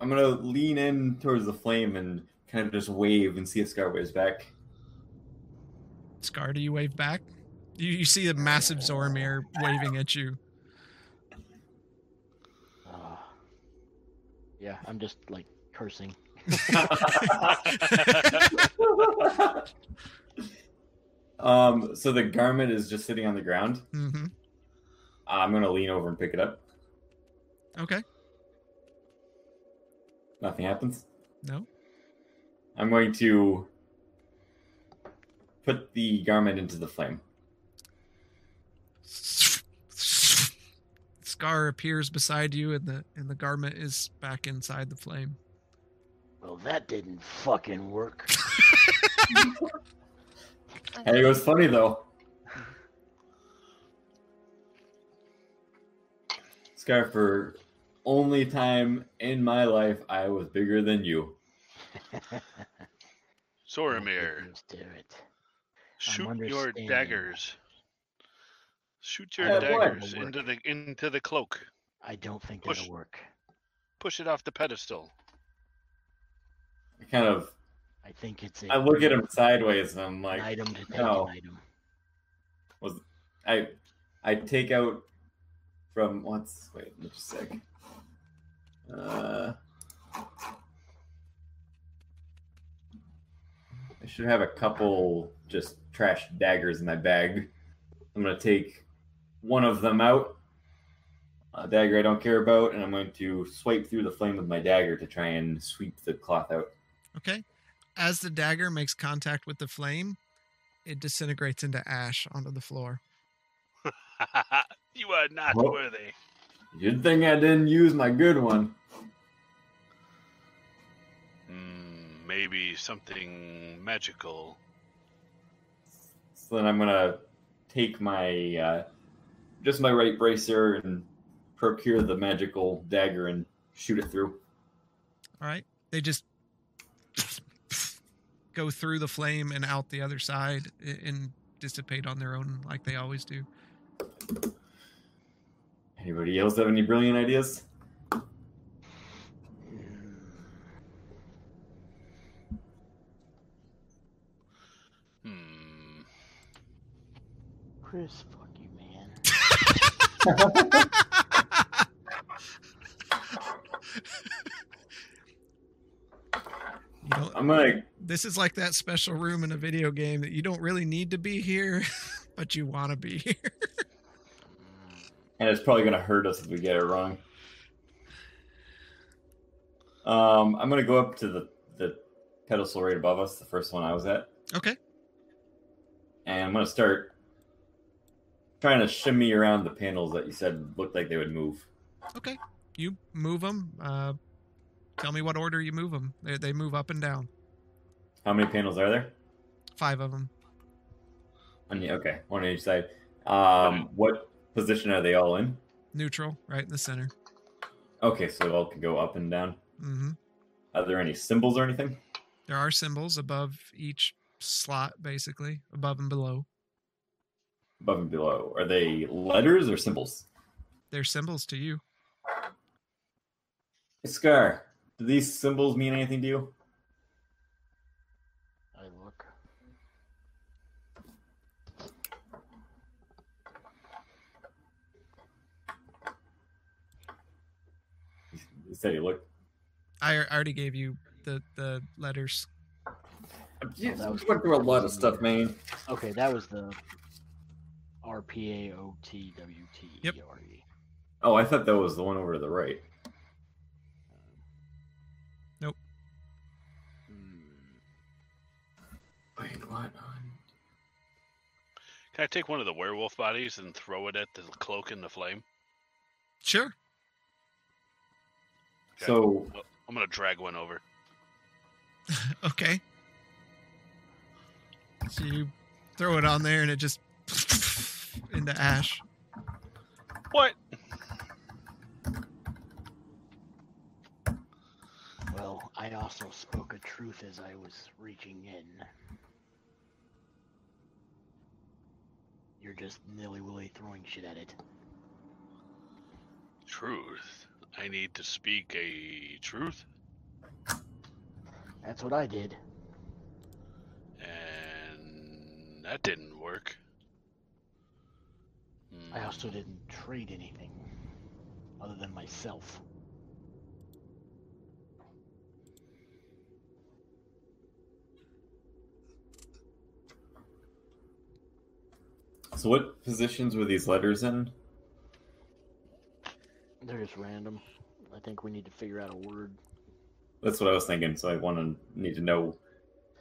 I'm gonna lean in towards the flame and kind of just wave and see if Scar waves back. Scar, do you wave back? You, you see a massive Zoramir waving at you. Yeah, I'm just like cursing. um, so the garment is just sitting on the ground. Mm-hmm. I'm gonna lean over and pick it up. Okay. Nothing happens. No. I'm going to put the garment into the flame. Scar appears beside you, and the and the garment is back inside the flame. Well, that didn't fucking work. Hey, it was funny though. Scar, for only time in my life I was bigger than you. Zoramir, Let's do it. shoot your daggers. Shoot your Uh, what? daggers Work. into the into the cloak. I don't think Push. that'll work. Push it off the pedestal. I kind of I think it's a I look at him sideways and I'm an like item to take no. an item. was I I take out from what's wait just a sec. Uh I should have a couple just trash daggers in my bag. I'm gonna take one of them out, a dagger I don't care about, and I'm going to swipe through the flame with my dagger to try and sweep the cloth out. Okay. As the dagger makes contact with the flame, it disintegrates into ash onto the floor. you are not Well- worthy. You'd think I didn't use my good one. Hmm, maybe something magical. So then I'm gonna take my uh, just my right bracer and procure the magical dagger and shoot it through. All right. They just go through the flame and out the other side and dissipate on their own like they always do. Anybody else have any brilliant ideas? Hmm. Chris, fuck you, man. You don't, I'm gonna this is like that special room in a video game that you don't really need to be here, but you want to be here. and it's probably gonna hurt us if we get it wrong. Um, I'm gonna go up to the the pedestal right above us, the first one I was at, Okay. and I'm gonna start trying to shimmy around the panels that you said looked like they would move. Okay. You move them. Uh, Tell me what order you move them. They, they move up and down. How many panels are there? Five of them. On the, okay, one on each side. Um, what position are they all in? Neutral, right in the center. Okay, so they all can go up and down. Mm-hmm. Are there any symbols or anything? There are symbols above each slot, basically, above and below. Above and below. Are they letters or symbols? They're symbols to you. Scar, do these symbols mean anything to you? I look. You said you look. I I already gave you the the letters. You that was- went through a lot of stuff, man. Okay, that was the R P A O T W T Yep. E R E. Oh, I thought that was the one over to the right. Nope. Hmm, Wait, what? Can I take one of the werewolf bodies and throw it at the cloak in the flame? Sure. Okay. So, Well, I'm gonna drag one over. okay. So you throw it on there and it just into ash. What? Well, I also spoke a truth as I was reaching in. You're just nilly willy throwing shit at it. Truth. I need to speak a truth, That's what I did. and that didn't work. I mm. also didn't trade anything other than myself. so what positions were these letters in? They're just random. I think we need to figure out a word. That's what I was thinking. So I want to need to know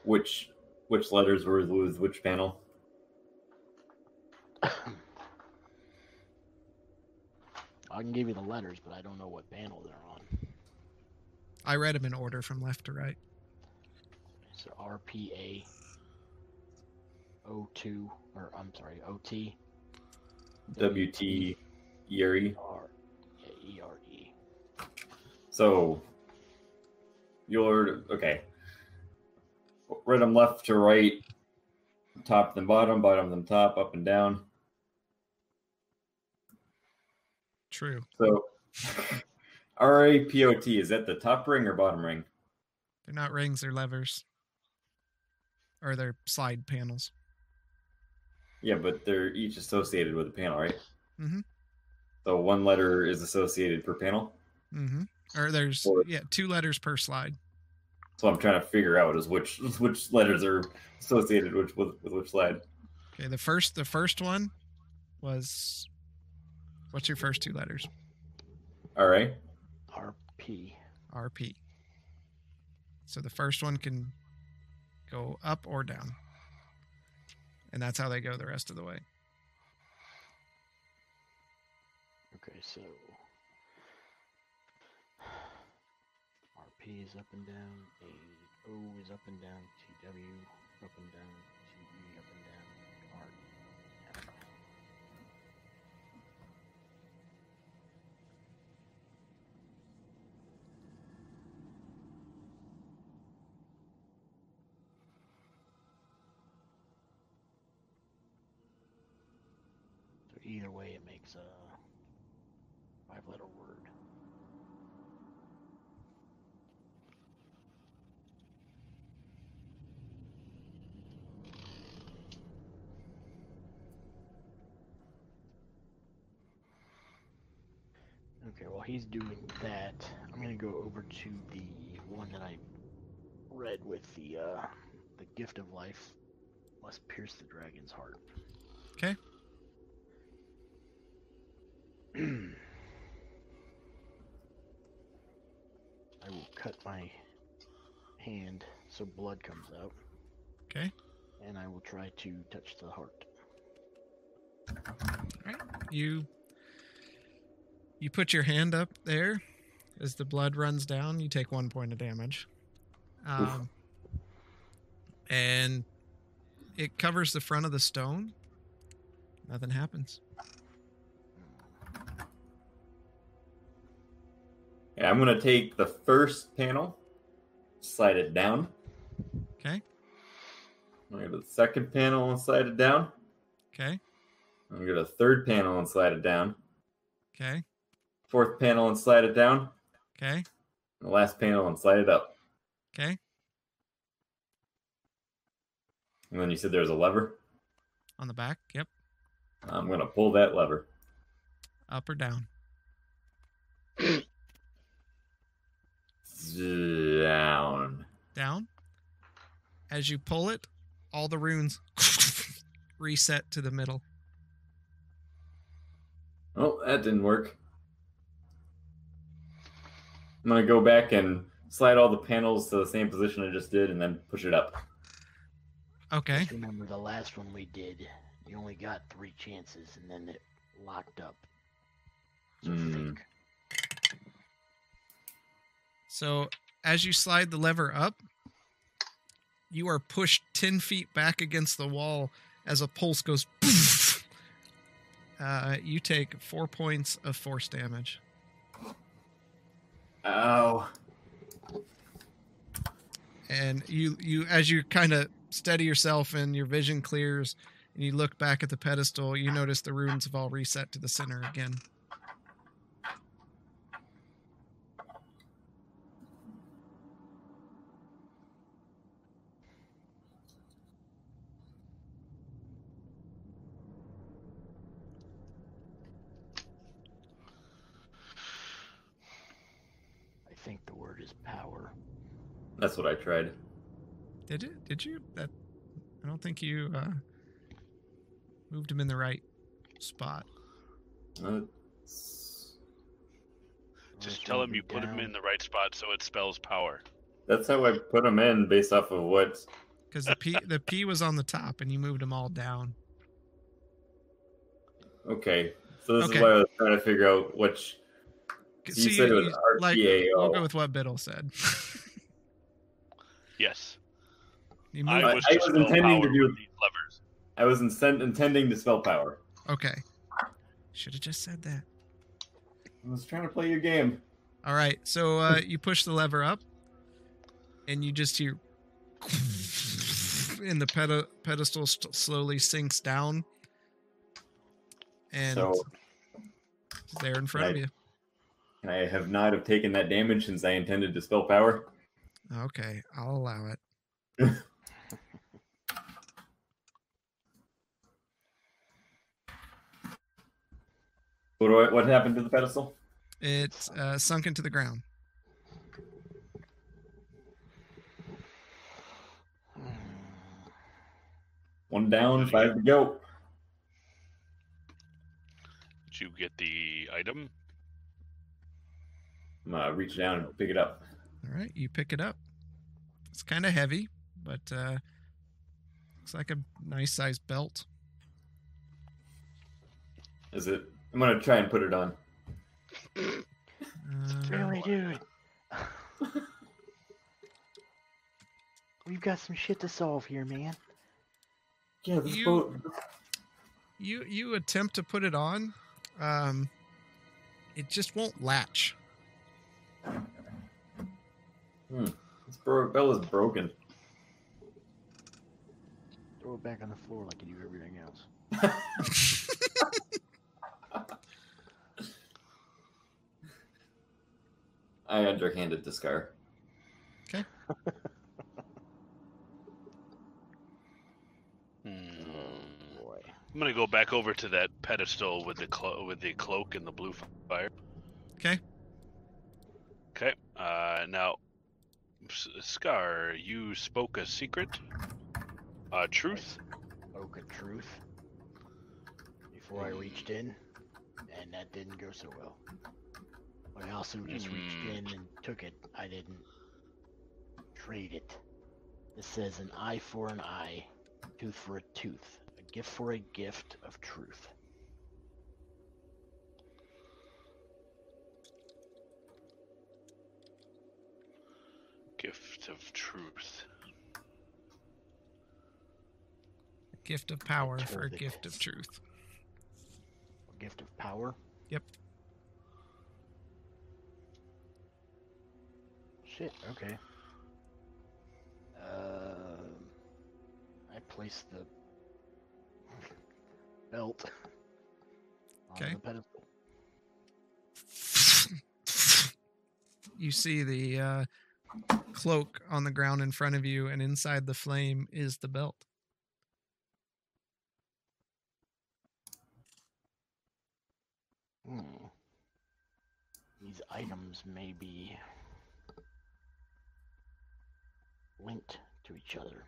which which letters were with which panel. I can give you the letters, but I don't know what panel they're on. I read them in order from left to right. So RPA O2 or I'm sorry, OT WT Yuri. R E R E. So you're okay. Read them left to right, top then bottom, bottom then top, up and down. True. So R A P O T is that the top ring or bottom ring? They're not rings, they're levers. Or they're slide panels. Yeah, but they're each associated with a panel, right? Mm-hmm. So one letter is associated per panel. Mm-hmm. Or there's Or- yeah, two letters per slide. So I'm trying to figure out is which which letters are associated with with, with which slide. Okay, the first the first one was what's your first two letters? All right. RP. RP. So the first one can go up or down. And that's how they go the rest of the way. Okay, so RP is up and down, A O is up and down, TW up and down, either way, it makes a five-letter word. Okay, while he's doing that, I'm gonna go over to the one that I read with the uh, the gift of life must pierce the dragon's heart. Okay. I will cut my hand so blood comes out, Okay. and I will try to touch the heart. You you put your hand up there As the blood runs down, you take one point of damage. Um, and it covers the front of the stone. Nothing happens. Yeah, I'm gonna take the first panel, slide it down. Okay. I'm gonna go to the second panel and slide it down. Okay. I'm gonna go to the third panel and slide it down. Okay. Fourth panel and slide it down. Okay. And the last panel and slide it up. Okay. And then you said there's a lever. On the back. Yep. I'm gonna pull that lever. Up or down. Down. Down. As you pull it, all the runes reset to the middle. Oh, that didn't work. I'm gonna go back and slide all the panels to the same position I just did, and then push it up. Okay. Just remember the last one we did, you only got three chances and then it locked up. So Hmm. think. So as you slide the lever up, you are pushed 10 feet back against the wall as a pulse goes. Uh, you take four points of force damage. Oh. and you you as you kind of steady yourself and your vision clears and you look back at the pedestal you notice the runes have all reset to the center again I think the word is power. That's what I tried. did it did you that i don't think you uh moved him in the right spot Uh, Just tell him you be put him in the right spot so it spells power. that's how I put them in based off of what. because the p the p was on the top and you moved them all down Okay, so this Okay. is why I was trying to figure out which. So you See, said it was like RPAO. we'll go with what biddle said Yes. I was, I to was intending to do- with these levers. I was incent- intending to spell power. okay should have just said that I was trying to play your game. All right, so uh, you push the lever up, and you just hear, and the pedi- pedestal st- slowly sinks down, and so there in front of you. I have not have taken that damage since I intended to spell power. Okay, I'll allow it. What do I, what happened to the pedestal? It's uh, sunk into the ground. One down, five to go. Did you get the item? I'm gonna reach down and pick it up. All right, you pick it up. It's kind of heavy, but uh, looks like a nice size belt. Is it? I'm gonna try and put it on. Uh, Really, dude? We've got some shit to solve here, man. Yeah, this You- boat. you you attempt to put it on um it just won't latch This bro- bell is broken. Throw it back on the floor like you do everything else. I underhanded the scar. Okay. Hmm. Boy. I'm gonna go back over to that pedestal with the clo- with the cloak and the blue fire. okay Okay. Uh, now, Scar, you spoke a secret, uh, truth. Oak of truth. Before I reached in, and that didn't go so well. I also just reached Hmm. in and took it. I didn't trade it. This says an eye for an eye, tooth for a tooth, a gift for a gift of truth. Gift of truth. A gift of power for a gift of truth. Gift of power. Yep. Shit. Okay. Uh, I place the belt on Okay. the pedestal. you see the uh, cloak on the ground in front of you, and inside the flame is the belt. Hmm. These items may be linked to each other.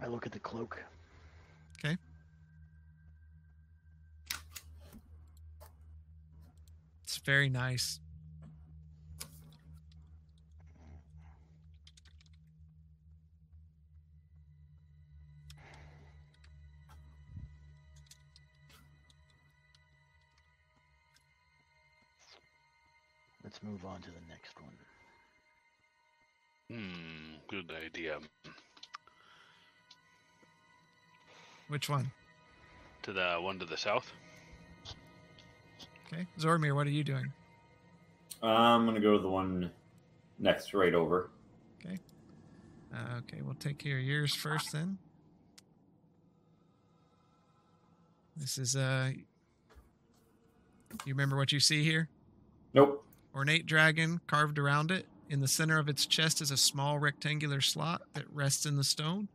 I look at the cloak. It's very nice. Let's move on to the next one. Hmm, good idea. Which one? To the one to the south. Okay, Zoramir, what are you doing? I'm gonna go to the one next, right over. Uh, okay, we'll take care of yours first then. This is uh you remember what you see here? Nope. Ornate dragon carved around it. In the center of its chest is a small rectangular slot that rests in the stone.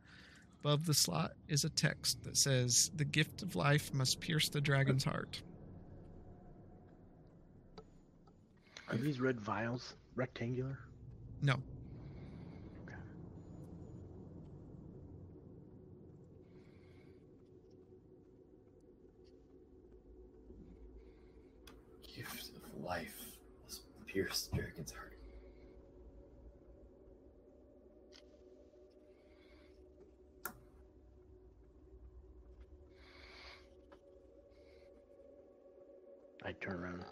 Above the slot is a text that says, The gift of life must pierce the dragon's heart. Are these red vials rectangular? No. Gift of life must pierce the dragon's heart. I turn around.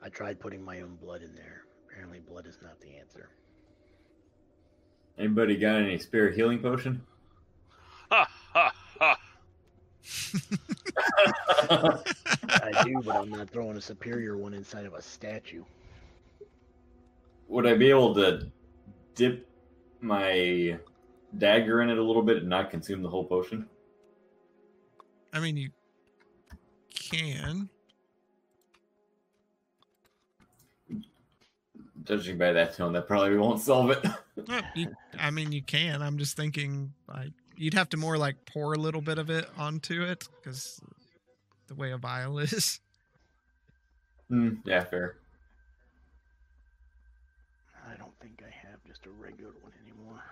I tried putting my own blood in there. Apparently, blood is not the answer. Anybody got any spare healing potion? Ha ha ha! I do, but I'm not throwing a superior one inside of a statue. Would I be able to dip my dagger in it a little bit and not consume the whole potion? I mean, you can. Judging by that tone, that probably won't solve it. Uh, you, I mean, you can. I'm just thinking, like, you'd have to more like pour a little bit of it onto it because the way a vial is. Hmm, yeah, fair. I don't think I have just a regular one anymore.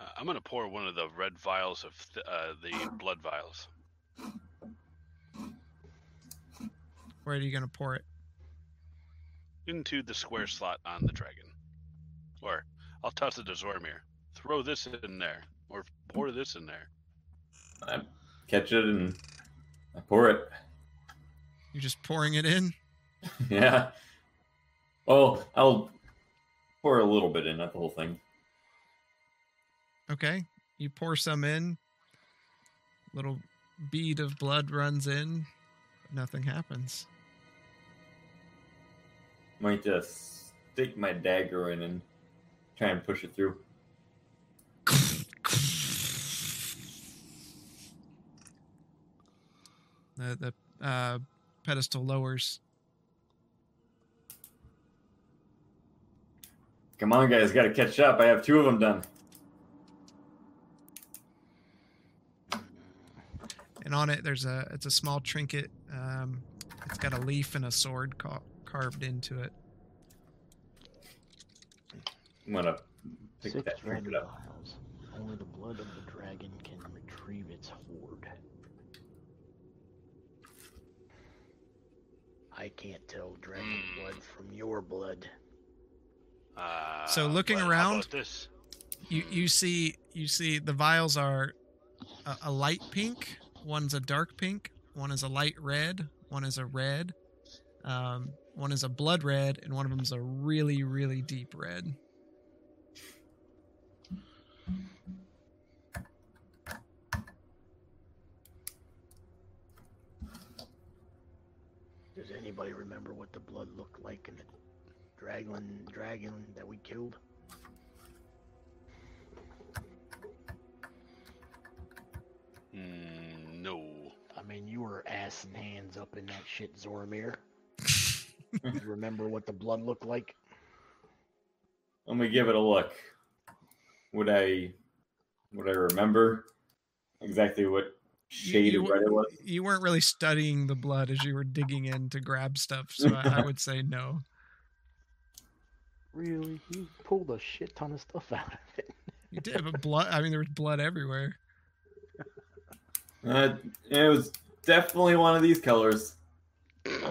Uh, I'm gonna pour one of the red vials of th- uh, the blood vials. Where are you going to pour it? Into the square slot on the dragon. Or I'll toss it to Zoramir. Throw this in there. Or pour this in there. I catch it and I pour it. You're just pouring it in? yeah. Well, I'll pour a little bit in, not the whole thing. Okay. You pour some in. Little bead of blood runs in. Nothing happens. Might just stick my dagger in and try and push it through. The the uh, pedestal lowers. Come on, guys, gotta catch up. I have two of them done. and on it there's a it's a small trinket um it's got a leaf and a sword ca- carved into it I'm gonna pick Six that red trinket up. vials. Only the blood of the dragon can retrieve its hoard. I can't tell dragon Hmm. blood from your blood. Uh, So looking around- this. you you see you see the vials are a, a light pink one's a dark pink one is a light red one is a red Um, one is a blood red, and one of them is a really, really deep red. Does anybody remember what the blood looked like in the dragon dragon that we killed? Mm, no. I mean, you were ass and hands up in that shit, Zoramir. You remember what the blood looked like? Let me give it a look. Would I would I remember exactly what You- shade you, of red it was? you weren't really studying the blood as you were digging in to grab stuff, so I, I would say no. Really? You pulled a shit ton of stuff out of it. You did, but blood. I mean, there was blood everywhere. Uh, it was definitely one of these colors.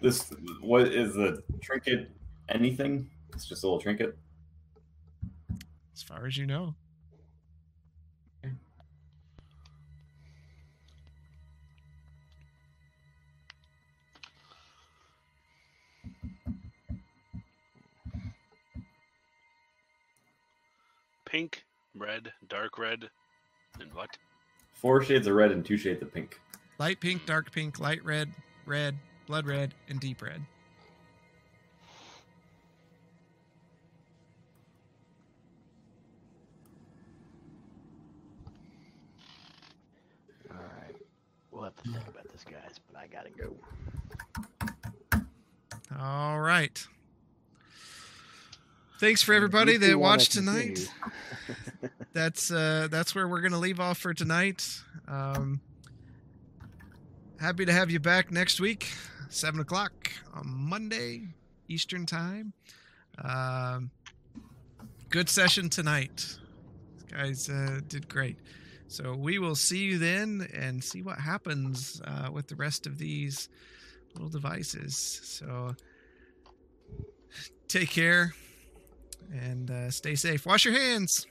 This what is the trinket? Anything? It's just a little trinket. As far as you know. Pink, red, dark red, and what? Four shades of red and two shades of pink. Light pink, dark pink, light red, red, blood red, and deep red. All right. We'll have to think about this, guys, but I gotta go. All right. Thanks for everybody that watched tonight. That's uh that's where we're gonna leave off for tonight. Um happy to have you back next week, seven o'clock on Monday, Eastern time. Um good session tonight. These guys uh, did great. So we will see you then and see what happens uh, with the rest of these little devices. So take care and uh, stay safe. Wash your hands.